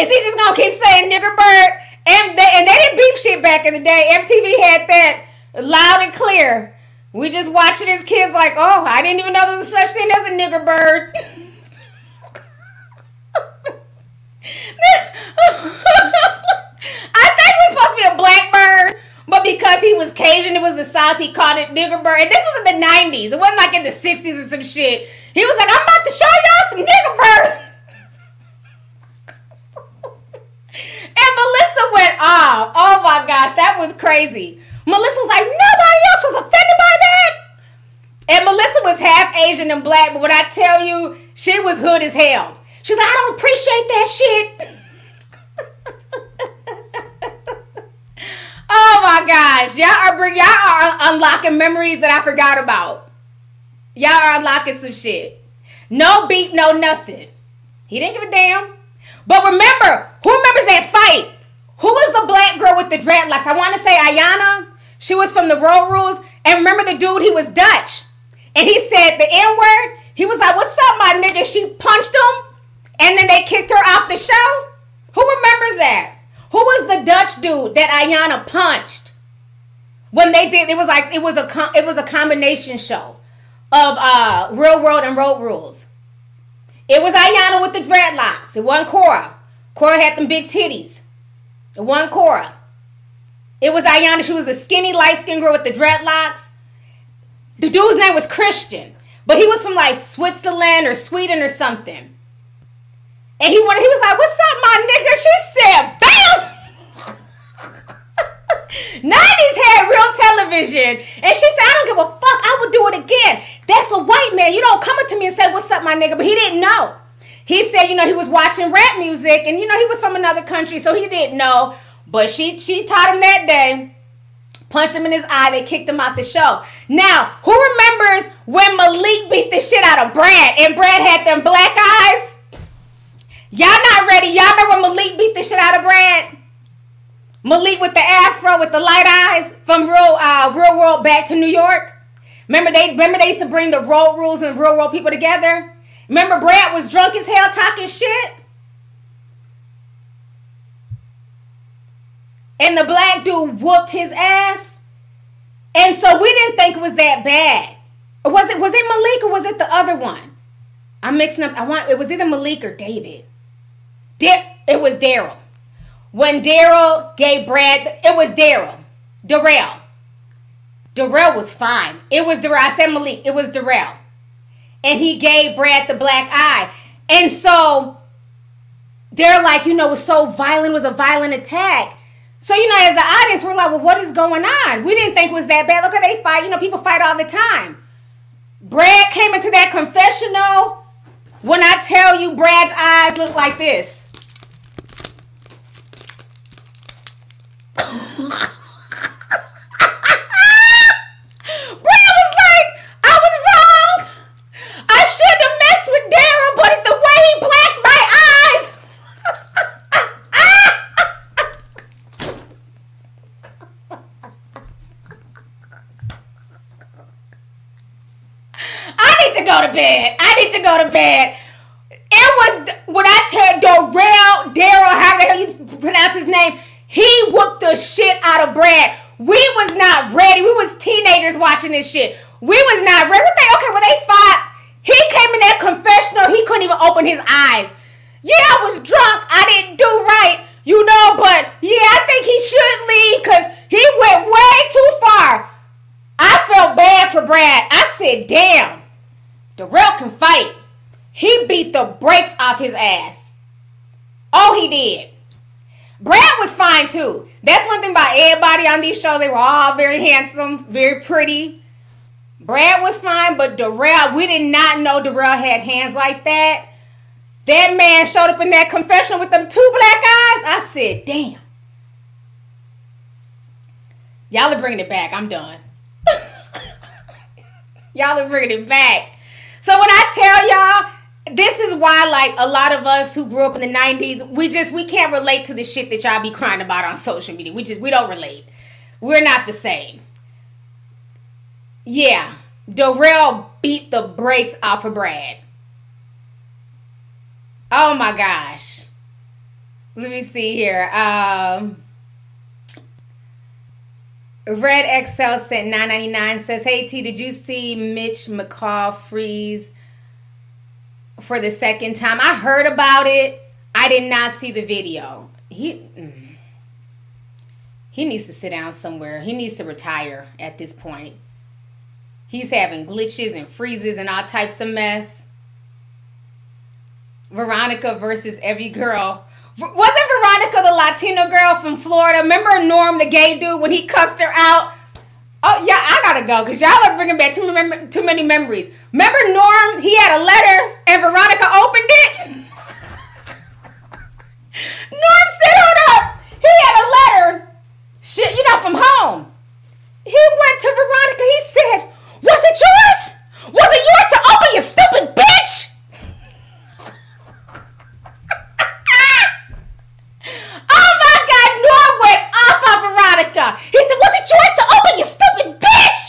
Is he just gonna keep saying nigger bird? And they, and they didn't beep shit back in the day. MTV had that loud and clear. We just watching his kids like, oh, I didn't even know there was such thing as a nigger bird. <laughs> I think it was supposed to be a blackbird, but because he was Cajun, it was the South, he called it nigger bird. And this was in the 90s. It wasn't like in the 60s or some shit. He was like, I'm about to show y'all some nigger bird. <laughs> and Melissa went off. Oh my gosh, that was crazy. Melissa was like, nobody else was offended. And Melissa was half Asian and black, but when I tell you, she was hood as hell. She's like, I don't appreciate that shit. <laughs> oh my gosh, y'all are bring y'all are unlocking memories that I forgot about. Y'all are unlocking some shit. No beat, no nothing. He didn't give a damn. But remember, who remembers that fight? Who was the black girl with the dreadlocks? I want to say Ayana. She was from the Road Rules. And remember the dude, he was Dutch. And he said the N word. He was like, What's up, my nigga? She punched him. And then they kicked her off the show. Who remembers that? Who was the Dutch dude that Ayana punched? When they did, it was like it was a com- it was a combination show of uh Real World and Road Rules. It was Ayana with the dreadlocks. It wasn't Cora. Cora had them big titties. It wasn't Cora. It was Ayana. She was a skinny, light skinned girl with the dreadlocks. The dude's name was Christian, but he was from like Switzerland or Sweden or something. And he wanted, he was like, "What's up, my nigga?" She said, "Bam." <laughs> 90s had real television. And she said, I don't give a fuck. I would do it again. That's a white man. You don't come up to me and say, What's up, my nigga? But he didn't know. He said, you know, he was watching rap music and you know he was from another country, so he didn't know. But she she taught him that day. Punched him in his eye, they kicked him off the show. Now, who remembers when Malik beat the shit out of Brad and Brad had them black eyes? Y'all not ready. Y'all remember when Malik beat the shit out of Brad? Malik with the afro with the light eyes from real uh, real world back to New York. Remember they remember they used to bring the road rules and real world people together. Remember Brad was drunk as hell talking shit. And the black dude whooped his ass. And so we didn't think it was that bad. Was it was it Malik or was it the other one? I'm mixing up. I want it was either Malik or David. Da- it was Daryl when Daryl gave Brad, it was Daryl, Darrell. Darrell was fine. It was Darrell. I said Malik. It was Darrell. And he gave Brad the black eye. And so they're like, you know, it was so violent, it was a violent attack. So, you know, as the audience, we're like, well, what is going on? We didn't think it was that bad. Look at they fight. You know, people fight all the time. Brad came into that confessional. When I tell you, Brad's eyes look like this. Brad was like, I was wrong. I shouldn't have messed with Daryl, but the way he blacked my eyes. I need to go to bed. I need to go to bed. It was when I tell Darrell, Daryl, how the hell you pronounce his name? He whooped the shit out of Brad. We was not ready. We was teenagers watching this shit. We was not ready. Okay, when they fought, he came in that confessional. He couldn't even open his eyes. Yeah, I was drunk. I didn't do right, you know. But yeah, I think he should leave because he went way too far. I felt bad for Brad. I said, damn, Darrell can fight. He beat the brakes off his ass. Oh, he did. Brad was fine too. That's one thing about everybody on these shows. They were all very handsome, very pretty. Brad was fine, but Darrell, we did not know Darrell had hands like that. That man showed up in that confessional with them two black eyes. I said, damn. Y'all are bringing it back. I'm done. <laughs> y'all are bringing it back. So when I tell y'all, this is why like a lot of us who grew up in the 90s, we just we can't relate to the shit that y'all be crying about on social media. We just we don't relate. We're not the same. Yeah, Darrell beat the brakes off of Brad. Oh my gosh. Let me see here. Um Red XL sent 999 says, Hey T, did you see Mitch McConnell freeze for the second time? I heard about it. I did not see the video. He mm. he needs to sit down somewhere. He needs to retire at this point. He's having glitches and freezes and all types of mess. Veronica versus every girl. Wasn't Veronica the Latino girl from Florida? Remember Norm, the gay dude, when he cussed her out? Oh yeah, I gotta go because y'all are bringing back too many, too many memories. Remember Norm? He had a letter and Veronica opened it. Norm said, "Hold up." He had a letter, shit, you know, from home. He went to Veronica. He said, "Was it yours? Was it yours to open, you stupid bitch?" Oh my God, Norm went off on Veronica. He said, Was it yours to open, you stupid bitch?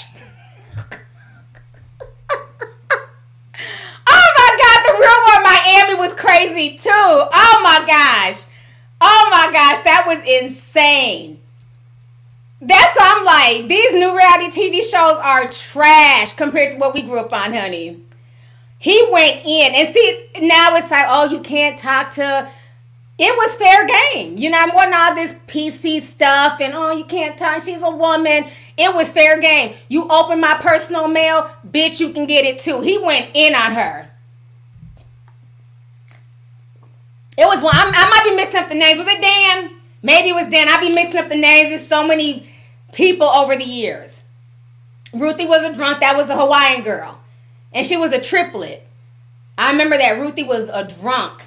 oh my God, the real one, Miami was crazy too. Oh my gosh. Oh my gosh, was insane. That's why I'm like, these new reality TV shows are trash compared to what we grew up on, honey. He went in and see now it's like, oh, you can't talk to it was fair game. You know, I'm wanting all this PC stuff and oh, you can't talk. She's a woman. It was fair game. You open my personal mail, bitch, you can get it too. He went in on her. It was one. I might be mixing up the names. Was it Dan? Maybe it was Dan. I be mixing up the names. There's so many people over the years. Ruthie was a drunk. That was a Hawaiian girl, and she was a triplet. I remember that Ruthie was a drunk.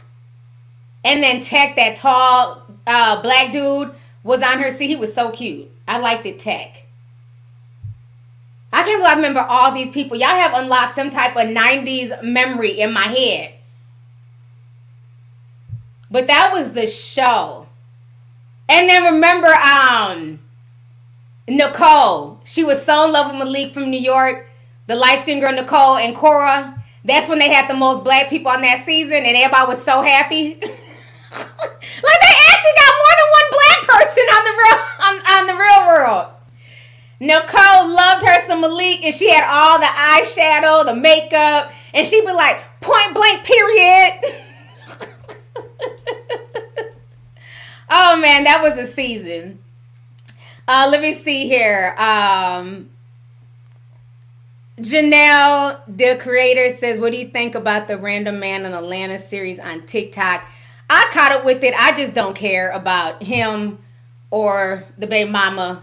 And then Teck, that tall uh, black dude, was on her seat. He was so cute. I liked it, Teck. I can't believe I remember all these people. Y'all have unlocked some type of 90s memory in my head. But that was the show. And then remember um Nicole. She was so in love with Malik from New York. The light skinned girl Nicole and Cora. That's when they had the most black people on that season and everybody was so happy. <laughs> like they actually got more than one black person on the real on, on the real world. Nicole loved her some Malik and she had all the eyeshadow, the makeup, and she'd be like, point blank, period. <laughs> oh man, that was a season. Uh, let me see here. Um, Janelle, the creator, says, What do you think about the Random Man in Atlanta series on TikTok? I caught up with it. I just don't care about him or the baby mama.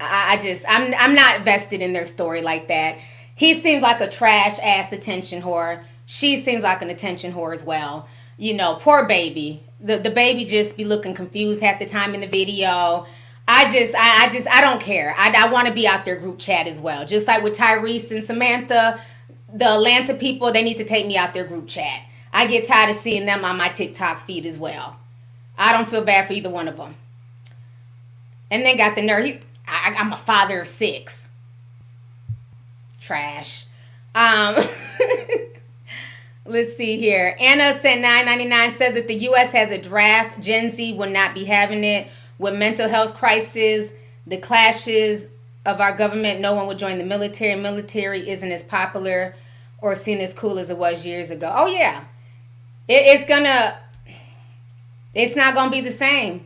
I, I just I'm I'm not vested in their story like that. He seems like a trash ass attention whore. She seems like an attention whore as well. You know, poor baby. The the baby just be looking confused half the time in the video. I just, I, I just, I don't care. I, I want to be out there group chat as well. Just like with Tyrese and Samantha, the Atlanta people, they need to take me out their group chat. I get tired of seeing them on my TikTok feed as well. I don't feel bad for either one of them. And then got the. He, I, I'm a father of six. Trash. Um, <laughs> let's see here. Anna sent 9.99 says if the U.S. has a draft, Gen Z will not be having it with mental health crisis, the clashes of our government, no one would join the military. Military isn't as popular or seen as cool as it was years ago. Oh yeah, it, it's gonna, it's not gonna be the same.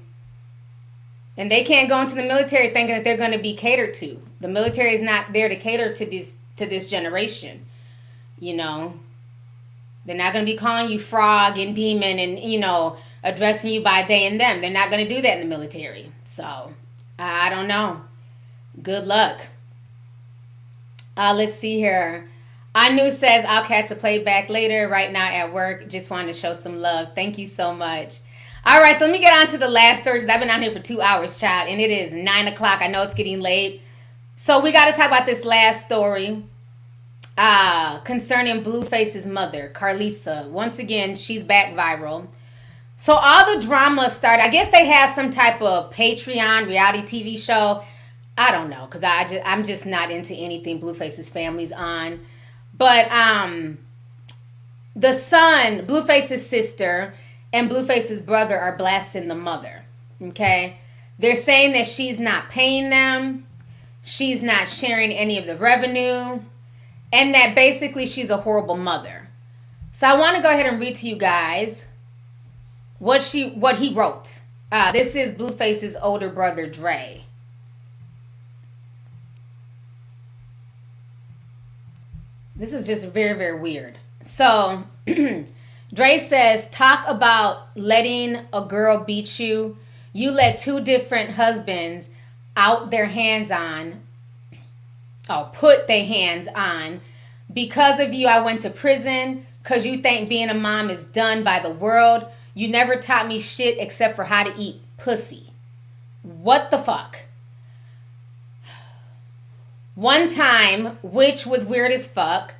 And they can't go into the military thinking that they're going to be catered to. The military is not there to cater to this to this generation. You know, they're not going to be calling you frog and demon and you know addressing you by they and them. They're not going to do that in the military. So, I don't know. Good luck. Uh, let's see here. Anu says, I'll catch the playback later. Right now at work. Just wanted to show some love. Thank you so much. All right, so let me get on to the last story because I've been on here for two hours, child, and it is nine o'clock. I know it's getting late. So we got to talk about this last story. Uh, concerning Blueface's mother, Karlissa. Once again, she's back viral. So all the drama started. I guess they have some type of Patreon reality TV show. I don't know because I just I'm just not into anything Blueface's family's on. But um, the son, Blueface's sister, and Blueface's brother are blasting the mother. Okay, they're saying that she's not paying them, she's not sharing any of the revenue, and that basically she's a horrible mother. So I want to go ahead and read to you guys what she what he wrote. Uh, this is Blueface's older brother Dre. This is just very very weird. So <clears throat> Dre says, talk about letting a girl beat you. You let two different husbands out their hands on, oh, put their hands on. Because of you, I went to prison. Because you think being a mom is done by the world. You never taught me shit except for how to eat pussy. What the fuck? One time, which was weird as fuck,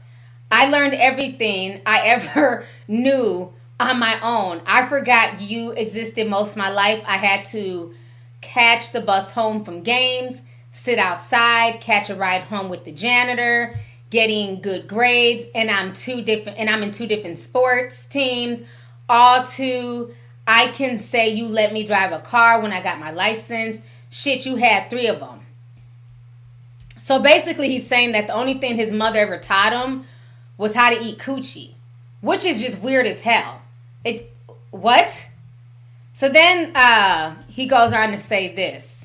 I learned everything I <laughs> ever knew on my own. I forgot you existed most of my life. I had to catch the bus home from games, sit outside, catch a ride home with the janitor, getting good grades, and I'm two different and I'm in two different sports teams all to I can say you let me drive a car when I got my license. Shit, you had three of them. So basically, he's saying that the only thing his mother ever taught him was how to eat coochie, which is just weird as hell. It what? So then uh, he goes on to say this.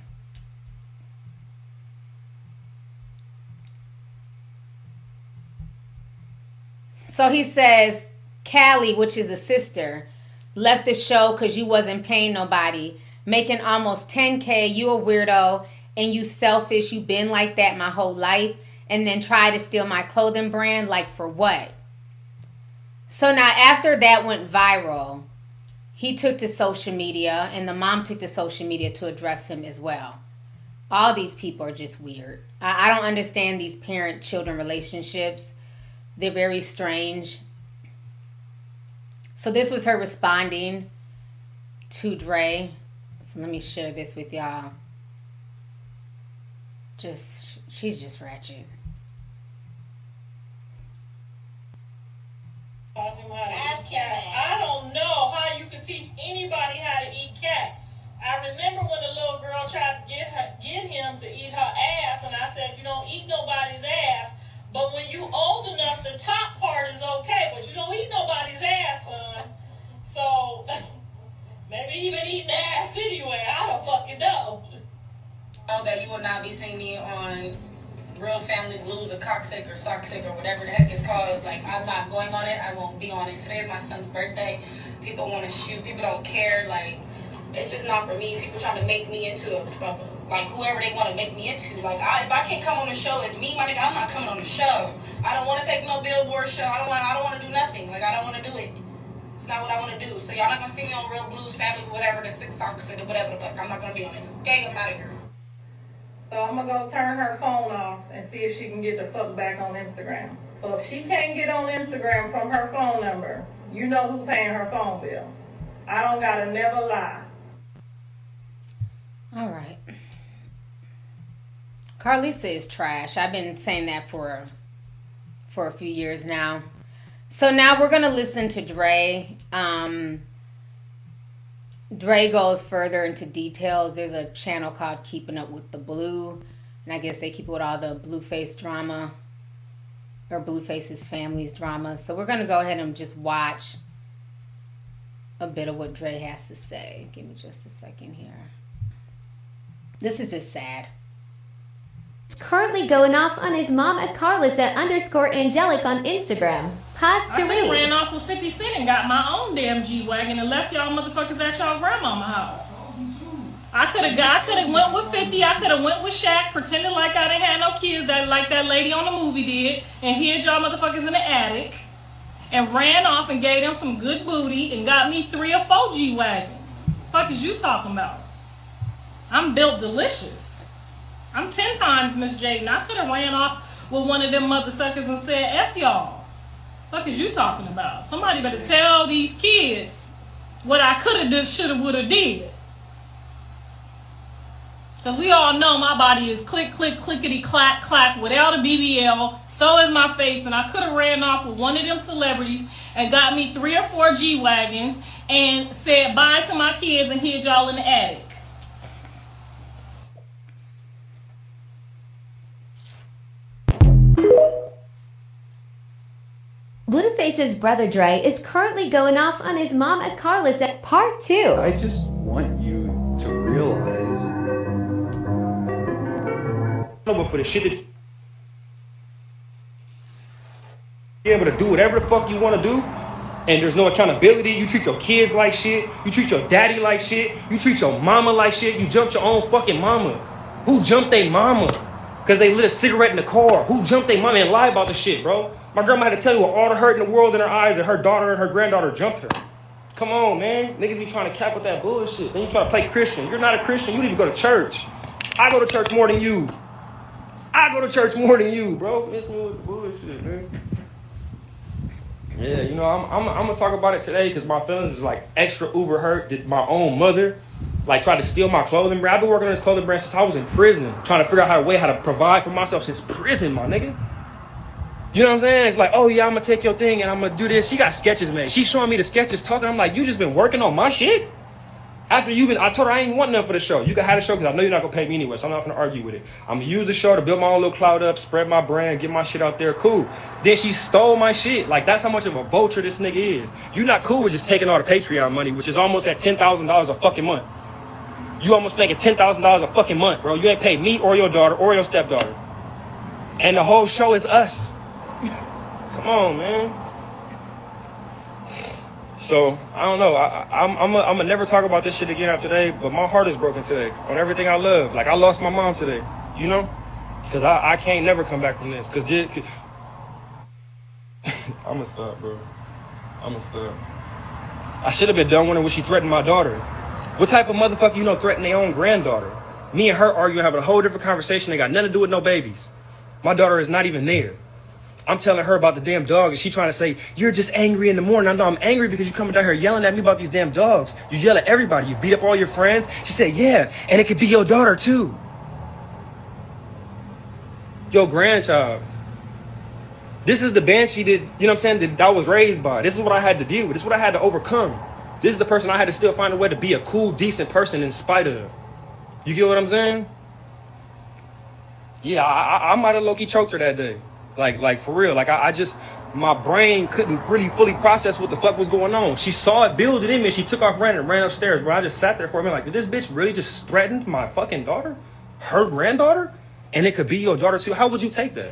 So he says, Callie, which is a sister, left the show because you wasn't paying nobody, making almost 10K. You a weirdo and you selfish. You been like that my whole life. And then try to steal my clothing brand. Like for what? So now after that went viral, he took to social media and the mom took to social media to address him as well. All these people are just weird. I, I don't understand these parent children relationships. They're very strange. So this was her responding to Dre. So let me share this with y'all. Just she's just ratchet. Ask him I don't know how you could teach anybody how to eat cat. I remember when the little girl tried to get her get him to eat her ass, and I said, "You don't eat nobody's ass." But when you old enough, the top part is okay, but you don't eat nobody's ass, son. So <laughs> maybe he been eating ass anyway. I don't fucking know. Know that you will not be seeing me on Real Family Blues or Cocksick or Soxick or whatever the heck it's called. Like I'm not going on it. I won't be on it. Today is my son's birthday. People want to shoot. People don't care. Like it's just not for me. People trying to make me into a, a like whoever they want to make me into. Like I, if I can't come on the show as me, my nigga, I'm not coming on the show. I don't want to take no billboard show. I don't want. I don't want to do nothing. Like I don't want to do it. It's not what I want to do. So y'all not gonna see me on Real Blues Family, whatever the six socks or whatever the fuck. I'm not gonna be on it. Okay, I'm out of here. So I'm gonna go turn her phone off and see if she can get the fuck back on Instagram. So if she can't get on Instagram from her phone number, you know who paying her phone bill. I don't gotta never lie. All right. Karlissa is trash. I've been saying that for for a few years now. So now we're gonna listen to Dre. Um, Dre goes further into details. There's a channel called Keeping Up with the Blue, and I guess they keep with all the Blueface drama or Blueface's family's drama. So we're gonna go ahead and just watch a bit of what Dre has to say. Give me just a second here. This is just sad. Currently going off on his mom at Karlissa underscore angelic on Instagram. Pause to I read. ran off with 50 Cent and got my own damn G Wagon and left y'all motherfuckers at y'all grandmama house. I could have I could have went with 50, I could have went with Shaq, pretended like I didn't have no kids that like that lady on the movie did, and hid y'all motherfuckers in the attic, and ran off and gave them some good booty and got me three or four G Wagons. Fuck is you talking about? I'm built delicious. I'm ten times Miss Jaden. I could have ran off with one of them mother suckers and said, F y'all. Fuck is you talking about? Somebody better tell these kids what I could have done, should have, would have did. Because we all know my body is click, click, clickety, clack, clack without a BBL. So is my face. And I could have ran off with one of them celebrities and got me three or four G Wagons and said bye to my kids and hid y'all in the attic. Blueface's brother Dre is currently going off on his mom at Karlissa part two. I just want you to realize. No, but for the shit that you be able to do whatever the fuck you want to do, and there's no accountability. You treat your kids like shit. You treat your daddy like shit. You treat your mama like shit. You jumped your own fucking mama. Who jumped their mama? Cause they lit a cigarette in the car. Who jumped their mama and lie about the shit, bro? My grandma had to tell you with all the hurt in the world in her eyes that her daughter and her granddaughter jumped her. Come on, man. Niggas be trying to cap with that bullshit. Then you try to play Christian. You're not a Christian. You don't even go to church. I go to church more than you. I go to church more than you, bro. Miss me with the bullshit, man. Yeah, you know, I'm, I'm, I'm gonna talk about it today because my feelings is like extra uber hurt. Did my own mother like try to steal my clothing brand? I've been working on this clothing brand since I was in prison, trying to figure out how to way how to provide for myself since prison, my nigga. You know what I'm saying? It's like, oh yeah, I'm gonna take your thing and I'm gonna do this. She got sketches, man. She's showing me the sketches, talking. I'm like, you just been working on my shit. After you've been, I told her I ain't want nothing for the show. You can have the show because I know you're not gonna pay me anyway, so I'm not gonna argue with it. I'm gonna use the show to build my own little cloud up, spread my brand, get my shit out there. Cool. Then she stole my shit. Like that's how much of a vulture this nigga is. You're not cool with just taking all the Patreon money, which is almost at ten thousand dollars a fucking month. You almost making ten thousand dollars a fucking month, bro. You ain't paid me or your daughter or your stepdaughter. And the whole show is us. Come on, man. So I don't know. I, I'm I'm gonna never talk about this shit again after today. But my heart is broken today on everything I love. Like I lost my mom today. You know, because I I can't never come back from this. Cause, it, cause <laughs> I'm gonna stop, bro. I'm gonna stop. I should have been done her when she threatened my daughter. What type of motherfucker you know threaten their own granddaughter? Me and her arguing, having a whole different conversation. They got nothing to do with no babies. My daughter is not even there. I'm telling her about the damn dog, and she trying to say, You're just angry in the morning. I know I'm angry because you coming down here yelling at me about these damn dogs. You yell at everybody. You beat up all your friends. She said, Yeah, and it could be your daughter too. Your grandchild. This is the banshee that, you know what I'm saying, that I was raised by. This is what I had to deal with. This is what I had to overcome. This is the person I had to still find a way to be a cool, decent person in spite of. You get what I'm saying? Yeah, I, I, I might have low-key choked her that day. Like, like for real. Like I, I just my brain couldn't really fully process what the fuck was going on. She saw it, build it in me, she took off running and ran upstairs. Bro, I just sat there for a minute like, did this bitch really just threaten my fucking daughter? Her granddaughter? And it could be your daughter too. How would you take that?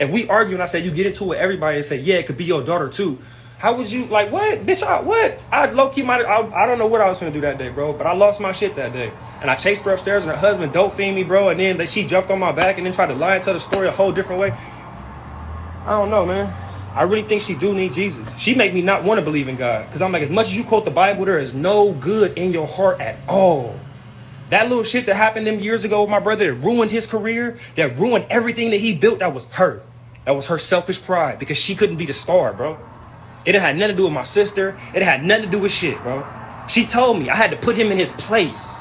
If we argue and I say you get into it with everybody and say, yeah, it could be your daughter too. How would you like what? Bitch, I what? I low key might I, I don't know what I was gonna do that day, bro. But I lost my shit that day. And I chased her upstairs and her husband dope fiend me, bro. And then that she jumped on my back and then tried to lie and tell the story a whole different way. I don't know, man. I really think she do need Jesus. She make me not want to believe in God. Because I'm like, as much as you quote the Bible, there is no good in your heart at all. That little shit that happened them years ago with my brother that ruined his career, that ruined everything that he built, that was her. That was her selfish pride because she couldn't be the star, bro. It had nothing to do with my sister. It had nothing to do with shit, bro. She told me I had to put him in his place.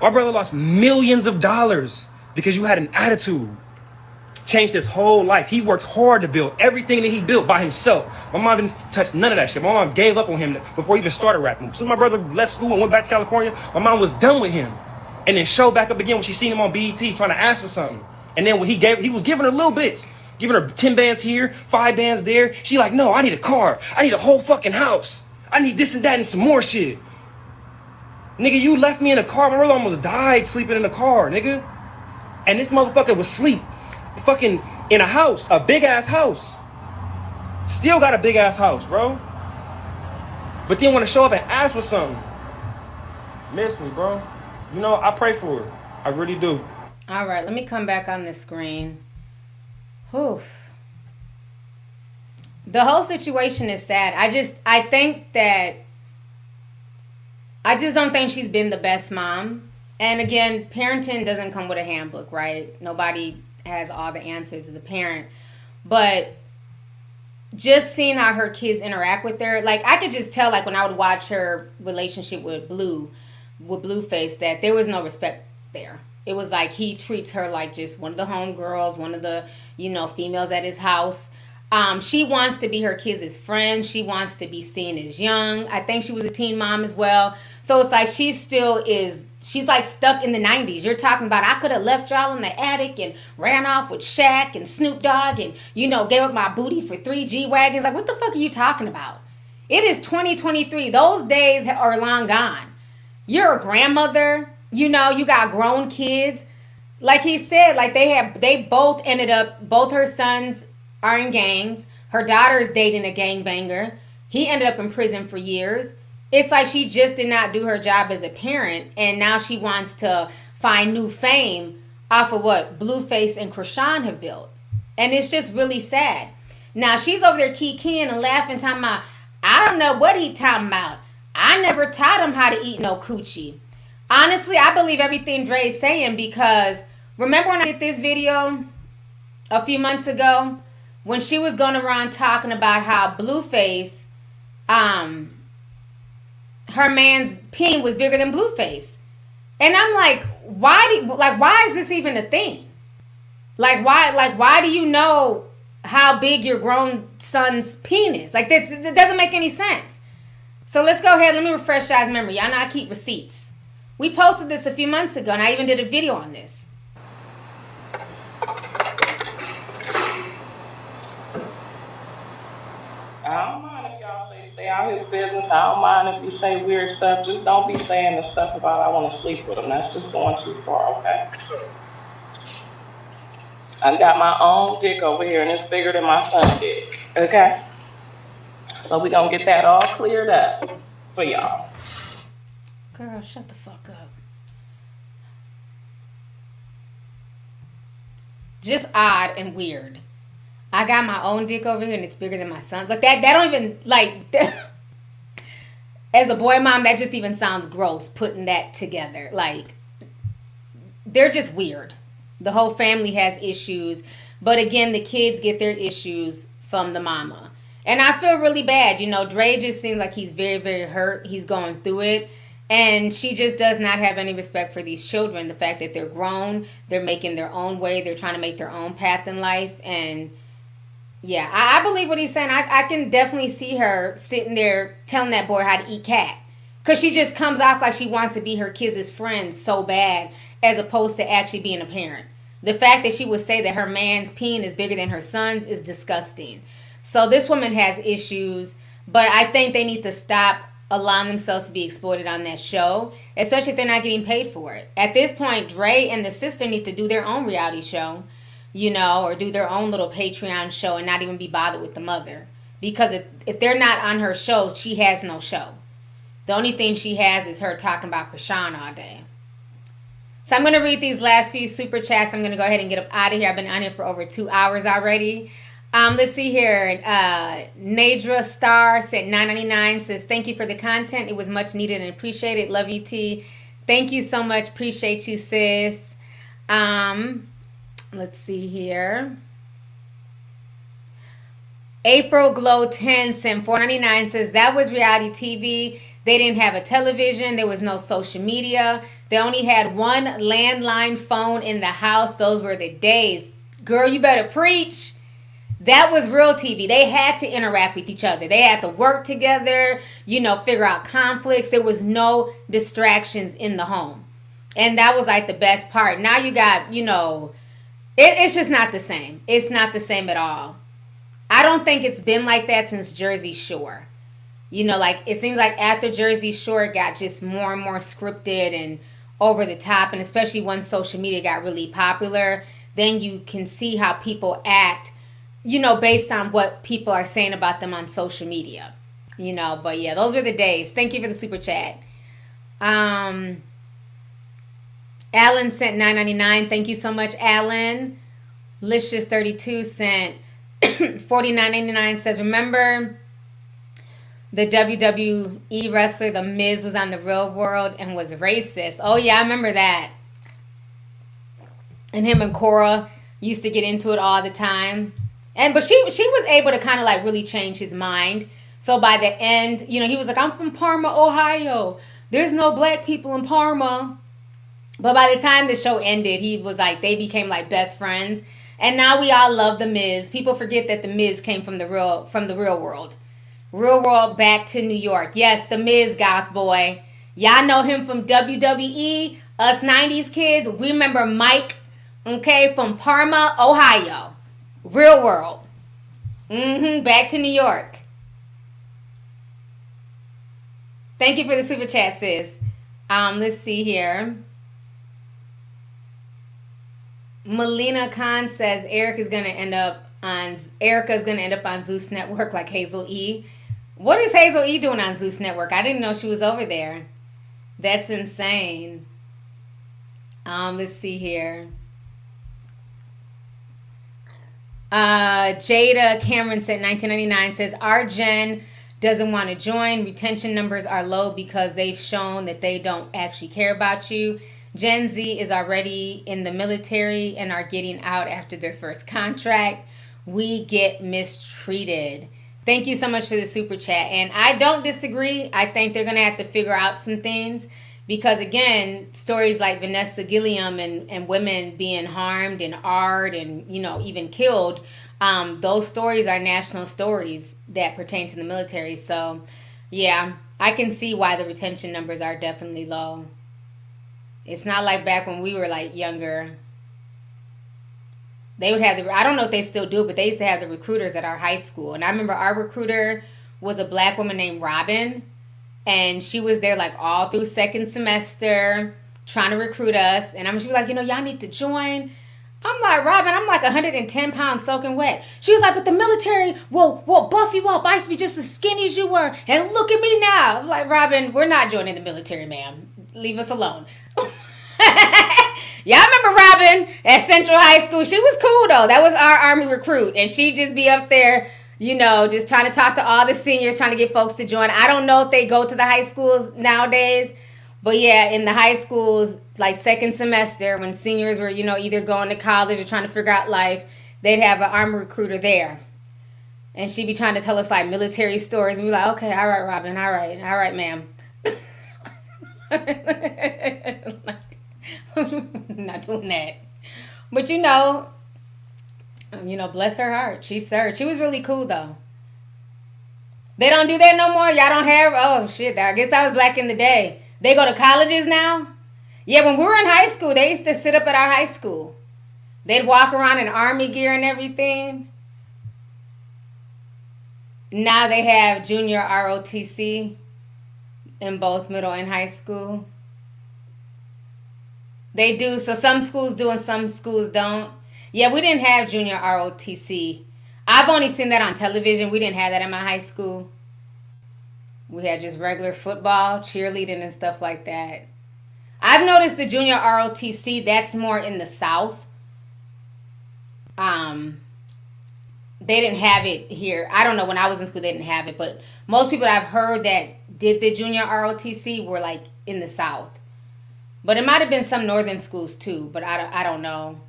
My brother lost millions of dollars because you had an attitude changed his whole life. He worked hard to build everything that he built by himself. My mom didn't touch none of that shit. My mom gave up on him before he even started rapping. So my brother left school and went back to California. My mom was done with him. And then showed back up again when she seen him on BET trying to ask for something. And then when he gave, he was giving her little bits. Giving her 10 bands here, 5 bands there. She like, no, I need a car. I need a whole fucking house. I need this and that and some more shit. Nigga, you left me in a car. My brother almost died sleeping in a car, nigga. And this motherfucker was asleep fucking in a house, a big ass house. Still got a big ass house, bro. But then want to show up and ask for something. Miss me, bro. You know, I pray for her. I really do. All right, let me come back on the screen. Whew. The whole situation is sad. I just, I think that, I just don't think she's been the best mom. And again, parenting doesn't come with a handbook, right? Nobody has all the answers as a parent. But just seeing how her kids interact with her, like I could just tell, like when I would watch her relationship with Blue, with Blueface, that there was no respect there. It was like he treats her like just one of the homegirls, one of the you know females at his house. Um, she wants to be her kids' friend. She wants to be seen as young. I think she was a teen mom as well. So it's like she still is. She's like stuck in the '90s. You're talking about I could have left y'all in the attic and ran off with Shaq and Snoop Dogg and you know gave up my booty for three G wagons. Like what the fuck are you talking about? It is 2023. Those days are long gone. You're a grandmother. You know you got grown kids. Like he said, like they have, they both ended up. Both her sons are in gangs. Her daughter is dating a gangbanger. He ended up in prison for years. It's like she just did not do her job as a parent, and now she wants to find new fame off of what Blueface and Chrisean have built. And it's just really sad. Now she's over there kikiing and laughing, talking about, I don't know what he talking about. I never taught him how to eat no coochie. Honestly, I believe everything Dre's saying because remember when I did this video a few months ago when she was going around talking about how Blueface, um, her man's peen was bigger than Blueface, and I'm like, why do like why is this even a thing? Like why like why do you know how big your grown son's penis? Like that doesn't make any sense. So let's go ahead. Let me refresh y'all's memory. Y'all know I keep receipts. We posted this a few months ago, and I even did a video on this. I don't mind if y'all say stay out his business. I don't mind if you say weird stuff. Just don't be saying the stuff about I want to sleep with him. That's just going too far, okay? I got my own dick over here, and it's bigger than my son's dick, okay? So we gonna get that all cleared up for y'all. Girl, shut the fuck up. Just odd and weird. I got my own dick over here and it's bigger than my son's. Like that that don't even like <laughs> as a boy mom, that just even sounds gross putting that together. Like they're just weird. The whole family has issues, but again, the kids get their issues from the mama. And I feel really bad. You know, Dre just seems like he's very, very hurt. He's going through it. And she just does not have any respect for these children. The fact that they're grown, they're making their own way, they're trying to make their own path in life. And yeah, I, I believe what he's saying. I, I can definitely see her sitting there telling that boy how to eat cat. Because she just comes off like she wants to be her kids' friend so bad, as opposed to actually being a parent. The fact that she would say that her man's peen is bigger than her son's is disgusting. So this woman has issues, but I think they need to stop allowing themselves to be exploited on that show, especially if they're not getting paid for it. At this point, Dre and the sister need to do their own reality show, you know, or do their own little Patreon show and not even be bothered with the mother. Because if, if they're not on her show, she has no show. The only thing she has is her talking about Chrisean all day. So I'm going to read these last few super chats. I'm going to go ahead and get up out of here. I've been on here for over two hours already. Um, let's see here. Uh, Nadra Star said 9.99 says thank you for the content. It was much needed and appreciated. Love you, T. Thank you so much. Appreciate you, sis. Um, let's see here. April Glow 10 sent 4.99 says that was reality TV. They didn't have a television. There was no social media. They only had one landline phone in the house. Those were the days. Girl, you better preach. That was real TV. They had to interact with each other. They had to work together, you know, figure out conflicts. There was no distractions in the home. And that was like the best part. Now you got, you know, it, it's just not the same. It's not the same at all. I don't think it's been like that since Jersey Shore. You know, like it seems like after Jersey Shore it got just more and more scripted and over the top, and especially when social media got really popular, then you can see how people act you know, based on what people are saying about them on social media. You know, but yeah, those were the days. Thank you for the super chat. Um Alan sent 9.99. Thank you so much, Alan. Licious32 sent <clears throat> 49.99 says, remember the WWE wrestler, The Miz, was on the real world and was racist. Oh, yeah, I remember that. And him and Coral used to get into it all the time. And but she she was able to kind of like really change his mind. So by the end, you know, he was like, "I'm from Parma, Ohio. There's no black people in Parma." But by the time the show ended, he was like they became like best friends. And now we all love the Miz. People forget that the Miz came from the real from the real world. Real world back to New York. Yes, the Miz goth boy. Y'all know him from WWE. Us 90s kids, we remember Mike, okay, from Parma, Ohio. Real world. Mm-hmm. Back to New York. Thank you for the super chat, sis. Um, let's see here. Melina Khan says Eric is gonna end up on Erica's gonna end up on Zeus Network like Hazel E. What is Hazel E doing on Zeus Network? I didn't know she was over there. That's insane. Um, let's see here. Uh, Jada Cameron said 1999 says our gen doesn't want to join. Retention numbers are low because they've shown that they don't actually care about you. Gen Z is already in the military and are getting out after their first contract. We get mistreated. Thank you so much for the super chat. And I don't disagree. I think they're going to have to figure out some things because, again, stories like Vanessa Guillén and, and women being harmed and art and, you know, even killed, um, those stories are national stories that pertain to the military. So, yeah, I can see why the retention numbers are definitely low. It's not like back when we were like younger. They would have the I don't know if they still do, but they used to have the recruiters at our high school. And I remember our recruiter was a black woman named Robin, and she was there like all through second semester trying to recruit us. And I'm she was like, you know, y'all need to join. I'm like, Robin, I'm like 110 pounds soaking wet. She was like, but the military will will buff you up. I used to be just as skinny as you were. And look at me now. I was like, Robin, we're not joining the military, ma'am. Leave us alone. <laughs> Y'all remember Robin at Central High School? She was cool though. That was our army recruit, and she'd just be up there, you know, just trying to talk to all the seniors, trying to get folks to join. I don't know if they go to the high schools nowadays, but yeah, in the high schools, like second semester, when seniors were, you know, either going to college or trying to figure out life, they'd have an army recruiter there. And she'd be trying to tell us like military stories. And we're like, okay, all right, Robin, all right, all right, ma'am. <laughs> not doing that. But you know, um, you know, bless her heart. She served. She was really cool though. They don't do that no more. Y'all don't have. Oh shit! I guess I was black in the day. They go to colleges now. Yeah, when we were in high school, they used to sit up at our high school. They'd walk around in army gear and everything. Now they have junior ROTC in both middle and high school. They do. So some schools do and some schools don't. Yeah, we didn't have junior ROTC. I've only seen that on television. We didn't have that in my high school. We had just regular football, cheerleading, and stuff like that. I've noticed the junior ROTC, that's more in the South. Um, they didn't have it here. I don't know. When I was in school, they didn't have it. But most people I've heard that did the junior ROTC were like in the South. But it might have been some northern schools too, but I don't, I don't know.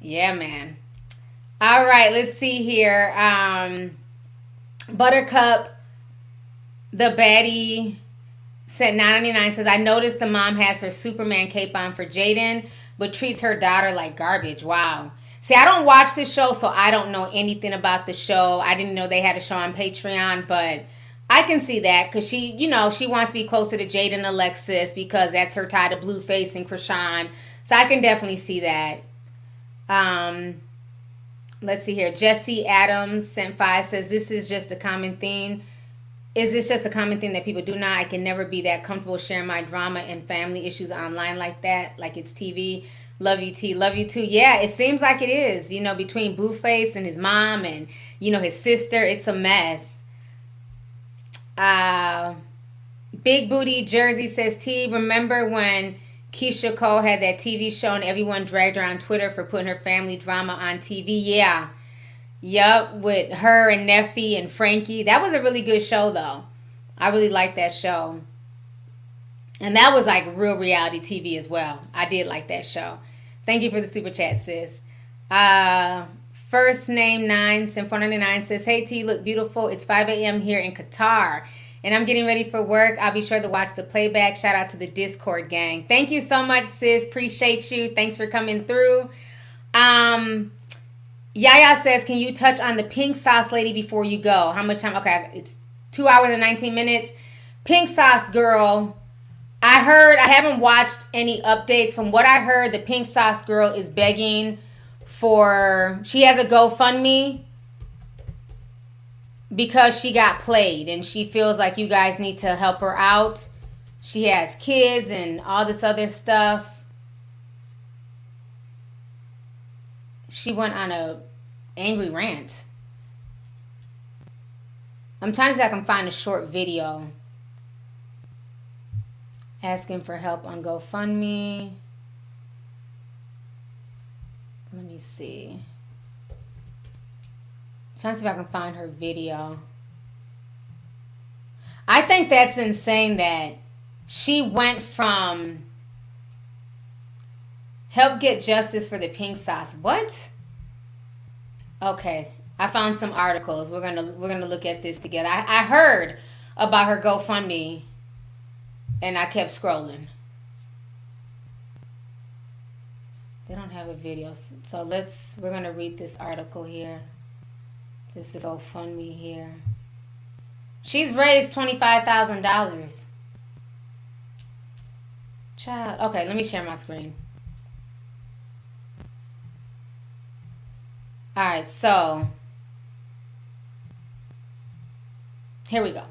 Yeah, man. All right, let's see here. Um, Buttercup, the baddie, said 999 says, I noticed the mom has her Superman cape on for Jaden, but treats her daughter like garbage. Wow. See, I don't watch the show, so I don't know anything about the show. I didn't know they had a show on Patreon, but I can see that because she, you know, she wants to be closer to Jade and Alexis because that's her tie to Blueface and Chrisean. So I can definitely see that. Um, let's see here. Jesse Adams sent five says this is just a common theme. Is this just a common thing that people do now? I can never be that comfortable sharing my drama and family issues online like that, like it's TV. Love you, T. Love you too. Yeah, it seems like it is. You know, between Blueface and his mom and you know his sister, it's a mess. Uh, Big Booty Jersey says, T, remember when Keyshia Cole had that TV show and everyone dragged her on Twitter for putting her family drama on TV? Yeah. Yup, with her and Neffe and Frankie. That was a really good show, though. I really liked that show. And that was like real reality TV as well. I did like that show. Thank you for the super chat, sis. Uh, first name nine, Sim 499 says, Hey T, look beautiful. It's 5 a.m. here in Qatar. And I'm getting ready for work. I'll be sure to watch the playback. Shout out to the Discord gang. Thank you so much, sis. Appreciate you. Thanks for coming through. Um, Yaya says, Can you touch on the pink sauce lady before you go? How much time? Okay, it's two hours and 19 minutes. Pink sauce girl. I heard, I haven't watched any updates. From what I heard, the pink sauce girl is begging for, she has a GoFundMe because she got played and she feels like you guys need to help her out. She has kids and all this other stuff. She went on a angry rant. I'm trying to see if I can find a short video asking for help on GoFundMe. Let me see. Trying to see if I can find her video. I think that's insane that she went from help get justice for the pink sauce. What? Okay, I found some articles. We're gonna we're gonna look at this together. I, I heard about her GoFundMe, and I kept scrolling. They don't have a video, so let's. We're gonna read this article here. This is GoFundMe here. She's raised twenty five thousand dollars. Child. Okay, let me share my screen. All right, so here we go.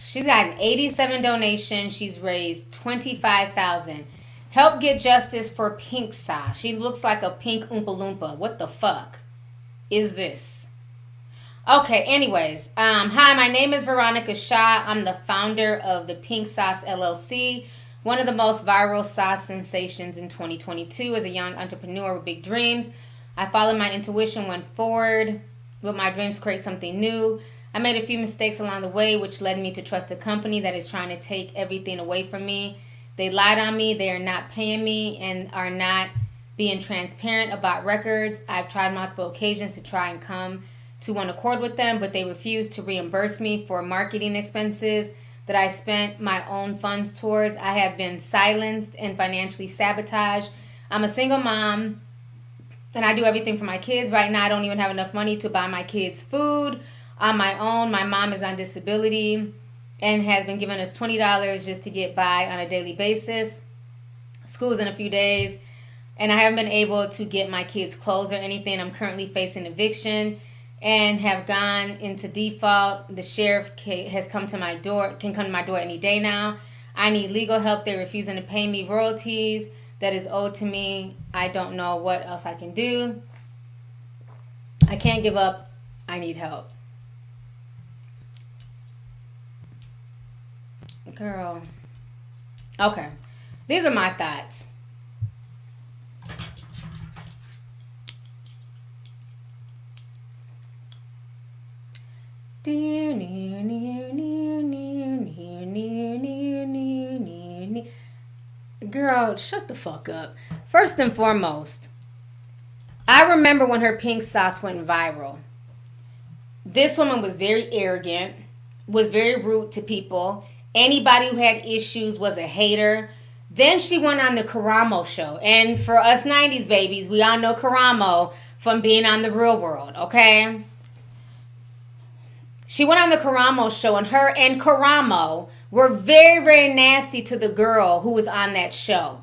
She's got an 87 donation. She's raised 25,000. Help get justice for Pink Sauce. She looks like a pink Oompa Loompa. What the fuck is this? Okay, anyways. Um, hi, my name is Veronica Shaw. I'm the founder of the Pink Sauce LLC, one of the most viral sauce sensations in 2022 as a young entrepreneur with big dreams. I followed my intuition, went forward with my dreams, create something new. I made a few mistakes along the way, which led me to trust a company that is trying to take everything away from me. They lied on me, they are not paying me, and are not being transparent about records. I've tried multiple occasions to try and come to one accord with them, but they refuse to reimburse me for marketing expenses that I spent my own funds towards. I have been silenced and financially sabotaged. I'm a single mom and I do everything for my kids. Right now, I don't even have enough money to buy my kids food on my own. My mom is on disability and has been giving us $20 just to get by on a daily basis. School's in a few days, and I haven't been able to get my kids clothes or anything. I'm currently facing eviction and have gone into default. The sheriff has come to my door, can come to my door any day now. I need legal help. They're refusing to pay me royalties that is owed to me. I don't know what else I can do. I can't give up. I need help. Girl. Okay. These are my thoughts. Near, near, near, near, near, near, near, near, near, near. Girl, shut the fuck up. First and foremost, I remember when her pink sauce went viral. This woman was very arrogant, was very rude to people. Anybody who had issues was a hater. Then she went on the Karamo show. And for us 90s babies, we all know Karamo from being on the real world, okay? She went on the Karamo show, and her and Karamo were very, very nasty to the girl who was on that show.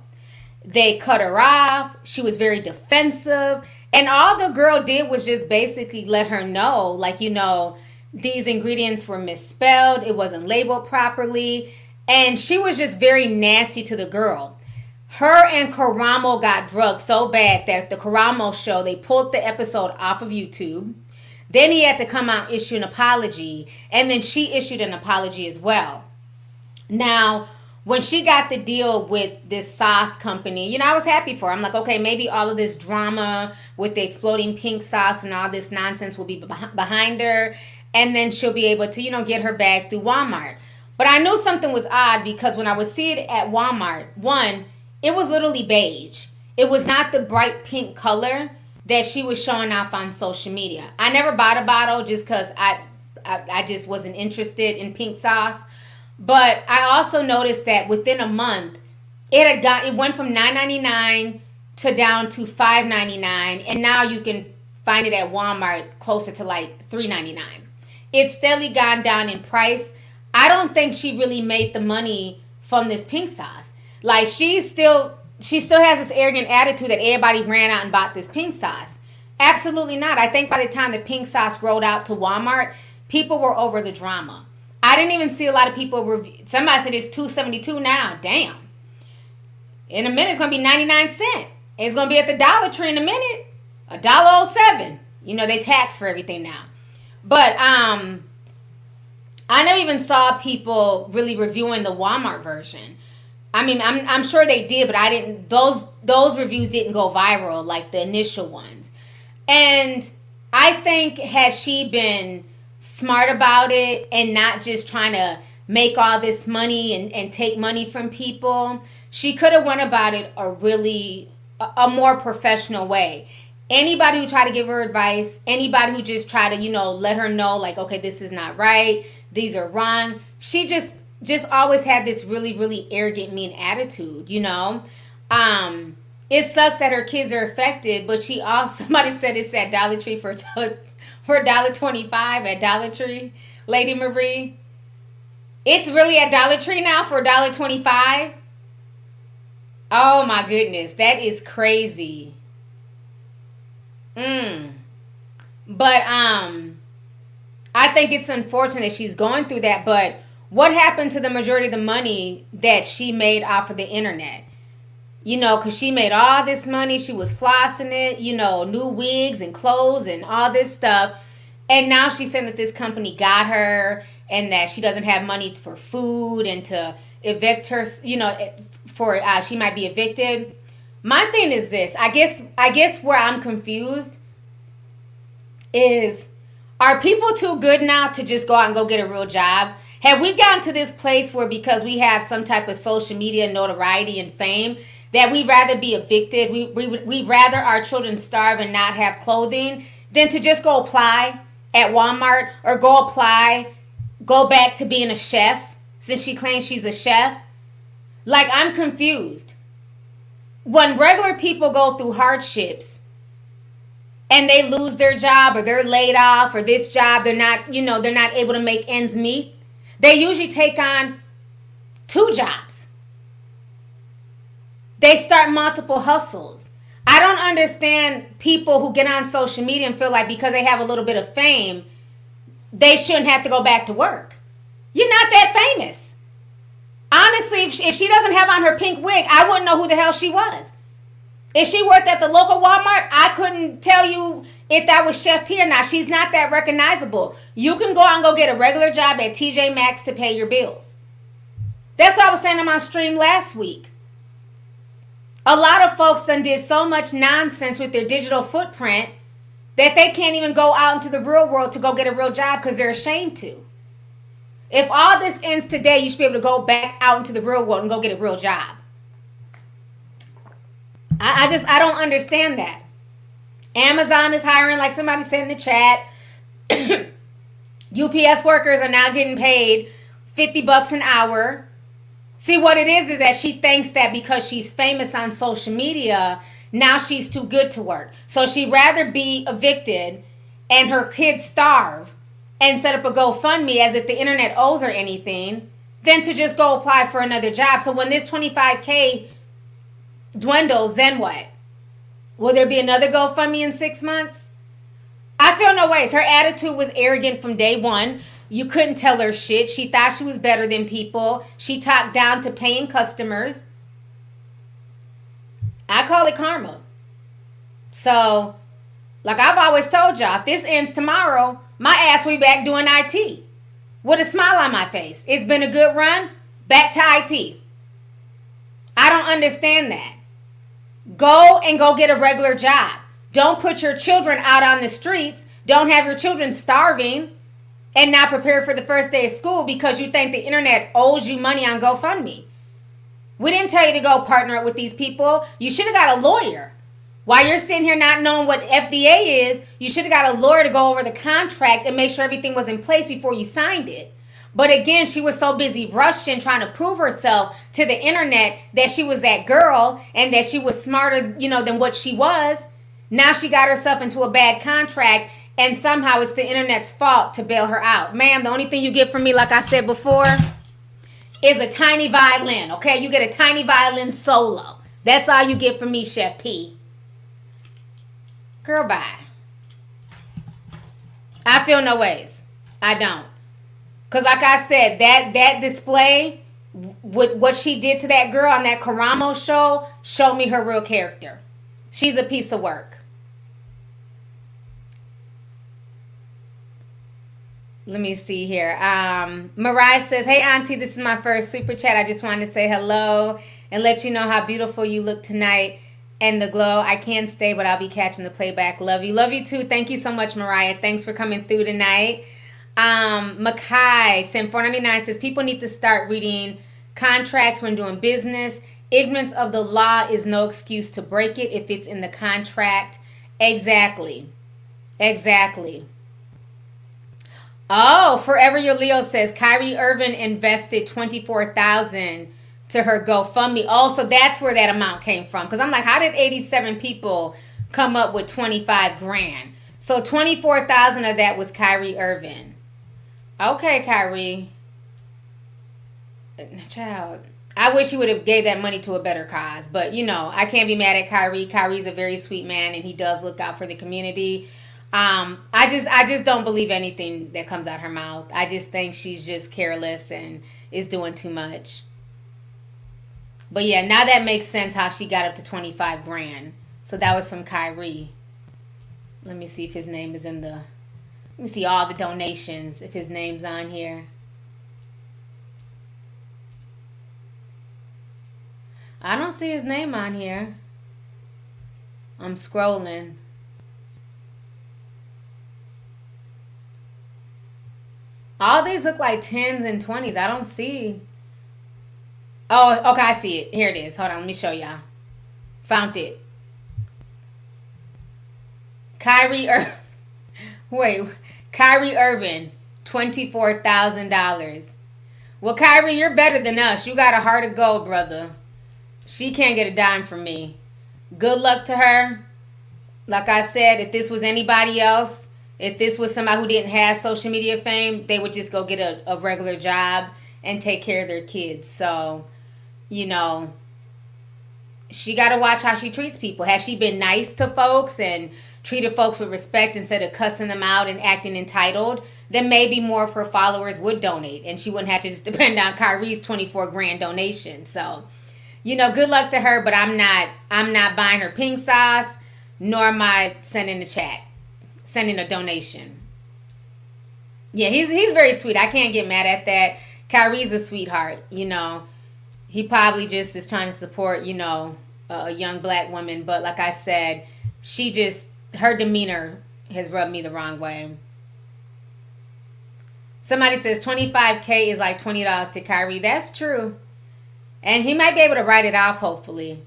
They cut her off. She was very defensive. And all the girl did was just basically let her know, like, you know, these ingredients were misspelled, it wasn't labeled properly. And she was just very nasty to the girl. Her and Karamo got drugged so bad that the Karamo show, they pulled the episode off of YouTube. Then he had to come out issue an apology. And then she issued an apology as well. Now, when she got the deal with this sauce company, you know, I was happy for her. I'm like, okay, maybe all of this drama with the exploding pink sauce and all this nonsense will be behind her. And then she'll be able to, you know, get her bag through Walmart. But I knew something was odd because when I would see it at Walmart, one, it was literally beige. It was not the bright pink color that she was showing off on social media. I never bought a bottle just because I, I I just wasn't interested in pink sauce. But I also noticed that within a month, it had got it went from nine ninety nine to down to five ninety nine, and now you can find it at Walmart closer to like three ninety nine. It's steadily gone down in price. I don't think she really made the money from this pink sauce. Like she's still she still has this arrogant attitude that everybody ran out and bought this pink sauce. Absolutely not. I think by the time the pink sauce rolled out to Walmart, people were over the drama. I didn't even see a lot of people review. Somebody said it's two seventy two now. Damn. In a minute, it's gonna be ninety nine cent. It's gonna be at the Dollar Tree in a minute. A dollar oh seven. You know they tax for everything now. But um, I never even saw people really reviewing the Walmart version. I mean, I'm I'm sure they did, but I didn't. Those those reviews didn't go viral like the initial ones. And I think had she been smart about it and not just trying to make all this money and, and take money from people, she could have went about it a really a, a more professional way. Anybody who tried to give her advice, anybody who just tried to, you know, let her know like, okay, this is not right, these are wrong. She just just always had this really really arrogant mean attitude, you know. Um it sucks that her kids are affected, but she also <laughs> somebody said it's at Dollar Tree for for dollar twenty five at Dollar Tree, Lady Marie. It's really at Dollar Tree now for dollar twenty five. Oh my goodness, that is crazy. Mm. But um I think it's unfortunate she's going through that, but what happened to the majority of the money that she made off of the internet? You know, because she made all this money, she was flossing it, you know, new wigs and clothes and all this stuff. And now she's saying that this company got her and that she doesn't have money for food and to evict her, you know, for uh, she might be evicted. My thing is this. I guess I guess where I'm confused is are people too good now to just go out and go get a real job? Have we gotten to this place where because we have some type of social media notoriety and fame that we'd rather be evicted, we we we rather our children starve and not have clothing than to just go apply at Walmart or go apply, go back to being a chef since she claims she's a chef? Like I'm confused. When regular people go through hardships and they lose their job or they're laid off or this job they're not, you know, they're not able to make ends meet, they usually take on two jobs. They start multiple hustles. I don't understand people who get on social media and feel like because they have a little bit of fame, they shouldn't have to go back to work. You're not that famous. Honestly, if she, if she doesn't have on her pink wig, I wouldn't know who the hell she was. If she worked at the local Walmart, I couldn't tell you if that was Chef Pii or not. She's not that recognizable. You can go out and go get a regular job at TJ Maxx to pay your bills. That's what I was saying on my stream last week. A lot of folks done did so much nonsense with their digital footprint that they can't even go out into the real world to go get a real job because they're ashamed to. If all this ends today, you should be able to go back out into the real world and go get a real job. I, I just I don't understand that. Amazon is hiring, like somebody said in the chat. <clears throat> UPS workers are now getting paid 50 bucks an hour See, what it is is that she thinks that because she's famous on social media, now she's too good to work. So she'd rather be evicted and her kids starve and set up a GoFundMe as if the internet owes her anything than to just go apply for another job. So when this 25K dwindles, then what? Will there be another GoFundMe in six months? I feel no ways. Her attitude was arrogant from day one. You couldn't tell her shit. She thought she was better than people. She talked down to paying customers. I call it karma. So, like I've always told y'all, if this ends tomorrow, my ass be back doing IT with a smile on my face. It's been a good run. Back to IT. I don't understand that. Go and go get a regular job. Don't put your children out on the streets. Don't have your children starving. and not prepared for the first day of school because you think the internet owes you money on GoFundMe. We didn't tell you to go partner up with these people. You should have got a lawyer. While you're sitting here not knowing what FDA is, you should have got a lawyer to go over the contract and make sure everything was in place before you signed it. But again, she was so busy rushing trying to prove herself to the internet that she was that girl and that she was smarter, you know, than what she was. Now she got herself into a bad contract and somehow it's the internet's fault to bail her out. Ma'am, the only thing you get from me, like I said before, is a tiny violin, okay? You get a tiny violin solo. That's all you get from me, Chef Pii. Girl, bye. I feel no ways. I don't. Cause like I said, that that display with what she did to that girl on that Karamo show showed me her real character. She's a piece of work. Let me see here. Um, Mariah says, Hey, Auntie, this is my first super chat. I just wanted to say hello and let you know how beautiful you look tonight and the glow. I can't stay, but I'll be catching the playback. Love you. Love you too. Thank you so much, Mariah. Thanks for coming through tonight. Um, Makai, Sim 499 says, People need to start reading contracts when doing business. Ignorance of the law is no excuse to break it if it's in the contract. Exactly. Exactly. Oh, Forever Your Leo says Kyrie Irving invested twenty four thousand to her GoFundMe. Oh, so that's where that amount came from. Because I'm like, how did eighty seven people come up with twenty five grand? So twenty four thousand of that was Kyrie Irving. Okay, Kyrie. Child. I wish he would have gave that money to a better cause, but you know, I can't be mad at Kyrie. Kyrie's a very sweet man and he does look out for the community. Um, I just I just don't believe anything that comes out her mouth. I just think she's just careless and is doing too much. But yeah, now that makes sense how she got up to 25 grand. So that was from Kyrie. Let me see if his name is in the Let me see all the donations if his name's on here. I don't see his name on here. I'm scrolling. All these look like tens and twenties. I don't see. Oh, okay, I see it. Here it is. Hold on, let me show y'all. Found it. Kyrie Ir- <laughs> Wait, Kyrie Irving, twenty-four thousand dollars. Well, Kyrie, you're better than us. You got a heart of gold, brother. She can't get a dime from me. Good luck to her. Like I said, if this was anybody else, if this was somebody who didn't have social media fame, they would just go get a, a regular job and take care of their kids. So, you know, she got to watch how she treats people. Has she been nice to folks and treated folks with respect instead of cussing them out and acting entitled, then maybe more of her followers would donate and she wouldn't have to just <laughs> depend on Kyrie's 24 grand donation. So, you know, good luck to her, but I'm not I'm not buying her pink sauce, nor am I sending a chat, sending a donation. Yeah, he's he's very sweet. I can't get mad at that. Kyrie's a sweetheart, you know. He probably just is trying to support, you know, a young black woman, but like I said, she just her demeanor has rubbed me the wrong way. Somebody says 25k is like $20 to Kyrie. That's true. And he might be able to write it off, hopefully.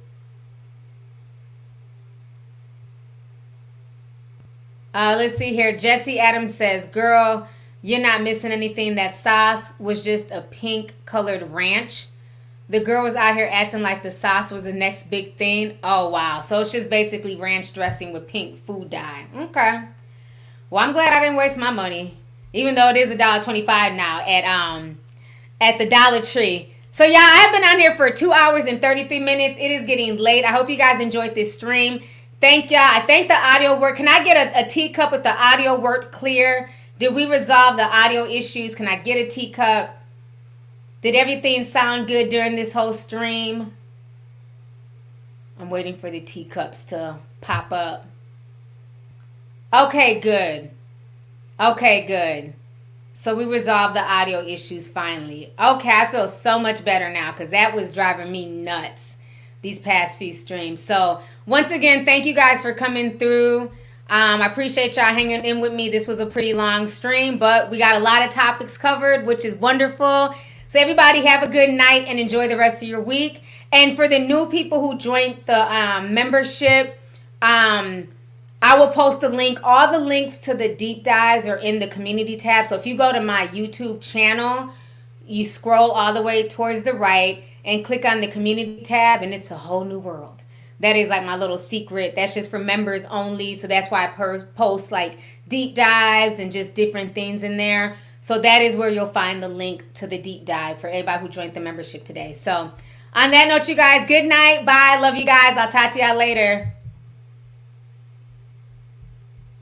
Uh, let's see here. Jesse Adams says, Girl, you're not missing anything. That sauce was just a pink colored ranch. The girl was out here acting like the sauce was the next big thing. Oh, wow. So it's just basically ranch dressing with pink food dye. Okay. Well, I'm glad I didn't waste my money. Even though it is a dollar twenty-five now at um at the Dollar Tree. So yeah, I've been on here for two hours and 33 minutes. It is getting late. I hope you guys enjoyed this stream. Thank y'all. I think the audio worked. Can I get a, a teacup if the audio worked clear? Did we resolve the audio issues? Can I get a teacup? Did everything sound good during this whole stream? I'm waiting for the teacups to pop up. Okay, good. Okay, good. So we resolved the audio issues finally. Okay, I feel so much better now because that was driving me nuts these past few streams. So once again, thank you guys for coming through. Um, I appreciate y'all hanging in with me. This was a pretty long stream, but we got a lot of topics covered, which is wonderful. So everybody have a good night and enjoy the rest of your week. And for the new people who joined the um, membership, um, I will post the link. All the links to the deep dives are in the community tab. So if you go to my YouTube channel, you scroll all the way towards the right and click on the community tab, and it's a whole new world. That is like my little secret. That's just for members only. So that's why I per- post like deep dives and just different things in there. So that is where you'll find the link to the deep dive for everybody who joined the membership today. So on that note, you guys, good night. Bye. Love you guys. I'll talk to y'all later.